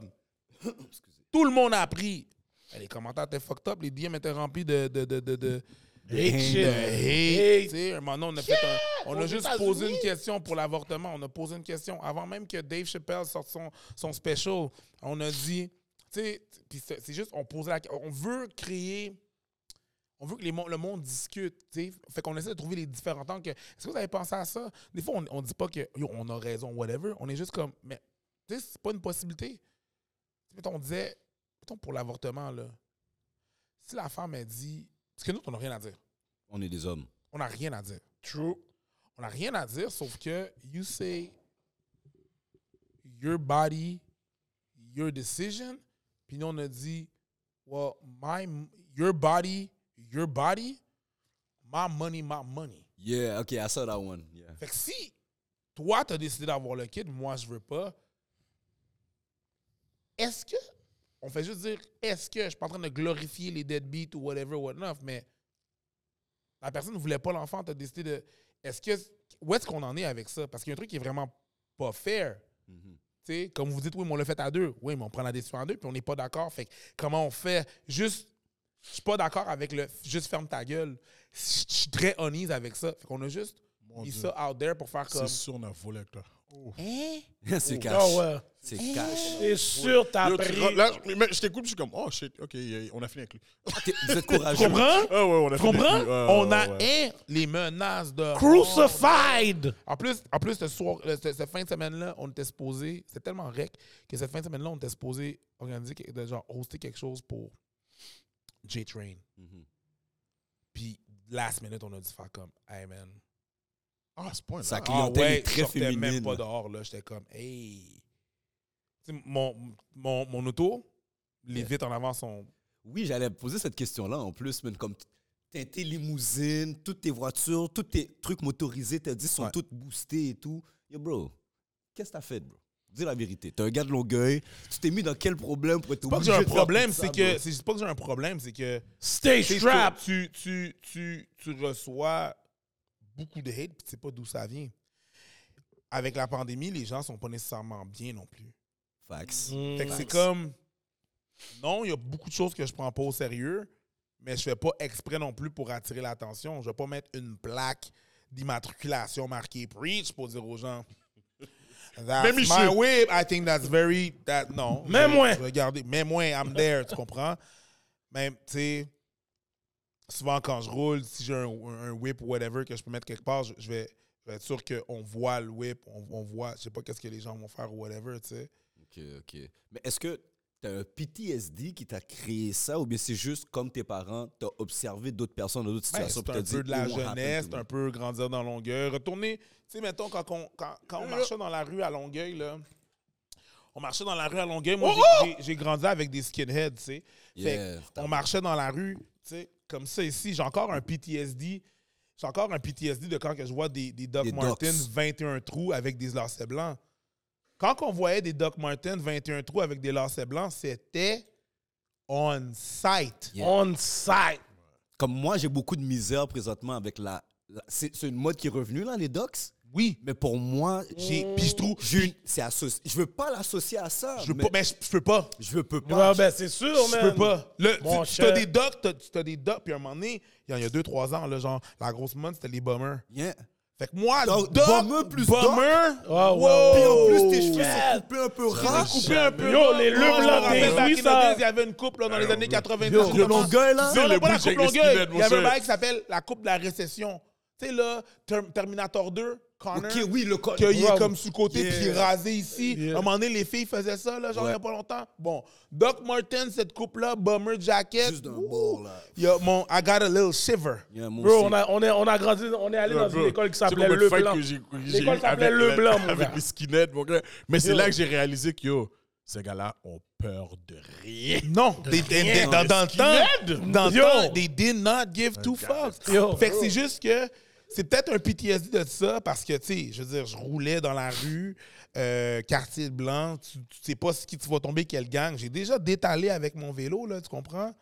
Tout le monde a appris. Eh, Les commentaires étaient fucked up, les DM étaient remplis de. de, de, de, de Hate hate. Un moment donné, on a, fait un- on a juste posé une question pour l'avortement. On a posé une question. Avant même que Dave Chappelle sorte son, son special, on a dit. Tu sais, c'est juste, on posait la On veut créer. On veut que les mon- le monde discute. tu sais. Fait qu'on essaie de trouver les différents angles. que- Est-ce que vous avez pensé à ça? Des fois, on ne dit pas que yo, on a raison, whatever. On est juste comme. Mais tu sais, c'est pas une possibilité. Mettons, on disait. Mettons pour l'avortement, là. Si la femme, elle dit. Parce que nous, on n'a rien à dire. On est des hommes. On n'a rien à dire. True. On n'a rien à dire, sauf que you say your body, your decision. Puis nous, on a dit, well, my, your body, your body, my money, my money. Yeah, OK, I saw that one. Yeah. Fait que si toi, tu as décidé d'avoir le kid, moi, je veux pas, est-ce que, on fait juste dire, est-ce que, je suis pas en train de glorifier les deadbeats ou whatever, whatnot, mais la personne ne voulait pas l'enfant, tu as décidé de, est-ce que, où est-ce qu'on en est avec ça? Parce qu'il y a un truc qui est vraiment pas fair. Mhm. Tu sais, comme vous dites, oui, mais on l'a fait à deux. Oui, mais on prend la décision à deux, puis on n'est pas d'accord. Fait que comment on fait? Juste, je suis pas d'accord avec le juste ferme ta gueule. Je suis très honest avec ça. Fait qu'on a juste Mon mis Dieu. ça out there pour faire comme. C'est sûr, on a volé avec toi. c'est cash. Ah ouais. C'est cash. T'es sûr, t'as tu- pris. là, mais je t'écoute, je suis comme, oh shit, ok, on a fini avec lui. T'es- Vous êtes courageux. Comprends? Ah ouais, on a fini Comprends? avec lui. Ouais, On ouais, a ouais. un, les menaces de. Crucified! En plus, en plus ce soir, euh, ce- cette fin de semaine-là, on était supposé. C'était tellement rec que cette fin de semaine-là, on était supposé organiser, que- de genre, hoster quelque chose pour J-Train. Mhm. Puis, last minute, on a dû faire comme, hey man. Ah, à ce point-là. Ça- Ah clientèle ouais, est très je sortais même féminine. pas dehors, là. J'étais comme, hey. Mon, mon, mon auto, les vitres en avant sont. Oui, j'allais poser cette question-là en plus, mais comme t'as tes limousines, toutes tes voitures, tous tes trucs motorisés, t'as dit, sont Ouais. toutes boostées et tout. Yo, bro, qu'est-ce que t'as fait, bro? Dis la vérité. T'es un gars de Longueuil. Tu t'es mis dans quel problème pour être C'est pas que obligé j'ai un problème, c'est que. C'est pas que j'ai un problème, c'est que. Stay strapped! Tu, tu, tu, tu reçois beaucoup de hate, puis tu sais pas d'où ça vient. Avec la pandémie, les gens sont pas nécessairement bien non plus. Facts. Fait que c'est comme. Non, il y a beaucoup de choses que je prends pas au sérieux, mais je fais pas exprès non plus pour attirer l'attention. Je vais pas mettre une plaque d'immatriculation marquée Preach pour dire aux gens. That's Même my Michel. whip. I think that's very. That, non. Même Je- moi. je vais garder- Même moi, I'm there, tu comprends? Même, tu sais, souvent quand je roule, si j'ai un, un whip ou whatever que je peux mettre quelque part, je, je vais, je vais être sûr qu'on voit le whip, on, on voit, je sais pas qu'est-ce que les gens vont faire ou whatever, tu sais. OK, OK. Mais est-ce que t'as un PTSD qui t'a créé ça ou bien c'est juste comme tes parents, t'as observé d'autres personnes dans d'autres Ben, situations c'est puis un dit, peu de la happen jeunesse, c'est un peu grandir dans Longueuil. Retourner, tu sais, mettons, quand on, quand, quand on marchait dans la rue à Longueuil, là, on marchait dans la rue à Longueuil. Moi, j'ai- j'ai- j'ai grandi avec des skinheads, tu sais. Fait Yeah, on marchait dans la rue, tu sais, comme ça ici. J'ai encore un PTSD. J'ai encore un PTSD de quand que je vois des, des Doc Des Martens Docs. 21 trous avec des lacets blancs. Quand on voyait des Doc Martens 21 trous avec des lacets blancs, c'était on site. Yeah. On site! Comme moi, j'ai beaucoup de misère présentement avec la. la- c'est une mode qui est revenue, là, les docs? Oui. Mais pour moi, J'ai, puis je trouve, c'est associé. Je veux pas l'associer à ça. je veux mais pas, mais je, je peux pas. Je peux pas. Ouais, ben, c'est sûr, Je man. peux pas. Le, Mon tu, as des docs, t'as, tu as des docs, puis à un moment donné, il y a- il y a deux, trois ans, là, genre, la grosse mode, c'était les bummers. Yeah. Fait que moi, Donc, doc, bummer plus bummer, Ah, ouais, wow. Puis en plus, tes cheveux Yeah. sont coupés un peu ras. coupé un peu. Yo, là. les back in oui, ça- Il y avait une coupe là, dans les années 90. Yo, justement. Longueuil, là. Non, le non, pas la coupe Longueuil. Il y avait un bail qui s'appelle la coupe de la récession. Tu sais, là, Term- Terminator 2, Connor. Ok, oui, le code. qu'il est comme sous côté Yeah. puis rasé ici. Yeah. À un moment donné, les filles faisaient ça, là, genre il n'y a pas longtemps. Bon, Doc Martens, cette coupe-là, bomber jacket. Juste d'un bord, là. A mon I got a little shiver. Yeah, Bro, on a, on, est, on a grandi, on est allé dans Bro, une école qui s'appelait de Le Blanc. L'école s'appelait Le la- Blanc, mon Avec les skinheads, mon gars. Mais c'est Yo. là que j'ai réalisé que, yo, ces gars-là ont peur de rien. Non, they- they- they- dans, dans le temps, dans le temps, they did not give two fucks. Yo. Fait que c'est juste que c'est peut-être un PTSD de ça parce que, tu sais, je veux dire, je roulais dans la rue, euh, quartier blanc, tu, tu sais pas ce qui tu vas tomber, quelle gang. J'ai déjà détalé avec mon vélo, là, tu comprends?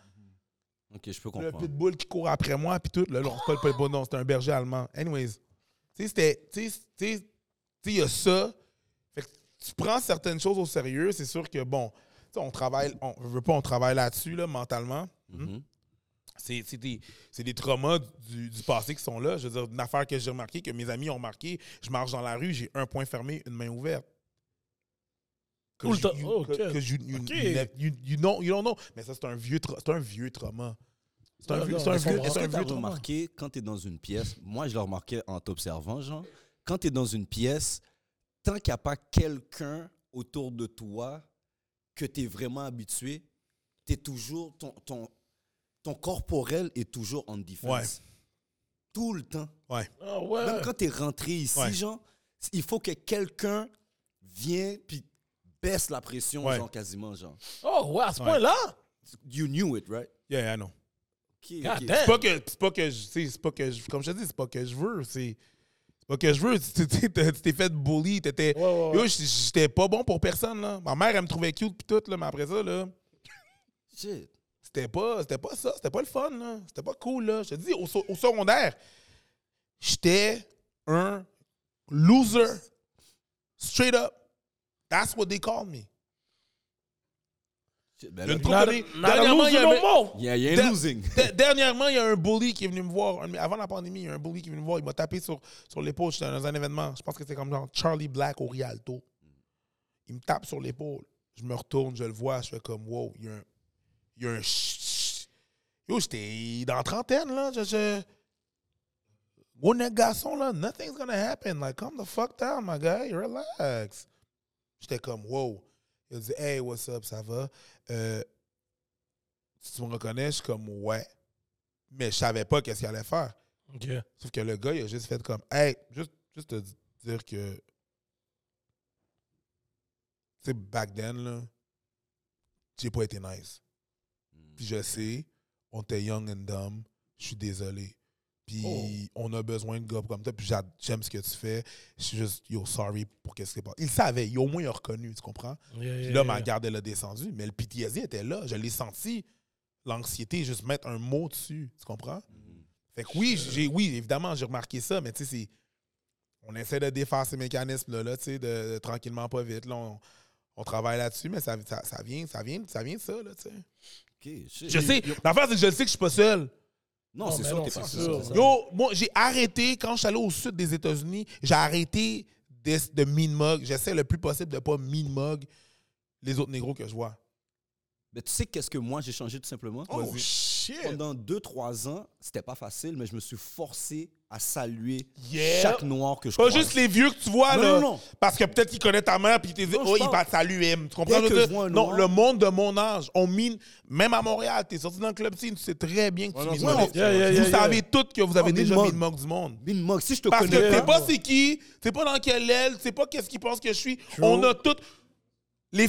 Ok, je peux Le comprendre. pitbull qui court après moi, puis tout. Là, non, c'est pas le pitbull, non, c'est un berger allemand. Anyways, tu sais, c'était. Tu sais, il y a ça. Fait que tu prends certaines choses au sérieux, c'est sûr que, bon, tu sais, on travaille, on veut pas, on travaille là-dessus, là, mentalement. C'est c'est des, c'est des traumas du, du passé qui sont là. Je veux dire, une affaire que j'ai remarqué, que mes amis ont remarqué, je marche dans la rue, j'ai un point fermé, une main ouverte. Tout le you- Oh, ok. que- que you- you- Ok. you- you- you know- you don't know. Mais ça, c'est un vieux, c'est un vieux trauma. C'est un, Ouais, vieux- c'est un je vieux, c'est un que vieux trauma. remarqué quand tu es dans une pièce, moi je l'ai remarqué en t'observant, genre, quand tu es dans une pièce, tant qu'il n'y a pas quelqu'un autour de toi que tu es vraiment habitué, tu es toujours, ton, ton, ton corporel est toujours en défense. Ouais. Tout le temps. Ouais. Ah ouais. Même quand tu es rentré ici, Ouais. genre, il faut que quelqu'un vienne puis baisse la pression, Ouais. genre, quasiment, genre. Oh ouais, à ce Ouais. point-là? You knew it, right? Yeah, I know. Ok, God ok. damn. C'est pas que, c'est pas que, je- tu sais, c'est pas que, je- comme je te dis, c'est pas que je veux, c'est, que je veux. Tu t'es fait bully, t'étais, Ouais, ouais, ouais. j'étais pas bon pour personne là. Ma mère elle me trouvait cute pis tout là, mais après ça là, Shit. C'était pas, c'était pas ça, c'était pas le fun là, c'était pas cool là. Je te dis, au, so- au secondaire, j'étais un loser, straight up. That's what they called me. Ben, Une là, couple Not, d'années. not a Dernièrement, il y loser a no un- more. Il y a, il y a un Der- losing. der- Dernièrement, il y a un bully qui est venu me voir. Un- Avant la pandémie, il y a un bully qui est venu me voir. Il m'a tapé sur, sur l'épaule. J'étais dans un événement. Je pense que c'était comme genre Charlie Black au Rialto. Il me tape sur l'épaule. Je me retourne, je le vois. Je fais comme, wow, il y a un. Il y a un. Yo, j'étais dans la trentaine, là. Je. je... Gros garçon, là, nothing's gonna happen. Like, calm the fuck down, my guy. Relax. J'étais comme, wow. Il a dit, hey, what's up, ça va? Euh, si tu me reconnais, je suis comme ouais. Mais je savais pas qu'est-ce qu'il allait faire. Ok. Sauf que le gars, il a juste fait comme Hey, juste, juste te dire que. Tu sais, back then, là, j'ai pas été nice. Puis je sais, on était young and dumb. Je suis désolé. Puis on a besoin de gars comme toi. Puis j'a- j'aime ce que tu fais. Je suis juste, yo, sorry pour qu'est-ce qui est pas. Il savait, il, au moins il a reconnu, tu comprends? Yeah, Puis yeah, là, ma garde, elle a descendu. Mais le PTSD était là. Je l'ai senti. L'anxiété, juste mettre un mot dessus. Tu comprends? Fait que oui, j'ai, oui, évidemment, j'ai remarqué ça, mais tu sais, c'est- on essaie de défaire ces mécanismes-là, là, tu sais, de, de tranquillement, pas vite. Là, on, on travaille là-dessus, mais ça, ça, ça vient, ça, vient, ça vient de ça, là, tu sais. Je sais, l'affaire, c'est que je sais que je suis pas seul. Non, Non, c'est sûr que t'es c'est pas ça. Yo, moi, j'ai arrêté, quand je suis allé au sud des États-Unis, j'ai arrêté de, de mean mug. J'essaie le plus possible de pas mean mug les autres négros que je vois. Mais tu sais qu'est-ce que moi j'ai changé tout simplement? Oh shit! Pendant 2-3 ans, c'était pas facile, mais je me suis forcé à saluer Yeah. chaque noir que je Pas croise. juste les vieux que tu vois, Non, là. non, non. Parce que peut-être qu'il connaît ta mère, puis il te dit, oh, il va te saluer. Tu comprends? Dès ce que je je veux vois dire? un non, le monde de mon âge, on mine, même à Montréal, t'es sorti dans le club scene, tu sais très bien que Ouais, tu mines. Yeah, yeah, Vous yeah, yeah. savez toutes que vous avez Oh, déjà mine mis mug. mug du monde. Bin Mog, si je te Parce que connais tu sais pas, pas c'est qui, tu sais pas dans quelle aile, tu sais pas qu'est-ce qu'ils pensent que je suis. On a toutes. Les,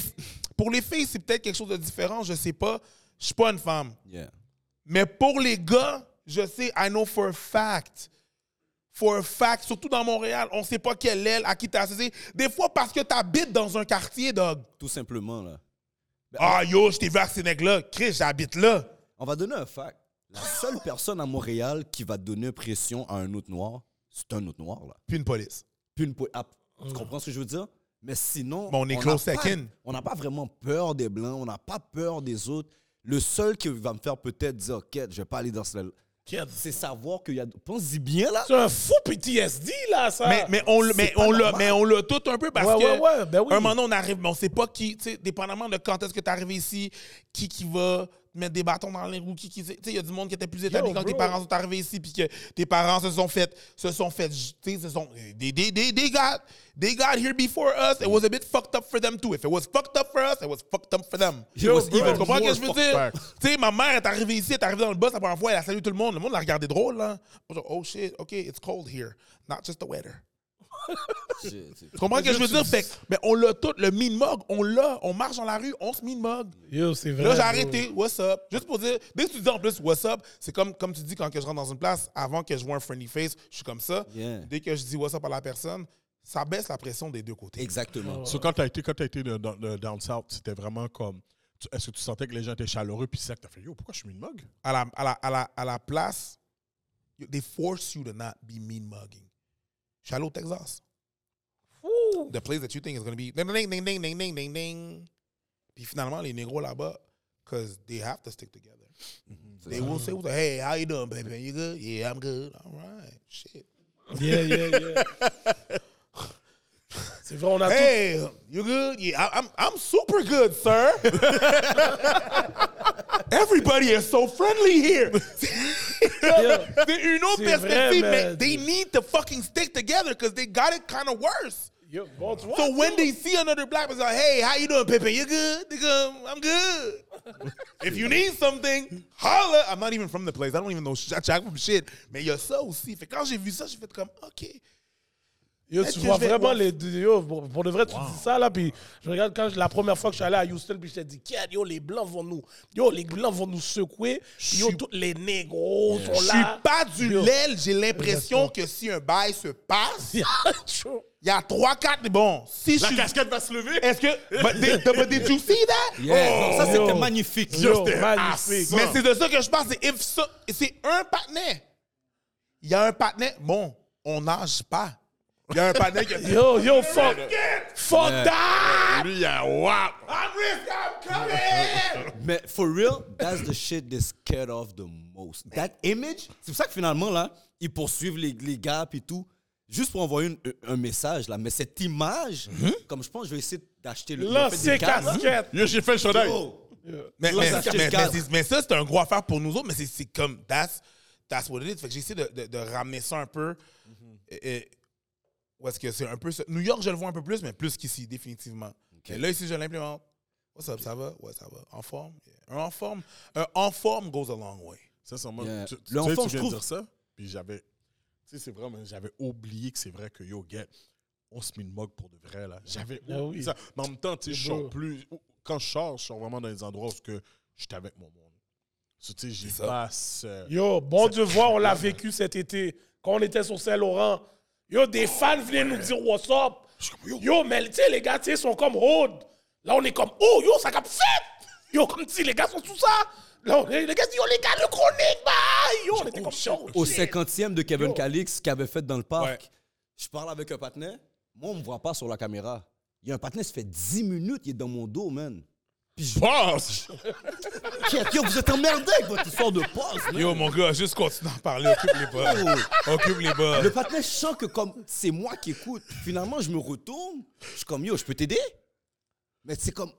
pour les filles, c'est peut-être quelque chose de différent, je sais pas. Je suis pas une femme. Yeah. Mais pour les gars, je sais, I know for a fact. For a fact, surtout dans Montréal, on sait pas quelle aile, à qui t'as associé. Des fois, parce que t'habites dans un quartier, dog. Tout simplement, là. Ben, Ah, yo, je t'ai vu à Sénègue-là. Chris, j'habite là. On va donner un fact. La seule personne à Montréal qui va donner pression à un autre noir, c'est un autre noir, là. Puis une police. Puis une po- ah, tu comprends ce que je veux dire? Mais sinon. Bon, on est close second. On n'a pas vraiment peur des Blancs, on n'a pas peur des autres. Le seul qui va me faire peut-être dire, OK, je vais pas aller dans ce. C'est savoir qu'il y a. Pense-y bien, là. C'est un fou PTSD, là, ça. Mais, mais on, le- mais, on l'a, normal. mais on l'a tout un peu parce Ouais, que. ouais, ouais, ben oui. Un moment donné, on arrive, mais on sait pas qui, tu sais, dépendamment de quand est-ce que tu es arrivé ici, qui qui va mettre des bâtons dans les roues, qui qui. Tu sais, il y a du monde qui était plus établi Yo, quand tes bro. parents sont arrivés ici, puis que tes parents se sont fait, se sont fait, tu sais, se sont. They, they, they, they got, they got here before us. It was a bit fucked up for them too. If it was fucked up for us, it was fucked up for them. It was Tu comprends ce que je veux dire? Tu sais, ma mère est arrivée ici, elle est arrivée dans le bus la première fois, elle a salué tout le monde. Le monde l'a regardé drôle, là. Genre, Oh shit, OK, it's cold here. Not just the weather. Tu comprends ce que je veux dire? Fait que, mais on l'a tout, le mean mug, on l'a. On marche dans la rue, on se mean mug. Yo, c'est vrai. Là, j'ai arrêté. What's up? Juste pour dire, dès que tu dis en plus what's up, c'est comme, comme tu dis quand que je rentre dans une place, avant que je vois un friendly face, je suis comme ça. Yeah. Dès que je dis what's up à la personne, ça baisse la pression des deux côtés. Exactement. So, quand tu as été, quand as été de- dans- de- down south, c'était vraiment comme. Est-ce que tu sentais que les gens étaient chaleureux puis sec? T'as fait yo, pourquoi je suis une mug? À la, à la, à la, à la place, they force you to not be mean mugging. Je suis allé. The place that you think is going to be ding, ding, ding, ding, ding, ding, ding, ding. Puis finalement, les négros là-bas, because they have to stick together. Mm-hmm. They will say, hey, how you doing, baby? You good? Yeah, I'm good. All right. Shit. Yeah, yeah, yeah. c'est vrai, on a tout. Hey, you good? Yeah, I'm, I'm super good, sir. Everybody is so friendly here. C'est une autre C'est perspective, vrai, mais man. they need to fucking stick together because they got it kind of worse. Yo, bon, tu vois, So when they see another black person, like, hey, how you doing, Pippin? You good? I'm good. if you need something, holla. I'm not even from the place. I don't even know jack from shit. Mais il y a ça aussi. Fait que quand j'ai vu ça, j'ai fait comme, OK. Yo, tu vois je vraiment les deux. Yo, pour, pour de vrai, tu dis ça là, puis je regarde quand je- la première fois que je suis allé à Houston, puis je t'ai dit, yo, les blancs vont nous, yo, les blancs vont nous secouer, puis yo, tous les négros sont Je suis là. pas du l'aile. J'ai l'impression que si un bail se passe, il y a trois, quatre. Bon, si je La suis. casquette va se lever? Est-ce que. But did, but did you see that? Yeah. Oh, ça, c'était magnifique. Yo, c'était magnifique. Mais c'est de ça que je pense. C'est un patinet. Il y a un patinet. Bon, on nage pas. Il y a un panel qui a dit Yo, yo, fuck. Fuck Yeah. that! Lui, il y a wap. I'm risk, I'm coming! Mais for real, that's the shit they're scared of the most. That image, c'est pour ça que finalement, là, ils poursuivent les, les gars et tout, juste pour envoyer une- un message, là. Mais cette image, comme je pense, je vais essayer d'acheter le. des cadres, casquette. Yo, j'ai fait le chandail. Mais, Là, mais, ça, c'est mais- mais c'est- mais ça, c'est un gros affaire pour nous autres, mais c'est- c'est comme, that's, that's what it is. Fait que j'essaie de, de, de ramener ça un peu. Et- et- où est-ce que c'est un peu ça? New York, je le vois un peu plus, mais plus qu'ici, définitivement. Et là, ici, je l'implémente. What's up, ça va? Ouais, ça va. En forme? Yeah. Un en forme, un en forme goes a long way. Sincèrement, Yeah. tu, tu Le sais, enfant, tu je viens de trouve- dire ça, puis j'avais, tu sais, c'est vrai, mais j'avais oublié que c'est vrai que yo, get, on se met une mug pour de vrai, là. J'avais Ah oublié oui. ça. Mais en même temps, tu sais, je C'est sors plus, quand je sors, je sors vraiment dans des endroits où que j'étais avec mon monde. So, tu sais, j'y ça. passe. euh, Yo, bon Dieu voir, on l'a vécu cet été. Quand on était sur Saint-Laurent. Yo, des fans venaient nous dire what's up. Yo, mais tu sais, les gars, tu sais, sont comme Hood. Là, on est comme, oh, yo, ça cap fait. Yo, comme si les gars sont tout ça. Là, on- les gars disent, yo, les gars, le chronique, bye. Yo, on était comme yo. Au shit. 50e de Kevin. Calix qu'il avait fait dans le parc, Ouais. je parle avec un partenaire. Moi, on me voit pas sur la caméra. Il y a un partenaire, ça fait 10 minutes, il est dans mon dos, man. Puis je Passe! Yo, vous êtes emmerdé avec votre histoire de passe, man. Yo, mon gars, juste continue à parler. Occupe les bas. Occupe les bas. Le partenaire, je sens que comme c'est moi qui écoute. Finalement, je me retourne. Je suis comme, yo, je peux t'aider? Mais c'est comme.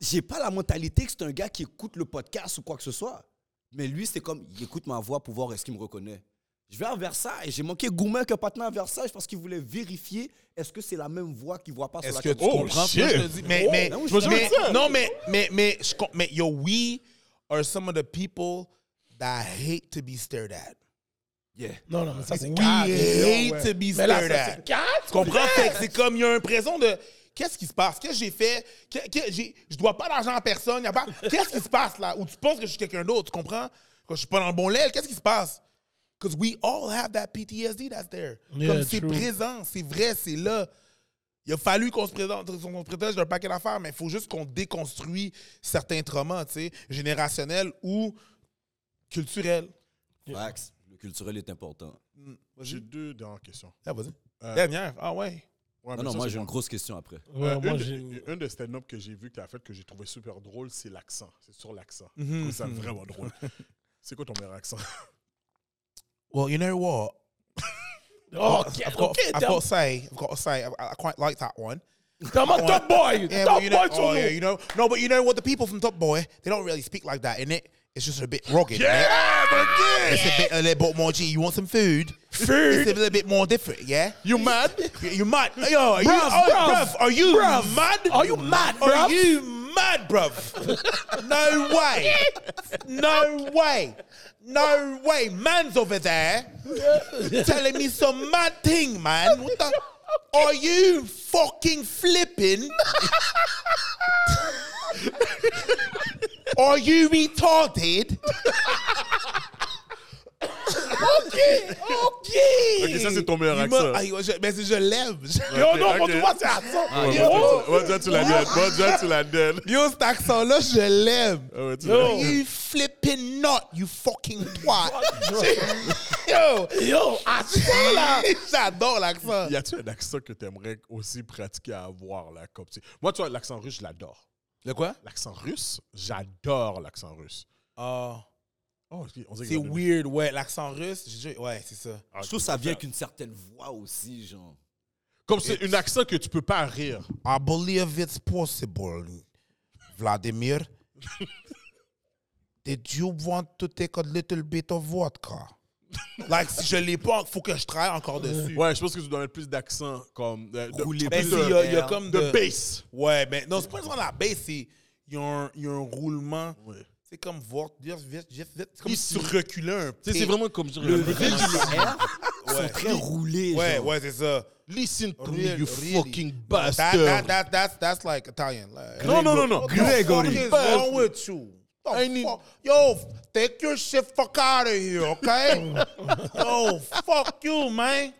J'ai pas la mentalité que c'est un gars qui écoute le podcast ou quoi que ce soit. Mais lui, c'est comme, il écoute ma voix pour voir est-ce qu'il me reconnaît. Je vais à Versailles. J'ai manqué Goumen avec un partenaire à Versailles parce qu'il voulait vérifier est-ce que c'est la même voix qu'il voit pas sur Est-ce la que tu caméra. comprends? shit. je te dis? Mais, Oh, mais, mais- non, mais, mais, mais, je mais, yo, we are some of the people that hate to be stared at. Yeah. Non, non, mais ça, c'est We hate Ouais. to be Mais là, stared ça, at. c'est quatre. Tu comprends? C'est comme, il y a l'impression de. Qu'est-ce qui se passe? Qu'est-ce que j'ai fait? Que- que j'ai- je dois pas d'argent à personne. y a pas... Qu'est-ce qui se passe là? Ou tu penses que je suis quelqu'un d'autre, tu comprends? Que je suis pas dans le bon lait, qu'est-ce qui se passe? Because we all have that PTSD that's there. Yeah, comme c'est présent, c'est vrai, c'est là. Il a fallu qu'on se, présente, qu'on se protège d'un paquet d'affaires, mais il faut juste qu'on déconstruit certains traumas, tu sais, générationnels ou culturels. Facts. Le culturel est important. J'ai deux dernières questions. Ah, vas-y. Euh, Dernière. Ah ouais. Ouais, Non, non, ça, moi, j'ai une grosse question après. Ouais, Euh, moi, une, j'ai. de- un de stand-up que j'ai vu que tu as fait que j'ai trouvé super drôle, c'est l'accent. C'est sur l'accent. Mhm. Je trouve ça vraiment drôle. C'est quoi ton meilleur accent? Well, you know what? Oh, I've got. I've got to say, I've got to say, I, I quite like that one. Come on, top boy. Yeah, top you know, boy, oh, yeah, you know, no, but you know what? The people from Top Boy, they don't really speak like that, innit? It's just a bit rugged. Yeah, but innit? It's a bit, a little bit more. Gee, you want some food? Food? It's a little bit more different, yeah. You mad? You, you mad? Yo, are you, Bruv, oh, bruv, bruv, are you mad? Are you mad, Are you mad, bruv? no way. No way. No way. Man's over there telling me some mad thing, man. What the? Are you fucking flipping? Are you retarded? Ok, ok. Ok, ça, c'est ton meilleur Il accent. Ah, je, mais je l'aime. Je- Yo, Ok, non, ok. moi, tu vois, c'est accent. Ouais, Yo, moi, tu- la donnes. Moi, déjà, tu la donnes. Yo, cet accent-là, je l'aime. Ah ouais, tu Yo. You flipping not, you fucking twat. Yo, yo, accent, là. j'adore l'accent. Y a-tu un accent que tu aimerais aussi pratiquer à avoir, là, comme tu? Moi, tu vois, l'accent russe, je l'adore. Le quoi? L'accent russe, j'adore l'accent russe. Oh, Oh, c'est weird, ouais. L'accent russe, ouais, c'est ça. Ah, Je trouve que ça vient avec une certaine voix aussi, genre. Comme c'est un accent que tu peux pas rire. I believe it's possible, Vladimir. Did you want to take a little bit of vodka? like, si je l'ai pas, il faut que je travaille encore dessus. Ouais, je pense que tu dois mettre plus d'accent, comme... De, de- Rouler Ben, plus de, il y a, il y a comme de de... bass. Ouais, mais non, c'est pas vraiment la baisse, c'est. Il y, a un- il y a un roulement. Ouais. C'est comme voir. C'est comme tu reculais un peu. C'est vraiment comme dire... Le V et les R sont très roulés, Ouais, genre. ouais, c'est ça. Listen to me, you really. fucking bastard. that, that, that's, that's like Italian. Like, Non, non, non, non. What the Gregory. fuck is wrong with you? The I need- fuck? Yo, take your shit fuck out of here, okay? Yo, fuck you, man.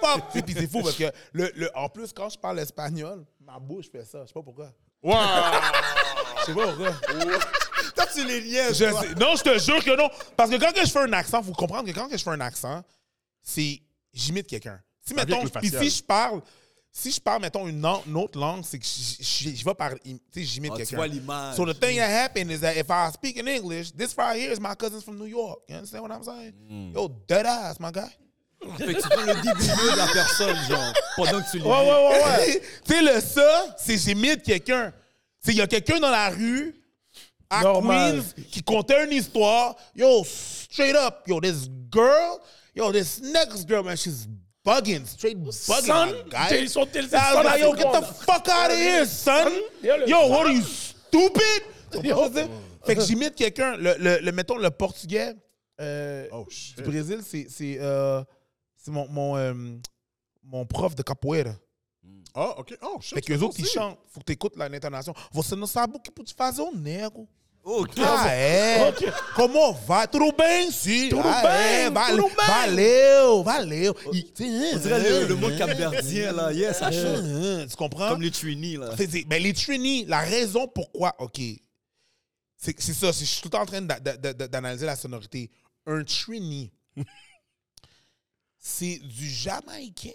Fuck. Et puis c'est fou parce que, le, le, en plus, quand je parle espagnol, ma bouche fait ça. Je sais pas pourquoi. Wow! Je sais pas pourquoi. Toi, tu les liens, Je sais- non, je te jure que non. Parce que quand que je fais un accent, faut comprendre que quand que je fais un accent, c'est j'imite quelqu'un. Si, Ça mettons, puis si je parle, si je parle, mettons, une, an- une autre langue, c'est que je, je, je vais parler, tu sais, j'imite Ah, tu quelqu'un. vois l'image. So the thing that happened is that if I speak in English, this right here is my cousin from New York. You understand what I'm saying? Mm. Yo, dead ass, my guy. Fait que tu prends le début de la personne, genre, pendant que tu lis. Ouais, ouais, ouais, ouais. tu sais, le ça, c'est j'imite quelqu'un. Tu sais, il y a quelqu'un dans la rue, à Normal. Queens, qui contait une histoire. Yo, straight up, yo, this girl, yo, this next girl, man, she's bugging, straight bugging, Son, I was son like, yo, get the fuck out of here, son. Yo, what are you, stupid? Fait que j'imite quelqu'un, le, le, le- mettons, le portugais euh, Oh, du Brésil, c'est c'est, euh, c'est mon, mon, euh, mon prof de capoeira. Ah, ok. Oh, shit. Fait que les autres, ils chantent. Faut que tu écoutes l'intonation. Você não sabe o que pode fazer o nego. Ok. Ah, é? Como vai? Tudo bem, sim. Tudo ah, bem, é, vale- tudo bem. Valeu, valeu. E- On dirait le, le mot capverdien, là. Yes, ça chante. Ah, Tu comprends? Comme les Trini, là. C'est- ben, les Trini, la raison pourquoi, OK, c'est ça, je suis tout le temps en train d'a- d'a- d'a- d'analyser la sonorité. Un Trini, c'est du jamaïcain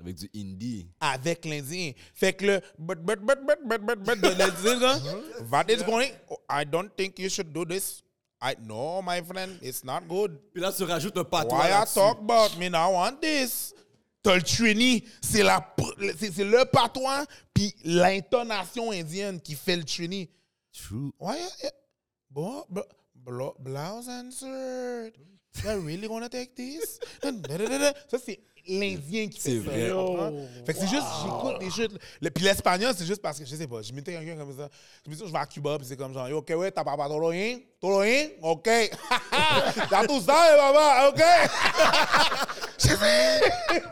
Avec du indie. avec l'Indien. Fait que le but, but, but, but, but, but, but, de l'Indien, là, what is going I don't think you should do this. I know, my friend, it's not good. Puis là, tu rajoutes un patois Why I talk about me now want this? T'as le Trini, c'est la pr- c'est c'est le patois puis l'intonation indienne qui fait le Trini. True. Why? uh, Bon, bl- bl- blouse and shirt. You're really gonna take this? Ça, c'est l'Indien qui fait C'est ça. vrai. comprends? Fait que c'est juste, j'écoute des chutes. Le- Puis l'espagnol, c'est juste parce que, je sais pas, j'imitais quelqu'un comme ça. Je me dis, je vais à Cuba, puis c'est comme genre, ok, ouais, t'as pas todo bien? Todo bien? Ok. T'as tout ça, papa, ok. Je sais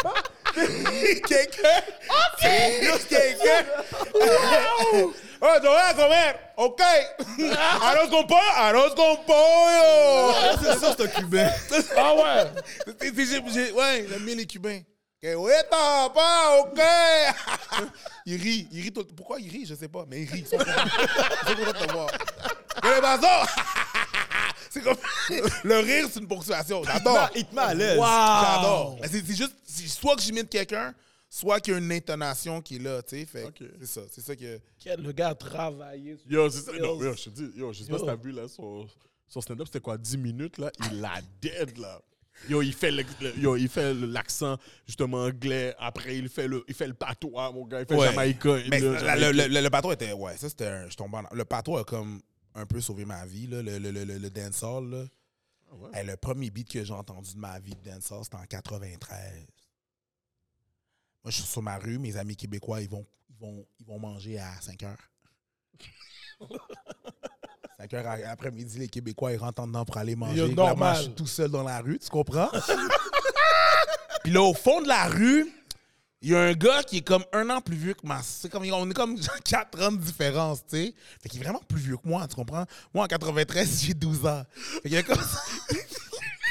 Quelqu'un. C'est juste quelqu'un. Oh, te voy a comer. Ok. Arroz con pollo. Arroz con pollo. C'est ça, c'est un cubain. Ah ouais. C'est- c'est- Ouais, j'aime bien les Cubains. Que hueta, pas, ok. il rit, il rit. Pourquoi il rit, je sais pas, mais il rit. Sont contents de te voir. Que les. C'est comme. Le rire, c'est une ponctuation. J'adore. Il te met à l'aise. J'adore. Mais c'est c'est juste, soit que j'imite quelqu'un, soit qu'il y a une intonation qui est là, tu sais. Fait que Ok. c'est ça, c'est ça que. Quel le gars a travaillé. sur- Yo, c'est ça. Non, yo, je te dis, yo, je sais pas Yo. si t'as vu, là, son, son stand-up, c'était quoi, 10 minutes, là? Il la dead, là. Yo, il fait le- le- yo, il fait le- l'accent, justement, anglais. Après, il fait le, il fait le patois, mon gars. Il fait Ouais. le jamaïcain. Mais le le, le, le, le patois était. Ouais, ça c'était. un- Je tombe en- Le patois a comme un peu sauvé ma vie, là, le, le, le, le, le dancehall. Là. Hey, le premier beat que j'ai entendu de ma vie de dancehall, c'était en 93. Moi, je suis sur ma rue, mes amis québécois, ils vont, ils vont, ils vont manger à 5 heures. 5 heures après-midi, les Québécois, ils rentrent en dedans pour aller manger. Là, moi, normal. je suis tout seul dans la rue, tu comprends? Puis là, au fond de la rue, il y a un gars qui est comme un an plus vieux que moi. C'est comme, on est comme 4 ans de différence, tu sais. Fait qu'il est vraiment plus vieux que moi, tu comprends? Moi, en 93, j'ai 12 ans. Fait qu'il y a comme...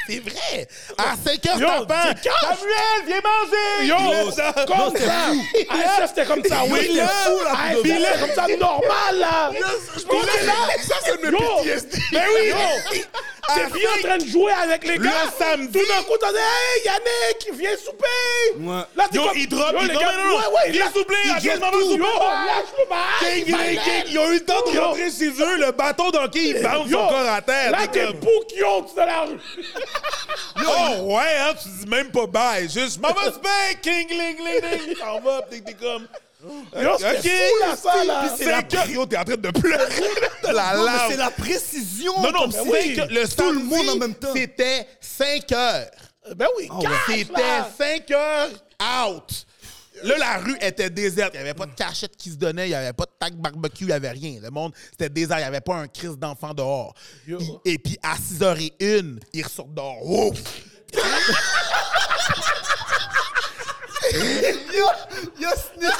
C'est vrai! À 5 heures, Yo. Samuel, viens manger! Yo, comme ça. Ah, ça, c'était comme ça, oui. Il est comme ça, normal, là. Je pense là, Ça, c'est une PTSD. ben oui. T'es bien en train de jouer avec les gars. Le samedi. Tout d'un coup, t'as dit, hey, Yannick, viens souper. Ouais. Là, Yo, il drop, Yo, il les drop, ouais, ouais, viens souper, souper. yo, lâche-le, bye, King, King, bye, King, Ils ont eu le temps de rentrer chez eux, le bâton d'hockey, il bounce encore à terre. Là, T'es pouquillon de la rue. Oh, ouais, hein, tu dis même pas bye. Juste, maman, souper, King, ling, ling, ling. T'en vas, pis t'es comme. Yo, c'était fou, là, là. C'est la cœur. Yo, t'es en train de pleurer de la Non, c'est la précision. Non, non, si- heures- le Tout le monde en même temps. C'était 5 heures. Ben oui, cash, C'était là. 5 heures out. Là, la rue était déserte. Il n'y avait pas de cachette qui se donnait. Il n'y avait pas de tac barbecue. Il n'y avait rien. Le monde, c'était désert. Il n'y avait pas un crise d'enfant dehors. Yo. Il- et puis, à 6h01, ils ressortent dehors. Yo, Snip.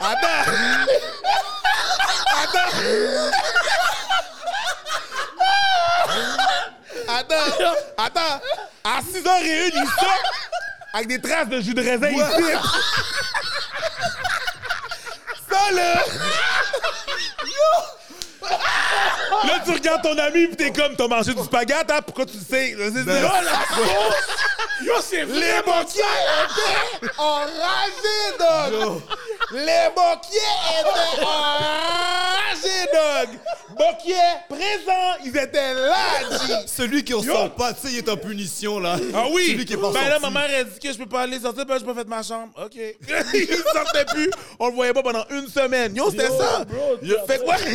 Attends! Attends! Attends! Attends! À 6h01, ils sortent avec des traces de jus de raisin ici. Ça, là! Là, tu regardes ton ami pis t'es comme, t'as mangé du spaghetti, hein? Pourquoi tu le sais? C'est Yo, la sauce! Yo, c'est Les vraiment moquiers étaient enragés, dog! Les moquiers étaient enragés, dog! Moquiers présents, ils étaient là! Celui qui ressort pas, tu sais, il est en punition, là. Ah oui! Celui qui est pas ben là, ma mère a dit que je peux pas aller sortir, ben je peux pas faire ma chambre. OK. il sortait plus. On le voyait pas pendant une semaine. Yo, c'était ça! Fait quoi?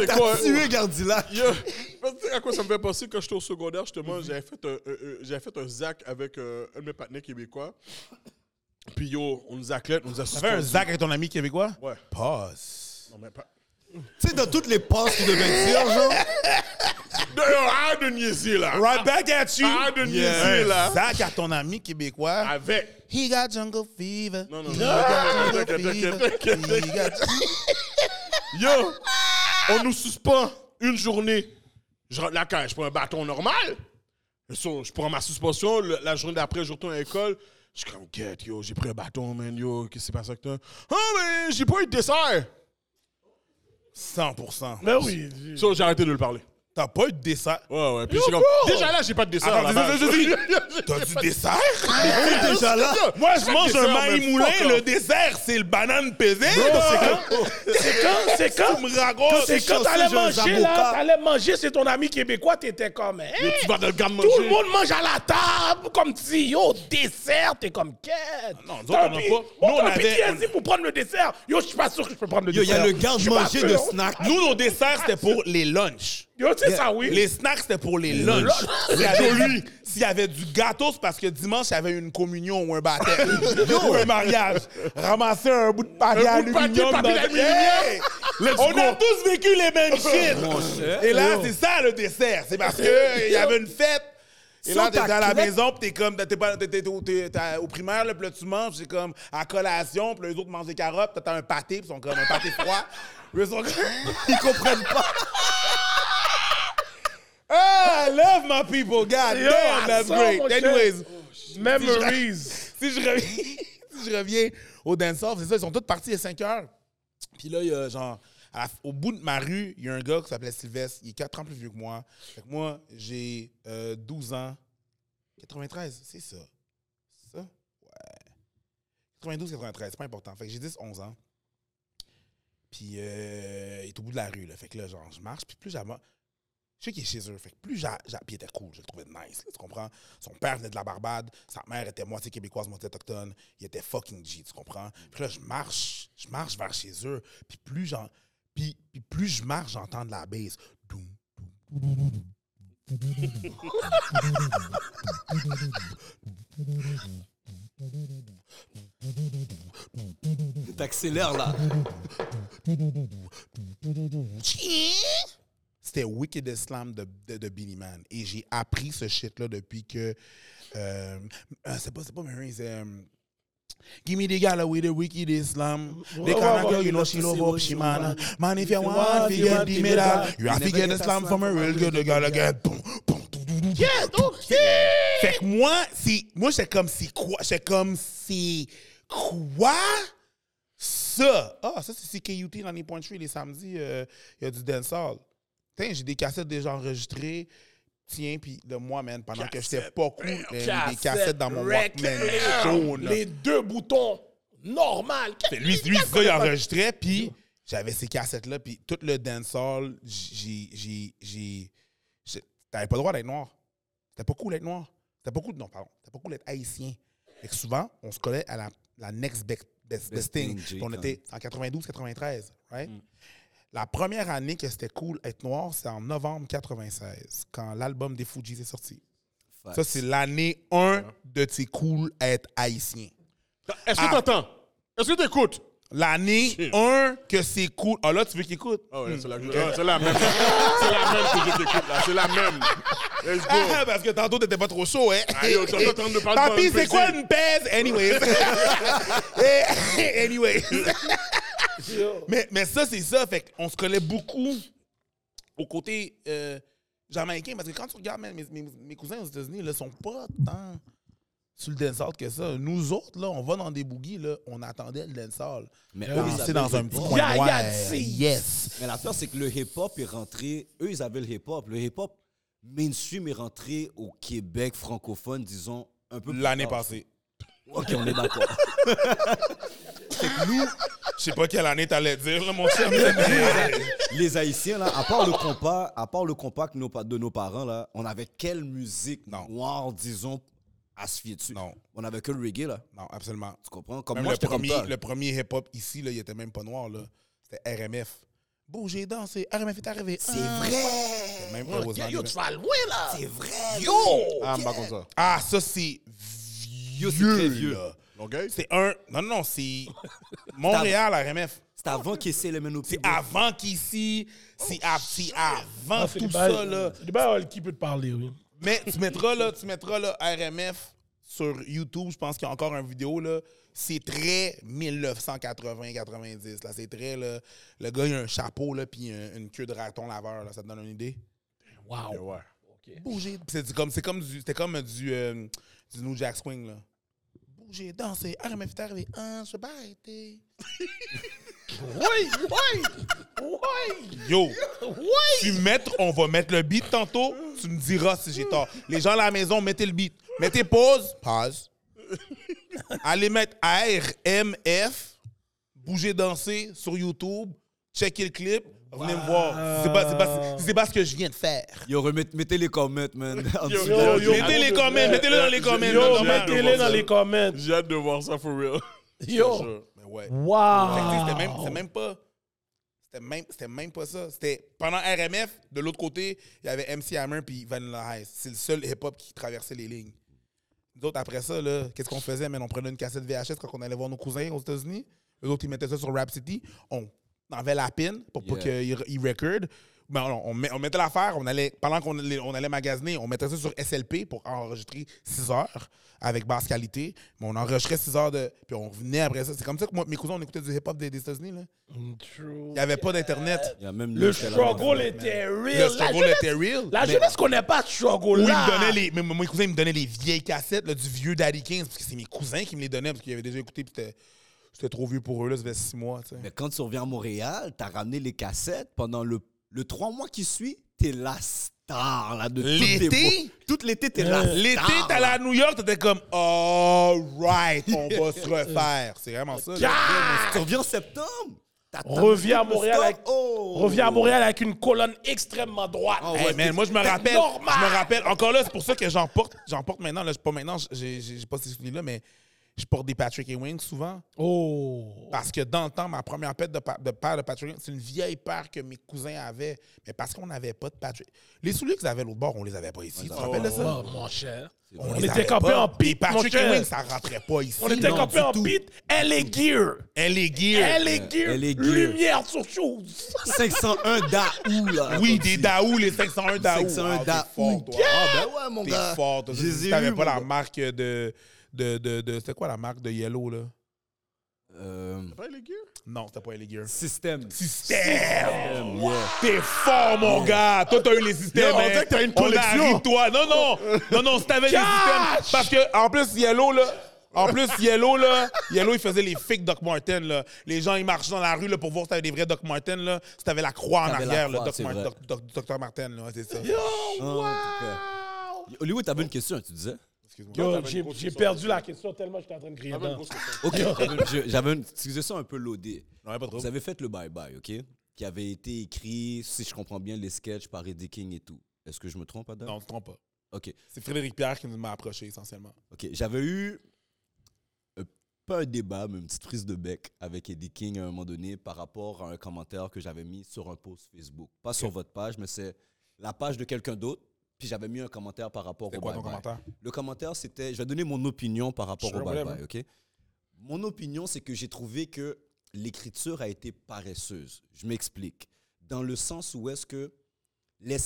C'est T'as quoi? tué Gardilac. Yo, tu sais à quoi ça me fait penser quand j'étais au secondaire, justement, j'avais fait un, j'avais fait un zac avec euh, un de mes partenaires québécois. Puis yo, on nous a clé, on nous a T'as fait un. Zach avec ton ami québécois? Ouais. Pause. Non, mais pas. Tu sais, dans toutes les passes qu'il devait dire, genre. Non, yo, arrête de niaiser, là. Right back at you. Arrête de niaiser, là. Zach à ton ami québécois. Avec. He got jungle fever. Non, non, He non. got T'inquiète, jungle t'inquiète, fever. t'inquiète, He got- Yo, on nous suspend une journée. Je rentre la caisse, je prends un bâton normal. Je prends ma suspension. la journée d'après, je retourne à l'école. Je suis comme, get, yo, j'ai pris un bâton, man, yo, qu'est-ce qui s'est passé avec toi? Ah, mais j'ai pas eu de dessert. 100%. Mais oui. So, j'ai arrêté de le parler. T'as pas eu de dessert? Ouais, ouais. Puis j'ai comme, déjà là, j'ai pas de dessert. Attends, là-bas. je- je- T'as du dessert? Déjà là. Moi, je mange dessert, un maï man, moulin, le dessert, c'est le banane pesée. C'est quand? C'est quand? C'est quand? t'allais manger, là, t'allais manger, c'est ton ami québécois, t'étais comme, hein? Tu vas Tout le monde mange à la table, comme si, yo, dessert, t'es comme, quête. Non, nous on a pas- nous, on on avait- pour prendre le dessert. Yo, je suis pas sûr que je peux prendre le Yo, il y dessert. a le garde-manger de snack. Nous, nos desserts, c'était pour les lunchs. Yo, c'est ça, oui. Les snacks, c'était pour les lunchs. S'il y, avait, s'il y avait du gâteau, c'est parce que dimanche, il y avait une communion ou un baptême. ou un mariage. Ramasser un bout de papier aluminium. dans-. Hey! On a tous vécu les mêmes Mon shit. Et là, c'est ça le dessert. C'est parce qu'il y avait une fête. Et là, t'es à la maison, pis t'es comme, t'es pas, t'es, t'es au, t'es- t'es au primaire, là, pis là, tu manges, c'est comme à collation, pis les autres mangent des carottes, pis t'as un pâté, pis ils sont comme un pâté froid. Ils sont Ils comprennent pas. Ah, I love my people, god Yo, damn, that's ça, great. Anyways, Memories. si je reviens, si je reviens au dance-off, c'est ça, ils sont tous partis à 5 heures. Puis là, il y a genre, la- au bout de ma rue, il y a un gars qui s'appelait Sylvestre. Il est 4 ans plus vieux que moi. Fait que moi, j'ai euh, 12 ans. 93, c'est ça. C'est ça? Ouais. 92, 93, c'est pas important. Fait que j'ai 10, 11 ans. Puis euh, il est au bout de la rue, là. Fait que là, genre, je marche. Puis plus j'avance. Je sais qu'il est chez eux. Fait que plus j'a... j'a- Puis il était cool, je le trouvais nice, tu comprends? Son père venait de la Barbade, sa mère était moitié québécoise, moitié autochtone. Il était fucking G, tu comprends? Puis là, je marche, je marche vers chez eux. Puis plus j'en... Puis, plus je marche, j'entends de la baisse. T'accélères, là. C'était Wicked Slam de, de, de Beanie Man. Et j'ai appris ce shit-là depuis que. euh, euh, c'est pas, pas Mary, c'est. euh, Give me the gal with the wicked Islam. The Ouais, kind of girl, you know she love up, she man. Man, if you want to get the medal, you have to get get a a slam slam from a real girl. The good girl girl. again. Boom, boom, dou. Yeah, donc, Fait que moi, c'est, moi, j'étais comme, c'est quoi? J'étais comme, c'est quoi? Ça? Ah, ça, c'est CKUT dans les Point Tree les samedis. euh, Il y a du dancehall. Tiens, j'ai des cassettes déjà enregistrées. Tiens, puis de moi, man, pendant que j'étais pas cool, des cassettes dans mon Walkman les- jaune. Les deux boutons normal. Fait, lui, lui, ce gars, il enregistrait, puis j'avais ces cassettes-là, puis tout le dancehall, j'ai, j'ai, t'avais pas le droit d'être noir. C'était pas cool d'être noir. C'était pas cool, non, pardon. C'était pas cool d'être haïtien. Fait que souvent, on se collait à la, la next best, best, best thing. on était en 92, 93, right? La première année que c'était cool être noir, c'est en novembre 96, quand l'album des Fujis est sorti. Ça, c'est l'année 1 de C'est cool être haïtien. Est-ce que t'entends? Est-ce que t'écoutes? L'année Shit. 1 que c'est cool. Ah là, tu veux qu'il écoute? Ah ouais, c'est la, ah, c'est la même. c'est la même que je t'écoute là. C'est la même. Let's go. Ah, parce que tantôt, t'étais pas trop chaud, hein? Ah, yo, de parler Tant pis, de c'est quoi une pèse? Anyways. Eh, Anyways. mais, mais ça, c'est ça. Fait qu'on se connaît beaucoup au côté euh, jamaïcain. Parce que quand tu regardes, mes, mes, mes cousins aux États-Unis, ils sont pas tant sur le dancehall que ça. Nous autres, là, on va dans des boogies, là, on attendait le dancehall. Mais eux, ils avaient dans un petit hip-hop. coin Yeah, noir. yeah. Yes. Mais l'affaire, c'est que le hip-hop est rentré. Eux, ils avaient le hip-hop. Le hip-hop mainstream est rentré au Québec francophone, disons, un peu plus L'année passée. Ok, on est d'accord. Je sais pas quelle année t'allais dire, là, mon cher. mais- Les Haïtiens, là, à part le compas, à part le compas que nos pa- de nos parents, là, on avait quelle musique Non. noire, disons, à se fier dessus? Non. On avait que le reggae, là. Non, absolument. Tu comprends? Comme Même moi, le, comme premier, toi. le premier hip-hop ici, là, il était même pas noir. là. C'était RMF. Bouger, danser, RMF est arrivé. C'est Ah. vrai! Même pas aux Yo, tu vas loin, là. C'est vrai! Yo! Ah, pas comme ça. Ah, ça, c'est vieux, très vieux. là. Longueuil? C'est un... Non, non, c'est Montréal, RMF. C'était avant qu'ils essaient le Menopé. C'est avant qu'ici, c'est c'est avant c'est tout ça, là. C'est des bails qui peut te parler, oui. Mais tu mettras, là, tu mettras là, RMF sur YouTube. Je pense qu'il y a encore une vidéo. là. C'est très 1980-90. là. C'est très. Là, le gars, il a un chapeau là, puis un- une queue de raton laveur. Là. Ça te donne une idée? Wow. Ouais. Bouger. Puis C'est comme, c'est comme du, c'était comme du, euh, du New Jack Swing. Là. Bouger, danser. RMF est arrivé. Ah, je arrêter. Oui, oui, oui, Yo, oui. tu mettre, on va mettre le beat tantôt. Tu me diras si j'ai tort. Les gens à la maison, mettez le beat. Mettez pause. Pause. Allez mettre RMF, bouger, danser sur YouTube. Checker le clip. Venez me voir. C'est pas, c'est pas, c'est pas ce que je viens de faire. Yo, remet- mettez les comments, man. Yo, yo. Mettez les comments, mettez-le dans les comments. Yo, mettez-les dans les comments. J'ai hâte de voir ça for real. Yo. Mais ouais. Wow. C'était même, c'était même pas. C'était même, c'était même pas ça. C'était pendant RMF, de l'autre côté, il y avait MC Hammer puis Vanilla Ice. C'est le seul hip-hop qui traversait les lignes. Nous autres, après ça, là, qu'est-ce qu'on faisait? Man? On prenait une cassette VHS quand on allait voir nos cousins aux États-Unis. Les autres, ils mettaient ça sur Rap City. On la pin pour pas Yeah. qu'ils ils record. Ben, on, on met- on mettait l'affaire, on allait, pendant qu'on allait, on allait magasiner, on mettait ça sur SLP pour enregistrer 6 heures avec basse qualité. Mais on enregistrait 6 heures de. Puis on revenait après ça. C'est comme ça que moi, mes cousins, on écoutait du hip-hop des, des États-Unis. là. True. Il n'y avait pas d'Internet. Le struggle était real. Le La struggle jeunesse, était real. la jeunesse connaît pas de struggle Où ils là. me donnaient les. mais Mes cousins ils me donnaient les vieilles cassettes là, du vieux Daddy Kings, parce que c'est mes cousins qui me les donnaient, parce qu'ils avaient déjà écouté, puis c'était- trop vieux pour eux, là, ça fait six mois. Mais quand tu reviens à Montréal, t'as ramené les cassettes pendant le, le trois mois qui suit, t'es la star là, de L'été? Toute l'été, t'es la star. L'été, t'allais là. à New York, t'étais comme, alright, on va se refaire. C'est vraiment ça. là. Tu reviens en septembre. Reviens à Montréal avec, Oh. reviens à Montréal avec une colonne extrêmement droite. Oh, Hey, ouais, man, t'es- moi, je me rappelle. normal. Je me rappelle. Encore là, c'est pour ça que j'en porte. Porte maintenant. Là, pas maintenant, j'ai pas ces souvenirs-là, mais je porte des Patrick Ewing souvent. Oh. Parce que dans le temps, ma première paire de, pa- de paire de Patrick Ewing, c'est une vieille paire que mes cousins avaient. Mais parce qu'on n'avait pas de Patrick. Les souliers qu'ils avaient l'autre bord, on les avait pas ici. Tu te rappelles de ça? Oh, mon cher. On, était campés en pit, mon Patrick cher. Ewing, ça rentrait pas ici. On était campés en tout. pit. Elle est gear. Elle est gear. Elle est gear. Elle est gear. Lumière sur chose. 501 Daou, là. Oui, des Daou, les 501 Daou. 501 Ah, t'es Daou. fort. Ah, ben ouais, mon T'es gars. fort. Si ai t'avais pas la marque de... de, de, de c'était quoi la marque de Yellow, là? Euh, Pas les gars? Non, c'était pas les gear. système. Système! Yeah. T'es fort, mon gars! Toi, t'as eu les systèmes. Yo, on dirait que t'as une collection. toi. Non, non! Non, non, si t'avais les systèmes. Parce que, en plus, Yellow, là. En plus, Yellow, là, Yellow, il faisait les fake Doc Marten, là. Les gens, ils marchaient dans la rue, là, pour voir si t'avais des vrais Doc Marten, là. Si t'avais la croix en arrière, là, Doc Mar-. Doc- Doc- Dr. Martin, là, c'est ça. En tout cas. Hollywood, t'avais une question, tu disais? Excuse-moi. J'ai perdu la question tellement j'étais en train de crier J'avais une dedans. grosse question. Ok, j'avais une- excusez ça un peu loadé. Non, pas trop. Vous avez fait le Bye Bye, ok? Qui avait été écrit, si je comprends bien, les sketchs par Eddie King et tout. Est-ce que je me trompe, Adam? Non, tu te trompes pas. Ok, C'est Frédéric Pierre qui m'a approché, essentiellement. ok. J'avais eu euh, pas un débat, mais une petite prise de bec avec Eddie King à un moment donné par rapport à un commentaire que j'avais mis sur un post Facebook. Pas sur votre page, mais c'est la page de quelqu'un d'autre. Puis j'avais mis un commentaire par rapport au quoi Bye ton Bye. commentaire? Le commentaire, c'était. Je vais donner mon opinion par rapport au bye bye, OK? Mon opinion, c'est que j'ai trouvé que l'écriture a été paresseuse. Je m'explique. Dans le sens où est-ce que. les-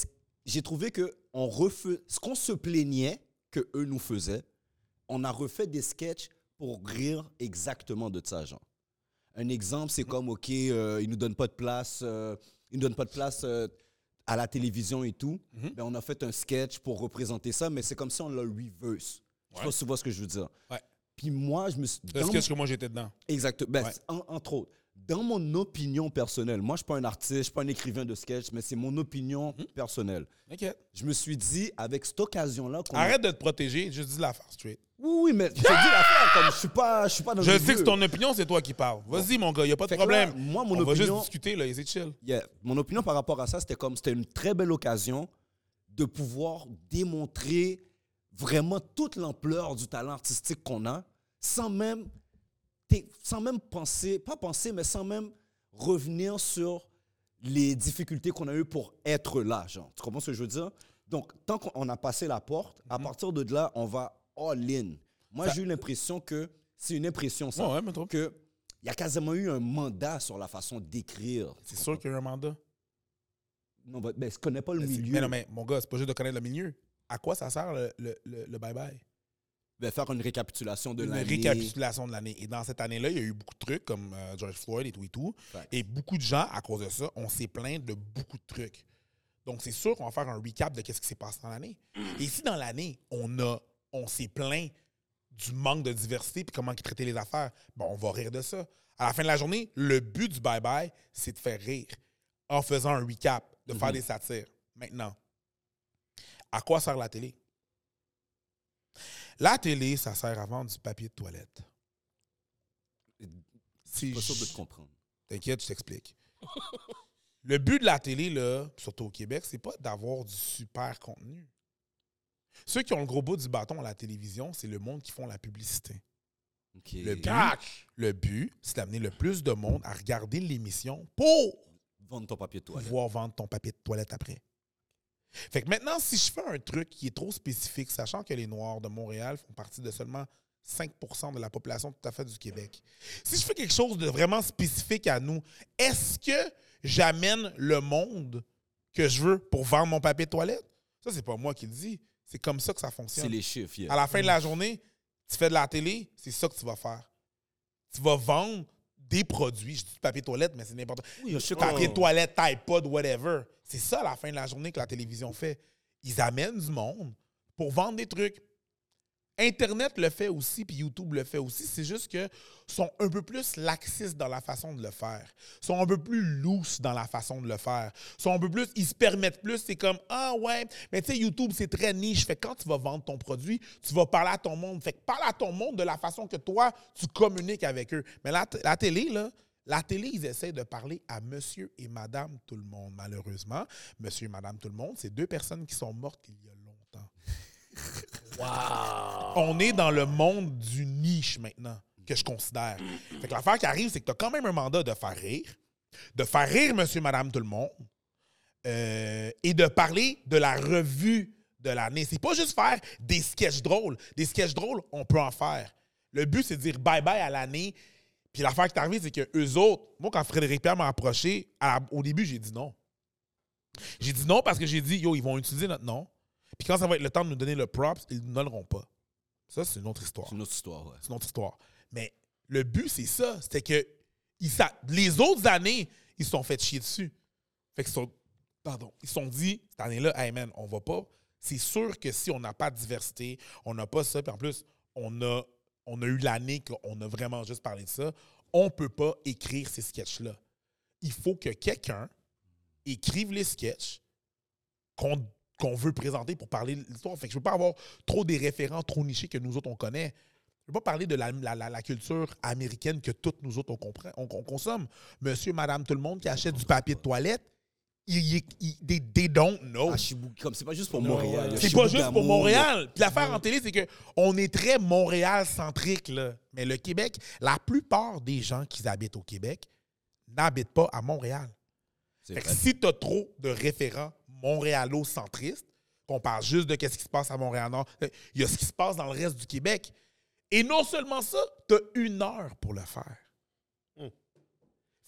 J'ai trouvé que on refait. Ce qu'on se plaignait que eux nous faisaient, on a refait des sketchs pour rire exactement de ça, genre. Un exemple, c'est comme, OK, euh, ils nous donnent pas de place, euh, ils nous donnent pas de place euh, à la télévision et tout. Ben, on a fait un sketch pour représenter ça, mais c'est comme si on l'a reverse. Tu vois- Tu vois ce que je veux dire? Ouais. Puis moi, je me suis. Est-ce dans que, moi j'étais dedans? Exactement. Ben, Ouais. c'est- en- entre autres, dans mon opinion personnelle, moi, je ne suis pas un artiste, je ne suis pas un écrivain de sketch, mais c'est mon opinion Hmm? personnelle. Ok. Je me suis dit, avec cette occasion-là, qu'on a- Arrête de te protéger, juste dis la face straight. Oui, oui, mais je te dis l'affaire, comme je suis pas, je suis pas dans Je le sais que c'est ton opinion, c'est toi qui parles. Vas-y, mon gars, il a pas de Fait que là, problème. moi, mon On va juste discuter, là, c'est chill. Yeah. Mon opinion par rapport à ça, c'était comme c'était une très belle occasion de pouvoir démontrer vraiment toute l'ampleur du talent artistique qu'on a, sans même, sans même penser, pas penser, mais sans même revenir sur les difficultés qu'on a eues pour être là, genre. Tu comprends ce que je veux dire? Donc, tant qu'on a passé la porte, à partir de là, on va all-in. Moi, j'ai eu l'impression que, c'est une impression, ça, Ouais, ouais, que il y a quasiment eu un mandat sur la façon d'écrire. C'est sûr qu'il y a un mandat. Non, mais, mais je connais pas le Mais c'est- milieu. Mais non, mais mon gars, c'est pas juste de connaître le milieu. À quoi ça sert le- le le- le bye-bye? Ben, faire une récapitulation de une l'année. récapitulation de l'année. Et dans cette année-là, il y a eu beaucoup de trucs comme euh, George Floyd et tout et tout. Et beaucoup de gens, à cause de ça, on s'est plaint de beaucoup de trucs. Donc, c'est sûr qu'on va faire un recap de ce qui s'est passé dans l'année. Et si dans l'année, on a, on s'est plaint du manque de diversité puis comment ils traitaient les affaires, ben, on va rire de ça. À la fin de la journée, le but du bye-bye, c'est de faire rire en faisant un recap, de faire des satires. Maintenant, à quoi sert la télé? La télé, ça sert à vendre du papier de toilette. Si Pas sûr de te comprendre. T'inquiète, je t'explique. Le but de la télé, là, surtout au Québec, c'est pas d'avoir du super contenu. Ceux qui ont le gros bout du bâton à la télévision, c'est le monde qui font la publicité. Le but, le but, c'est d'amener le plus de monde à regarder l'émission pour Vendre ton papier de toilette. pouvoir vendre ton papier de toilette après. Fait que maintenant, si je fais un truc qui est trop spécifique, sachant que les Noirs de Montréal font partie de seulement 5% de la population tout à fait du Québec, si je fais quelque chose de vraiment spécifique à nous, est-ce que j'amène le monde que je veux pour vendre mon papier de toilette? Ça, c'est pas moi qui le dis. C'est comme ça que ça C'est fonctionne. les chiffres. yeah. À la fin de la journée, tu fais de la télé, c'est ça que tu vas faire. Tu vas vendre des produits. Je dis du papier toilette, mais c'est n'importe quoi. Oui, Papier toilette, iPod, whatever. C'est ça, la fin de la journée, que la télévision fait. Ils amènent du monde pour vendre des trucs. Internet le fait aussi, puis YouTube le fait aussi. C'est juste que sont un peu plus laxistes dans la façon de le faire. sont un peu plus loose dans la façon de le faire. sont un peu plus, ils se permettent plus. C'est comme ah ouais, mais tu sais YouTube c'est très niche. Fait quand tu vas vendre ton produit, tu vas parler à ton monde. Fait que parle à ton monde de la façon que toi tu communiques avec eux. Mais la, la télé là. La télé, ils essaient de parler à monsieur et madame tout le monde. Malheureusement, monsieur et madame tout le monde, c'est deux personnes qui sont mortes il y a longtemps. On est dans le monde du niche maintenant, que je considère. Fait que l'affaire qui arrive, c'est que tu as quand même un mandat de faire rire, de faire rire monsieur, madame, tout le monde, euh, et de parler de la revue de l'année. C'est pas juste faire des sketchs drôles. Des sketchs drôles, on peut en faire. Le but, c'est de dire bye-bye à l'année. Puis l'affaire qui est arrivée, c'est que eux autres, moi, quand Frédéric Pierre m'a approché, la- au début, j'ai dit non. J'ai dit non parce que j'ai dit, yo, ils vont utiliser notre nom. Puis quand ça va être le temps de nous donner le props, ils ne donneront pas. Ça, c'est une autre histoire. C'est une autre histoire, ouais. C'est une autre histoire. Mais le but, c'est ça. C'était que ils les autres années, ils se sont fait chier dessus. Fait qu'ils sont. Pardon. Ils se sont dit, cette année-là, hey man, on va pas. C'est sûr que si on n'a pas de diversité, on n'a pas ça, puis en plus, on a, on a eu l'année qu'on a vraiment juste parlé de ça, on peut pas écrire ces sketchs-là. Il faut que quelqu'un écrive les sketchs qu'on veut présenter pour parler de l'histoire. Je veux pas avoir trop des référents trop nichés que nous autres on connaît. Je veux pas parler de la, la- la- culture américaine que toutes nous autres on, comprend, on consomme. Monsieur, madame, tout le monde qui achète du papier de toilette, ils, ils, they, they don't know. Ah, comme c'est pas juste pour Montréal. C'est pas juste pour Montréal. Puis l'affaire en télé, c'est que on est très Montréal-centrique, là. Mais le Québec, la plupart des gens qui habitent au Québec n'habitent pas à Montréal. Fait que si tu as trop de référents montréalo-centristes, qu'on parle juste de ce qui se passe à Montréal-Nord, il y a ce qui se passe dans le reste du Québec. Et non seulement ça, tu as une heure pour le faire.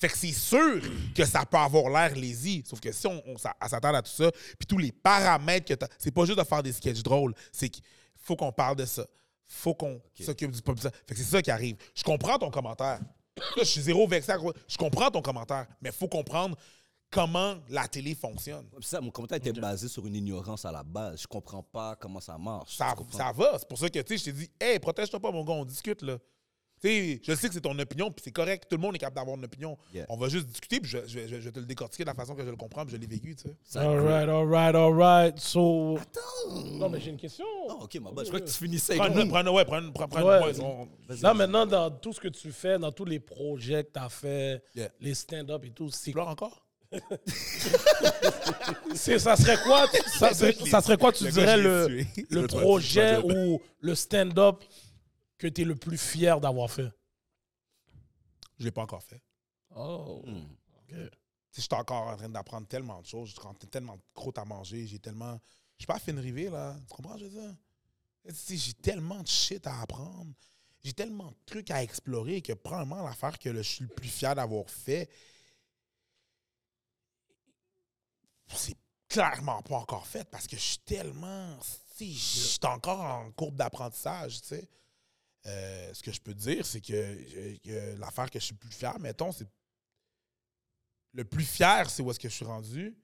Fait que c'est sûr que ça peut avoir l'air lazy. Sauf que si on, on s'a- à tout ça, puis tous les paramètres que tu c'est pas juste de faire des sketchs drôles, c'est qu'il faut qu'on parle de ça. faut qu'on s'occupe du peuple. Fait que c'est ça qui arrive. Je comprends ton commentaire. Là, je suis zéro vexé. à Je comprends ton commentaire, mais il faut comprendre comment la télé fonctionne. Ça, mon commentaire était basé sur une ignorance à la base. Je comprends pas comment ça marche. Ça, ça va. C'est pour ça que, tu sais, je t'ai dit, hey, protège-toi pas, mon gars, on discute, là. Tu sais, je sais que c'est ton opinion, puis c'est correct. Tout le monde est capable d'avoir une opinion. Yeah. On va juste discuter, puis je, je- je- je vais te le décortiquer de la façon que je le comprends, puis je l'ai vécu, tu sais. All right, all right, all right. So. Non, mais j'ai une question. Oh, ok, ma bad. Je crois que tu finissais. Prends, avec- prends, ouais, prends, prends, prends Ouais. ouais, on- Là, maintenant, dans tout ce que tu fais, dans tous les projets que tu as fait, Yeah. les stand-up et tout, c'est Tu encore? c'est- ça serait quoi ça, serait- ça serait quoi tu Le dirais le, le projet ou le stand-up? Que tu es le plus fier d'avoir fait Je l'ai pas encore fait. Oh. Sais, Je suis encore en train d'apprendre tellement de choses. Je suis tellement de croûtes à manger. J'ai tellement. Je suis pas à fin de river, là. Tu comprends, je veux dire? J'ai tellement de shit à apprendre. J'ai tellement de trucs à explorer que, probablement, l'affaire que le- je suis le plus fier d'avoir fait, c'est clairement pas encore fait parce que je suis tellement. si, Je suis encore en courbe d'apprentissage, tu sais. Euh, ce que je peux te dire, c'est que, que l'affaire que je suis le plus fier, mettons, c'est. Le plus fier, c'est où est-ce que je suis rendu.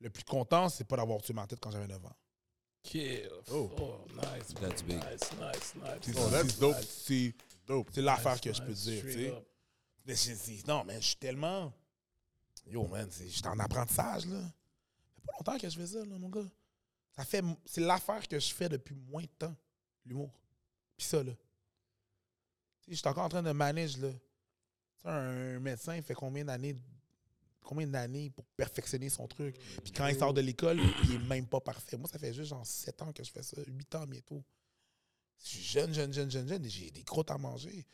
Le plus content, c'est pas d'avoir tué ma tête quand j'avais 9 ans. Ok. Oh. nice. That's big. Nice, nice, nice. C'est- Oh, that's dope. C'est Dope. c'est l'affaire Nice, que je peux te dire, tu sais. non, mais je suis tellement. Yo, man, c'est- j'étais en apprentissage, là. Ça fait pas longtemps que je fais ça, là, mon gars. Ça fait. C'est l'affaire que je fais depuis moins de temps, l'humour. Puis ça, là. Sais, j'étais encore en train de manager, un médecin, fait combien d'années combien d'années pour perfectionner son truc? Puis quand il sort de l'école, il est même pas parfait. Moi, ça fait juste genre 7 ans que je fais ça, 8 ans bientôt. Je suis jeune, jeune, jeune, jeune, jeune, et j'ai des croûtes à manger.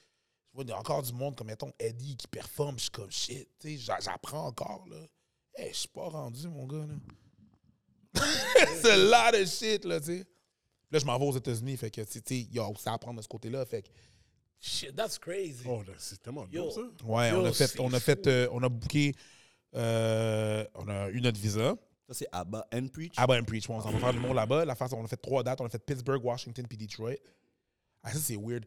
Je vois encore du monde comme, mettons, Eddie qui performe, je suis comme shit, j'apprends encore, là. Hey, je suis pas rendu, mon gars, là. C'est a lot of shit, là, tu sais. Là, je m'en vais aux États-Unis, fait que, tu sais, il y a aussi à apprendre de ce côté-là, fait que, Shit, that's crazy. Oh, là, c'est tellement Yo. dope, ça. ouais, Yo, on a fait, c'est on a fait, euh, on a booké, euh, on a eu notre visa. Ça, c'est Abba and Preach. Ah ben, Preach, on s'en va faire du monde là-bas. La face, on a fait trois dates. On a fait Pittsburgh, Washington, puis Detroit. Ah, ça, c'est weird.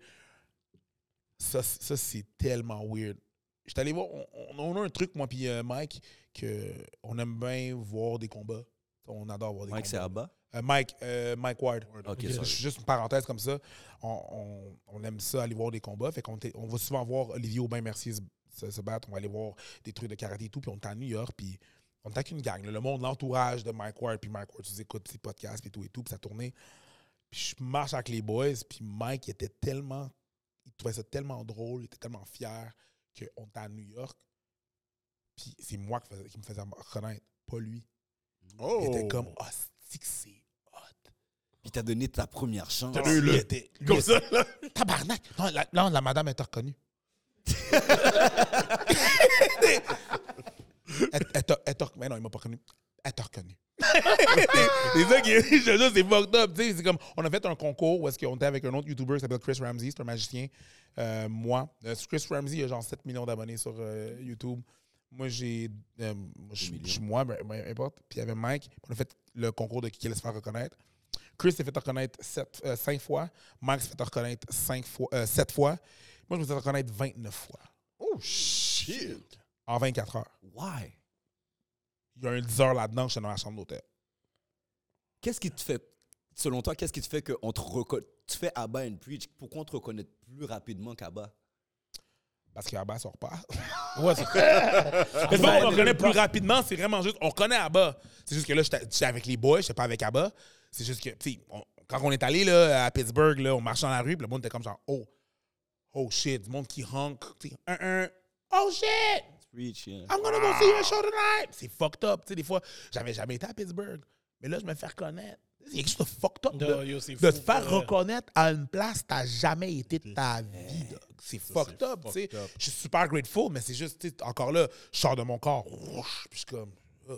Ça, ça c'est tellement weird. J'étais allé voir, on, on- a un truc, moi puis euh, Mike, que on aime bien voir des combats. On adore voir des Mike, c'est combats. Abba? Euh, Mike, euh, Mike Ward. Juste une parenthèse comme ça. On, on- on aime ça, aller voir des combats. Fait qu'on était- on va souvent voir Olivier Aubin-Mercier se, se- se battre. On va aller voir des trucs de karaté et tout. Puis on est à New York. Puis on est avec une gang. là. le monde, l'entourage de Mike Ward. Puis Mike Ward, tu écoutes ses podcasts et tout et tout. Puis ça tournait. Puis je marche avec les boys. Puis Mike il était tellement... Il trouvait ça tellement drôle. Il était tellement fier qu'on était à New York. Puis c'est moi qui, faisais- qui me faisais reconnaître, pas lui. Oh. Il était comme, ah, c'est hot. Puis t'as donné ta première chance. T'as eu le- était- Comme était- ça, là. Tabarnak! Non, la, non, la madame est reconnue. elle, elle t'a- elle t'a- mais non, il m'a pas reconnu. Elle t'a reconnu. c'est ça qui est, c'est fucked up. C'est comme, on a fait un concours où est-ce qu'on était avec un autre YouTuber qui s'appelle Chris Ramsey, c'est un magicien. Euh, moi, euh, Chris Ramsey, il a genre 7 millions d'abonnés sur euh, YouTube. Moi, j'ai. moi, je suis- moi, mais mais importe. Puis il y avait Mike. On a fait le concours de qui allait se faire reconnaître. Chris s'est fait reconnaître 5 fois. Mike s'est fait reconnaître 5 fois, 7 fois. Moi, je me suis fait reconnaître 29 fois. Oh, shit. En 24 heures. Why? Il y a un 10 heures là-dedans, j'étais dans la chambre d'hôtel. Qu'est-ce qui te fait, selon toi, qu'est-ce qui te fait que on te reco- tu fais Abba and Preach? Pourquoi on te reconnaît plus rapidement qu'Abba? Parce qu'Abba sort pas. Ouais, c'est Mais c'est pas qu'on reconnaît plus rapidement, c'est vraiment juste. On reconnaît Abba. C'est juste que là, j'étais j'étais avec les boys, j'étais pas avec Abba. C'est juste que, tu sais, quand on est allé là, à Pittsburgh, là, on marchait dans la rue, puis le monde était comme genre, oh, oh shit, du monde qui honk. tu sais, un, un, oh shit, yeah. I'm gonna go see you a show tonight. C'est fucked up. Tu sais, des fois, j'avais jamais été à Pittsburgh, mais là, je me fais reconnaître. Il y a quelque chose de fucked up. De- yo, de fou, te faire reconnaître à une place que t'as jamais été de ta vie. dog. C'est fucked up, tu sais. fucked up. Je suis super grateful, mais c'est juste, tu sais, encore là, je sors de mon corps, puis je suis comme, oh,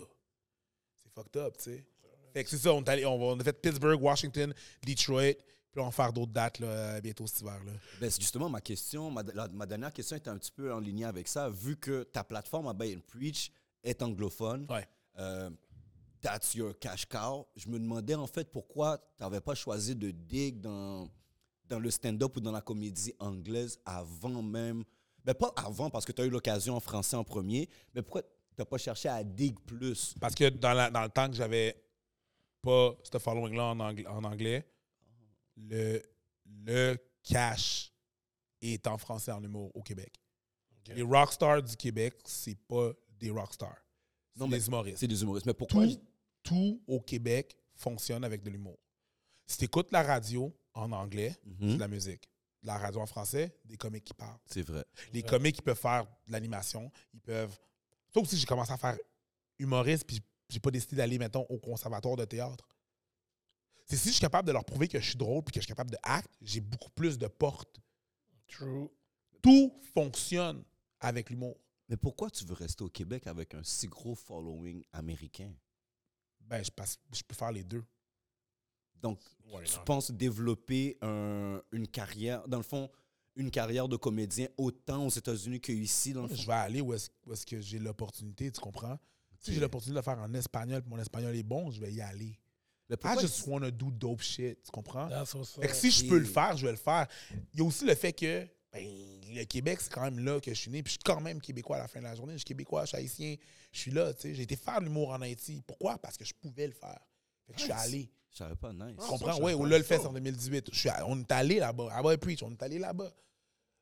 c'est fucked up, tu sais. Fait que c'est ça, on, est allé- on, a fait Pittsburgh, Washington, Detroit, puis on va faire d'autres dates là, bientôt cet hiver. Là. Ben, c'est justement, ma question, ma, la- ma dernière question était un petit peu en ligne avec ça, vu que ta plateforme Abba and Preach est anglophone. Ouais. euh, that's your cash cow. Je me demandais en fait pourquoi tu n'avais pas choisi de dig dans, dans le stand-up ou dans la comédie anglaise avant même. Ben, pas avant parce que tu as eu l'occasion en français en premier, mais pourquoi T'as pas cherché à dig plus? Parce que dans, la- dans le temps que j'avais pas ce following-là en anglais, en anglais, le, le cash est en français en humour au Québec. Les rockstars du Québec, c'est pas des rockstars. C'est Non, mais des humoristes. C'est des humoristes. Mais pourquoi Tout, tout au Québec fonctionne avec de l'humour. Si tu écoutes la radio en anglais, Mhm. c'est de la musique. La radio en français, des comiques qui parlent. C'est vrai. Les comiques, ils peuvent faire de l'animation. Ils peuvent. Ça aussi, j'ai commencé à faire humoriste, puis j'ai pas décidé d'aller, mettons, au conservatoire de théâtre. C'est si je suis capable de leur prouver que je suis drôle puis que je suis capable de acte, j'ai beaucoup plus de portes. True. Tout fonctionne avec l'humour. Mais pourquoi tu veux rester au Québec avec un si gros following américain? Ben, je, passe, je peux faire les deux. Donc, Ouais, tu non. penses développer un- une carrière, dans le fond, une carrière de comédien autant aux États-Unis qu'ici, dans le Je vais aller où est-ce où est-ce que j'ai l'opportunité, tu comprends? Si j'ai l'opportunité de le faire en espagnol, puis mon espagnol est bon, je vais y aller. I just wanna do dope shit, tu comprends? That's what's Fait que si je peux le faire, je vais le faire. Il y a aussi le fait que ben, le Québec, c'est quand même là que je suis né. Puis je suis quand même québécois à la fin de la journée. Je suis québécois, je suis haïtien. Je suis là, tu sais. J'ai été faire de l'humour en Haïti. Pourquoi? Parce que je pouvais le faire. Fait que je suis allé. Je savais pas, nice. Tu comprends? Oui, on l'a le fait en 2018. Je suis à- on est allé là-bas. À Boy Preach, on est allé là-bas.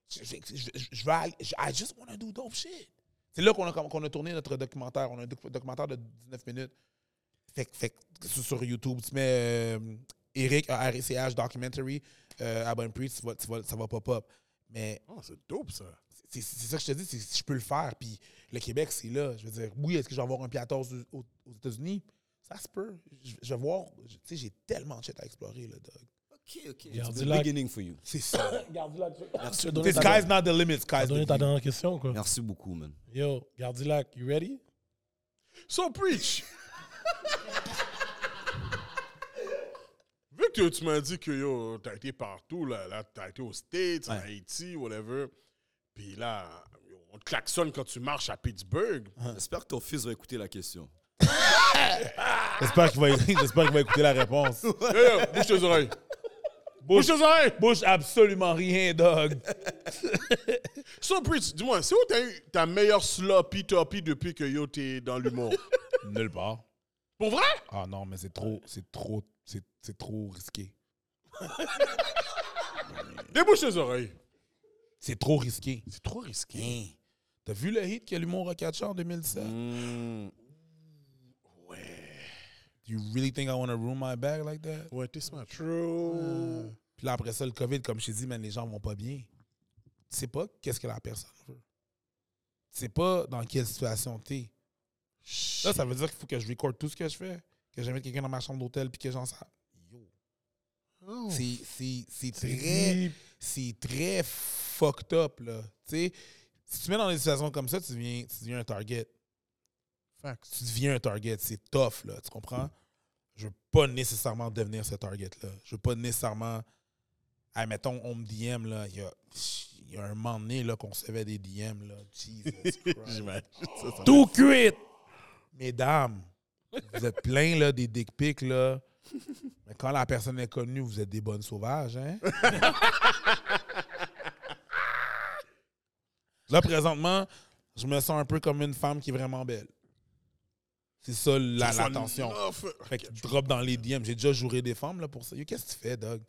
Je, je, je- je- je vais aller. I just wanna do dope shit. C'est là qu'on a, qu'on a tourné notre documentaire. On a un doc- documentaire de 19 minutes. Fait, que- fait sur, YouTube, tu mets euh, Eric, RCH Documentary, euh, à tu vas- tu vas- ça va pop-up. Mais Oh, c'est dope, ça. c'est ça que je te dis, c'est si je peux le faire. Puis le Québec, c'est là. Je veux dire, oui, est-ce que je vais avoir un terre aux, aux- États-Unis? Ça se peut. Je, je vais voir. Tu sais, j'ai tellement de shit à explorer, là, dog. OK, OK. It's the beginning for you. C'est ça. Garde là. Tu Merci. donné The ta- sky's not the limit, t'as sky's donné the ta limit. dernière question, quoi. Merci beaucoup, man. Yo, Gardilac, you ready? So, preach. Vu que tu m'as dit que yo, t'as été partout, là, là t'as été aux States, en Haïti, whatever. Puis là, yo, on te klaxonne quand tu marches à Pittsburgh. J'espère que ton fils va écouter la question. J'espère qu'il va, j'espère qu'il va écouter la réponse. Yo, yo, bouge tes oreilles. Bouge tes oreilles. Bouge absolument rien, dog. So, preach, dis-moi, c'est où t'as eu ta meilleure sloppy toppy depuis que yo, t'es dans l'humour? Nulle part. Pour vrai? Ah non, mais c'est trop, c'est trop, c'est, c'est trop risqué. Débouche tes oreilles. C'est trop risqué. C'est trop risqué. Hein. T'as vu le hit que l'humour a catché en 2017? Mm. You really think I want to ruin my bag like that? Ouais, t'es smart. True. Puis là, après ça, le COVID, comme je t'ai dit, man, les gens vont pas bien. Tu sais pas qu'est-ce que la personne veut. Tu sais pas dans quelle situation t'es. Là, ça veut dire qu'il faut que je recorde tout ce que je fais, que mette quelqu'un dans ma chambre d'hôtel puis que j'en sache. Yo. C'est, c'est, très, c'est très fucked up, là. Tu sais, si tu mets dans des situations comme ça, tu deviens, tu deviens un target. Facts. Tu deviens un target. C'est tough, là. Tu comprends? Je veux pas nécessairement devenir ce target-là. Je veux pas nécessairement. Hey, mettons, on me DM, là. Il y a, y a un moment donné, là, qu'on recevait des DM, là. Jesus Christ. Ça- Tout cuit! Mesdames, vous êtes plein, là, des dick pics, là. Mais quand la personne est connue, vous êtes des bonnes sauvages, hein? Là, présentement, je me sens un peu comme une femme qui est vraiment belle. C'est ça la- l'attention. Fait que drop dans les DM. J'ai déjà juré des femmes là, pour ça. Yo, Qu'est-ce que tu fais, Doug?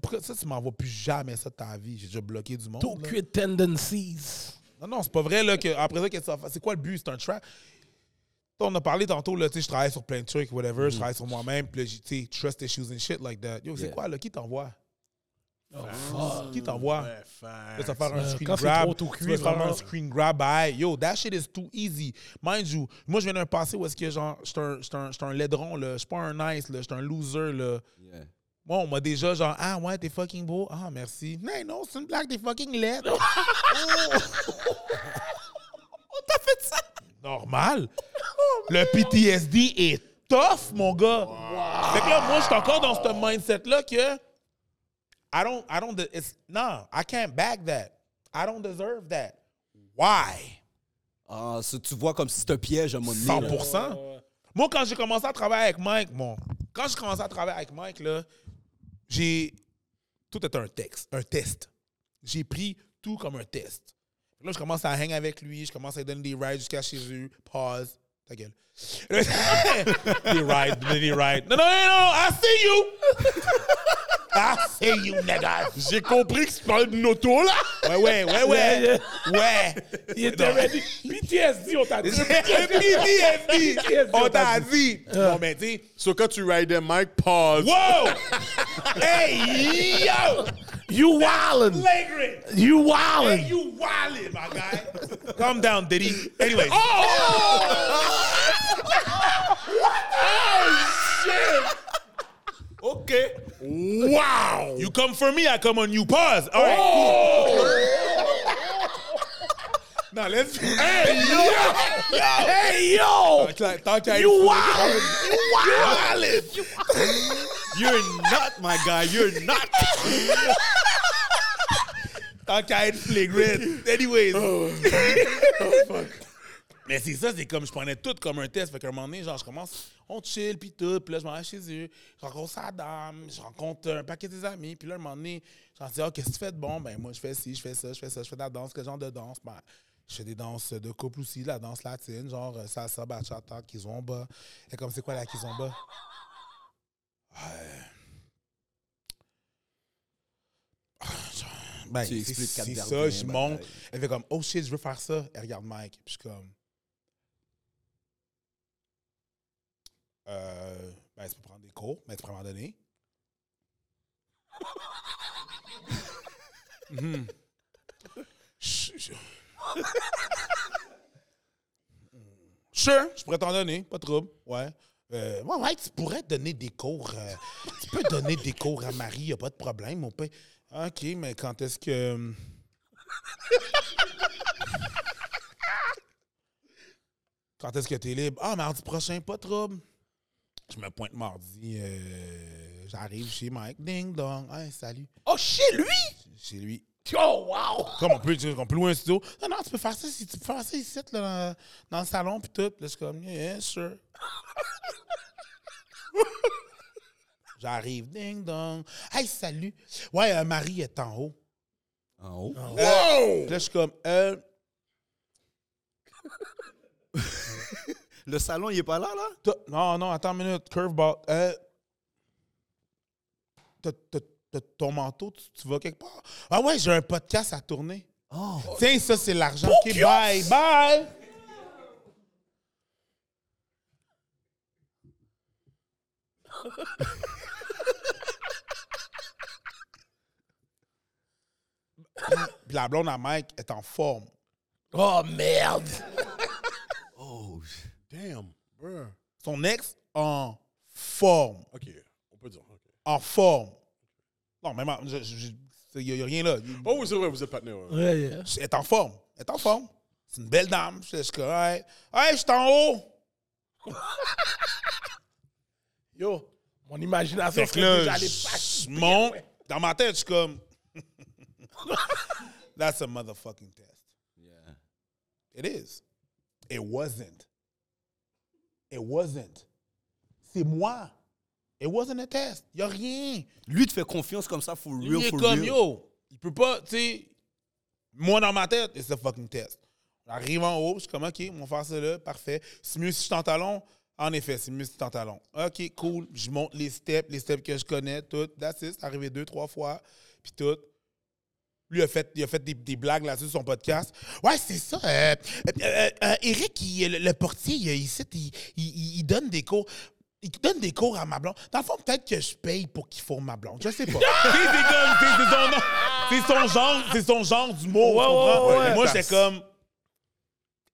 Pourquoi ça, tu m'envoies plus jamais ça de ta vie? J'ai déjà bloqué du monde. Cuit tendencies. Non, non, c'est pas vrai. Là, que, après ça, qu'est-ce que ça fait? C'est quoi le but? C'est un trap? On a parlé tantôt, là, tu sais, je travaille sur plein de trucs, whatever, je travaille sur moi-même, puis là, j'ai, tu sais, trust issues and shit like that. Yo, c'est Yeah. quoi, là? Qui t'envoie? Oh, fuck. Qui t'envoie? Facts. te faire un screen grab? tu vas faire un screen grab? Yo, that shit is too easy. Mind you, moi, je viens d'un passé où est-ce que, genre, j'étais un, j'étais un, j'étais un laidron, là. Je suis pas un nice, là. J'étais un loser, là. Yeah. Moi, on m'a déjà, genre, ah ouais, t'es fucking beau. Ah, merci. Non, non, c'est une blague, t'es fucking laid. oh! T'as fait ça? Normal. Le PTSD est tough, mon gars. Fait que là, moi, je suis encore dans ce mindset-là que I don't, I don't, it's, non, I can't back that. I don't deserve that. Why? Ah, ça, tu vois comme si c'était un piège à mon nez. là. 100%. Moi, quand j'ai commencé à travailler avec Mike, bon, quand j'ai commencé à travailler avec Mike, là, j'ai. Tout était un texte, un test. J'ai pris tout comme un test. Là, je commence à hang avec lui, je commence à lui donner des rides jusqu'à chez eux. Pause. Ta gueule. des rides, des rides. Non, non, non, non, I see you! I see you, nigga! J'ai compris que tu parlais d'une auto, là. Ouais, ouais, ouais, ouais. Ouais. Il était ready. PTSD, on t'a dit. PTSD! On t'a dit! Non, mais tu sais, So, quand tu ridais Mike, pause. wow! Hey, yo! You wildin'. Flagrant! You wildin'. Hey, you wildin', my guy. Calm down, Diddy. Anyways. OK. Wow! You come for me, I come on you. Pause. All right. cool. Oh. Now let's. Hey, yo, Hey, yo. Qu'à You être- wildin'. You wildin'. You're not, my guy. You're not. Tant qu'à être flagrant. Anyways. Oh. oh, fuck. Mais c'est ça, c'est comme je prenais tout comme un test. Fait qu'à un moment donné, genre, je commence, on chill, puis tout. Puis là, je m'en vais chez eux. Je rencontre sa dame, je rencontre un paquet de ses amis. Puis là, à un moment donné, j'en dis, ah, qu'est-ce que tu fais de bon? Ben, moi, je fais ci, je fais ça, je fais ça, je fais de la danse. Quel genre de danse? Ben, je fais des danses de couple aussi, la danse latine, genre euh, salsa, bachata, kizomba. Et comme, c'est quoi la kizomba? Ben, c'est ça, je monte. Elle fait comme, oh shit, je veux faire ça. Elle regarde Mike. Puis je suis comme, euh, ben, tu peux prendre des cours, mais tu peux m'en donner. Je- je- Sure, je pourrais t'en donner, pas de trouble. Ouais. Euh, ouais, ouais, tu pourrais donner des cours. euh, tu peux donner des cours à Marie, y a pas de problème. On peut... OK, mais quand est-ce que. quand est-ce que t'es libre? Ah, mardi prochain, pas de trouble. Je me pointe mardi. euh, J'arrive chez Mike. Ding dong. Hey, salut. Oh, chez lui? Chez lui. Oh, wow. Comme on peut, on peut louer un studio. Non, non, tu peux faire ça, si tu peux faire ça ici, là, dans, dans le salon, puis tout. Là, je suis comme, yeah, sure. J'arrive, ding dong. Hey, salut. Ouais, euh, Marie est en haut. En haut? Euh, puis là, je suis comme, euh, Le salon, il est pas là, là? non, non, attends une minute, curveball. Euh, ton manteau, tu, tu vas quelque part? Ah ouais, j'ai un podcast à tourner. Oh. Tiens, ça, c'est l'argent. OK, bye, bye. Puis la blonde à Mike est en forme. Oh, merde. Damn, bro. Son ex en forme. OK, on peut dire. En forme. Non, même, il n'y a, rien là. Oh oui, c'est vrai, vous êtes partenaire. ouais. Ouais, yeah. Elle est en forme. Elle est en forme. C'est une belle dame. Je suis comme, hey, hey, je suis en haut. Yo, mon imagination Fait que je pas- monte. Ouais. Dans ma tête, je suis comme. That's a motherfucking test. Yeah. It is. It wasn't. It wasn't. C'est moi. It wasn't a test. Y a rien. Lui te fait confiance comme ça, for real, il est for comme real. yo. Il peut pas, tu sais. Moi, dans ma tête, it's a fucking test. J'arrive en haut, je suis comme, OK, on va faire ça là, parfait. C'est mieux si je suis en talon? En effet, c'est mieux si je suis en talon. OK, cool. Je monte les steps, les steps que je connais, tout. That's it. C'est arrivé deux, trois fois, puis tout. Lui a fait, il a fait des, des blagues là-dessus sur son podcast. Ouais, c'est ça. euh, euh, euh, Eric, il- le, le portier, il, ici, il, il- il donne des cours. Il donne des cours à ma blonde. Dans le fond, peut-être que je paye pour qu'il forme ma blonde. Je sais pas. C'est son, genre, c'est son genre d'humour. Ouais, Moi, j'étais comme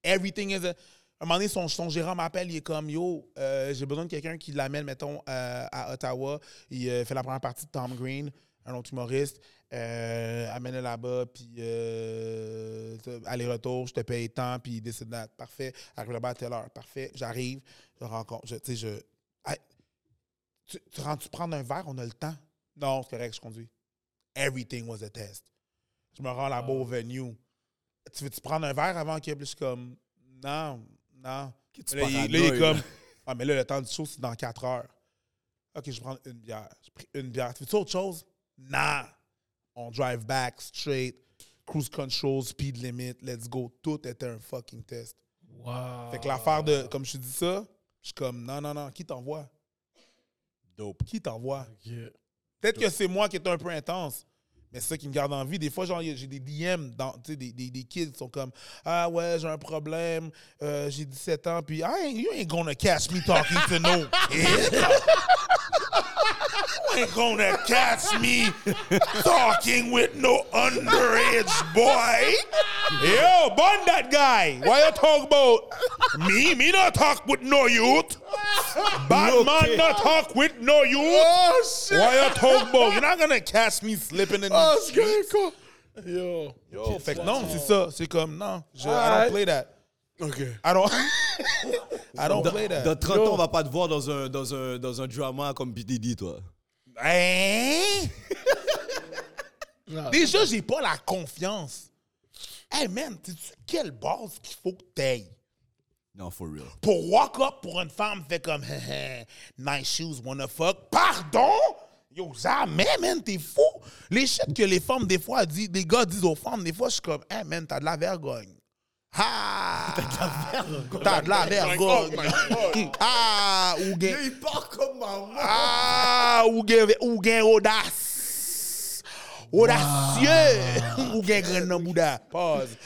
everything is a. À un moment donné, son, son gérant m'appelle, il est comme Yo, euh, j'ai besoin de quelqu'un qui l'amène, mettons, euh, à Ottawa. Il euh, fait la première partie de Tom Green, un autre humoriste. Euh, amène-le là-bas, puis euh, aller-retour, je te paye tant, puis décide de Parfait. Arrive là-bas à telle heure. Parfait. J'arrive, je rencontre. Je, tu sais, je. Hey, tu, prendre un verre? On a le temps? Non, c'est correct, je conduis. Everything was a test. Je me rends là-bas au venue. Tu veux-tu prendre un verre avant que. Puis je suis comme. Non, non. Là, il, là, il paranoïes, est comme. Ah, mais là, le temps du show, c'est dans 4 heures. OK, je prends une bière. J'ai pris une bière. Tu veux autre chose? Non. On drive back straight. cruise control, speed limit, let's go. Tout était un fucking test. Wow. Fait que l'affaire de, comme je te dis ça, je suis comme, non, non, non, qui t'envoie? Dope. Qui t'envoie? Yeah. Peut-être que c'est moi qui est un peu intense. Mais c'est ça qui me garde en vie. Des fois, genre, j'ai des DM, dans, tu sais, des, des, des kids qui sont comme Ah ouais, j'ai un problème, euh, j'ai 17 ans, puis I ain't, you ain't gonna catch me talking to no kid. You ain't gonna catch me talking with no underage boy. Yo, bond that guy. Why you talk about me? Me not talk with no youth. Bad man not talk with no youth. Oh, shit! Why you talk about? You're not gonna catch me slipping in Oh, the c'est correct. Yo. Yo, fait que non, c'est ça. C'est comme, non, je, I don't play that. OK. I don't, I don't play that. dans 30 ans, on va pas te voir dans un, dans un, dans un drama comme P. Diddy, toi. Hein? Déjà, j'ai pas la confiance. Hey man, sais-tu quelle base qu'il faut que t'aies? Non, for real. Pour walk up pour une femme, fait comme, nice shoes, wanna fuck. Pardon? Yo, jamais, man, t'es fou. Les shit que les femmes, des fois, disent, les gars disent aux femmes, des fois, je suis comme, hey man, t'as de la vergogne. Ah! T'as de la vergogne. Ah! Ou gen, Il part comme maman. ah! Ou gen, ou gen audace. Audacieux. Ou gen gren nan bouda. Pause.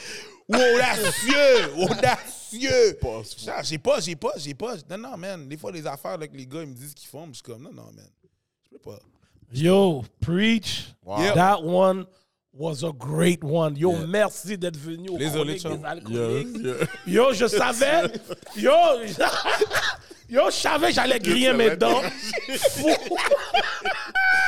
Ou audacieux. Audacieux. Ça, J'ai pas, j'ai pas, j'ai pas. Non, non, man. Des fois, les affaires avec les gars, ils me disent ce qu'ils font. Je suis comme, non, non, man. Je peux pas. Yo, preach. That one was a great one. Yo, merci d'être venu au. Yeah, yeah. Yo, je savais. Yo, yo, je savais que j'allais griller mes dents. Fou.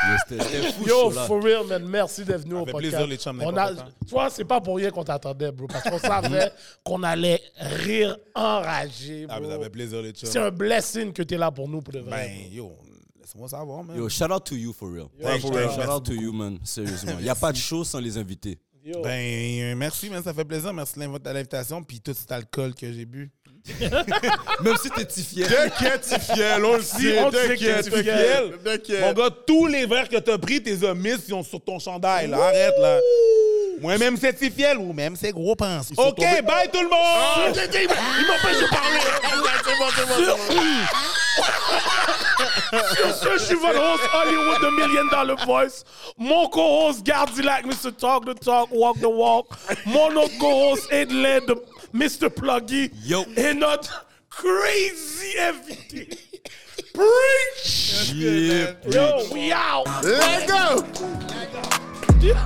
Yo, fou, Yo, for real, man. Merci d'être venu au podcast. plaisir, les chums, On a, vois, c'est pas pour rien qu'on t'attendait, bro. Parce qu'on savait qu'on allait rire enragé, Ah, mais bro. ça fait plaisir, les chums. C'est un blessing que t'es là pour nous, pour de vrai. Ben, yo, laisse-moi savoir, man. Yo, shout out to you, for real. Thanks, For man. real. Shout out to you, man. Sérieusement. Il n'y a pas de show sans les invités. Yo. Ben, merci, man, ça fait plaisir. Merci de l'invitation. Puis tout cet alcool que j'ai bu. Même si t'es fier. T'inquiète, c'est fiel, on le sait. T'inquiète, t'es fiel. t'inquiète. Mon gars, tous les verres que t'as pris, tes omis, ils sont sur ton chandail, là. Arrête, là. Moi-même, c'est fiel ou même c'est gros pense? OK, bye tout le monde! Il m'empêche de parler. Sur ce, je suis votre host Hollywood The Million Dollar Voice. Mon co-host Gardilac, Mr. Talk the Talk, Walk the Walk. Mon autre co-host Edley, the Mr. Pluggy. Yo. Et notre crazy invité. Preach! Yeah. Yo, we out! Let's go! Yeah.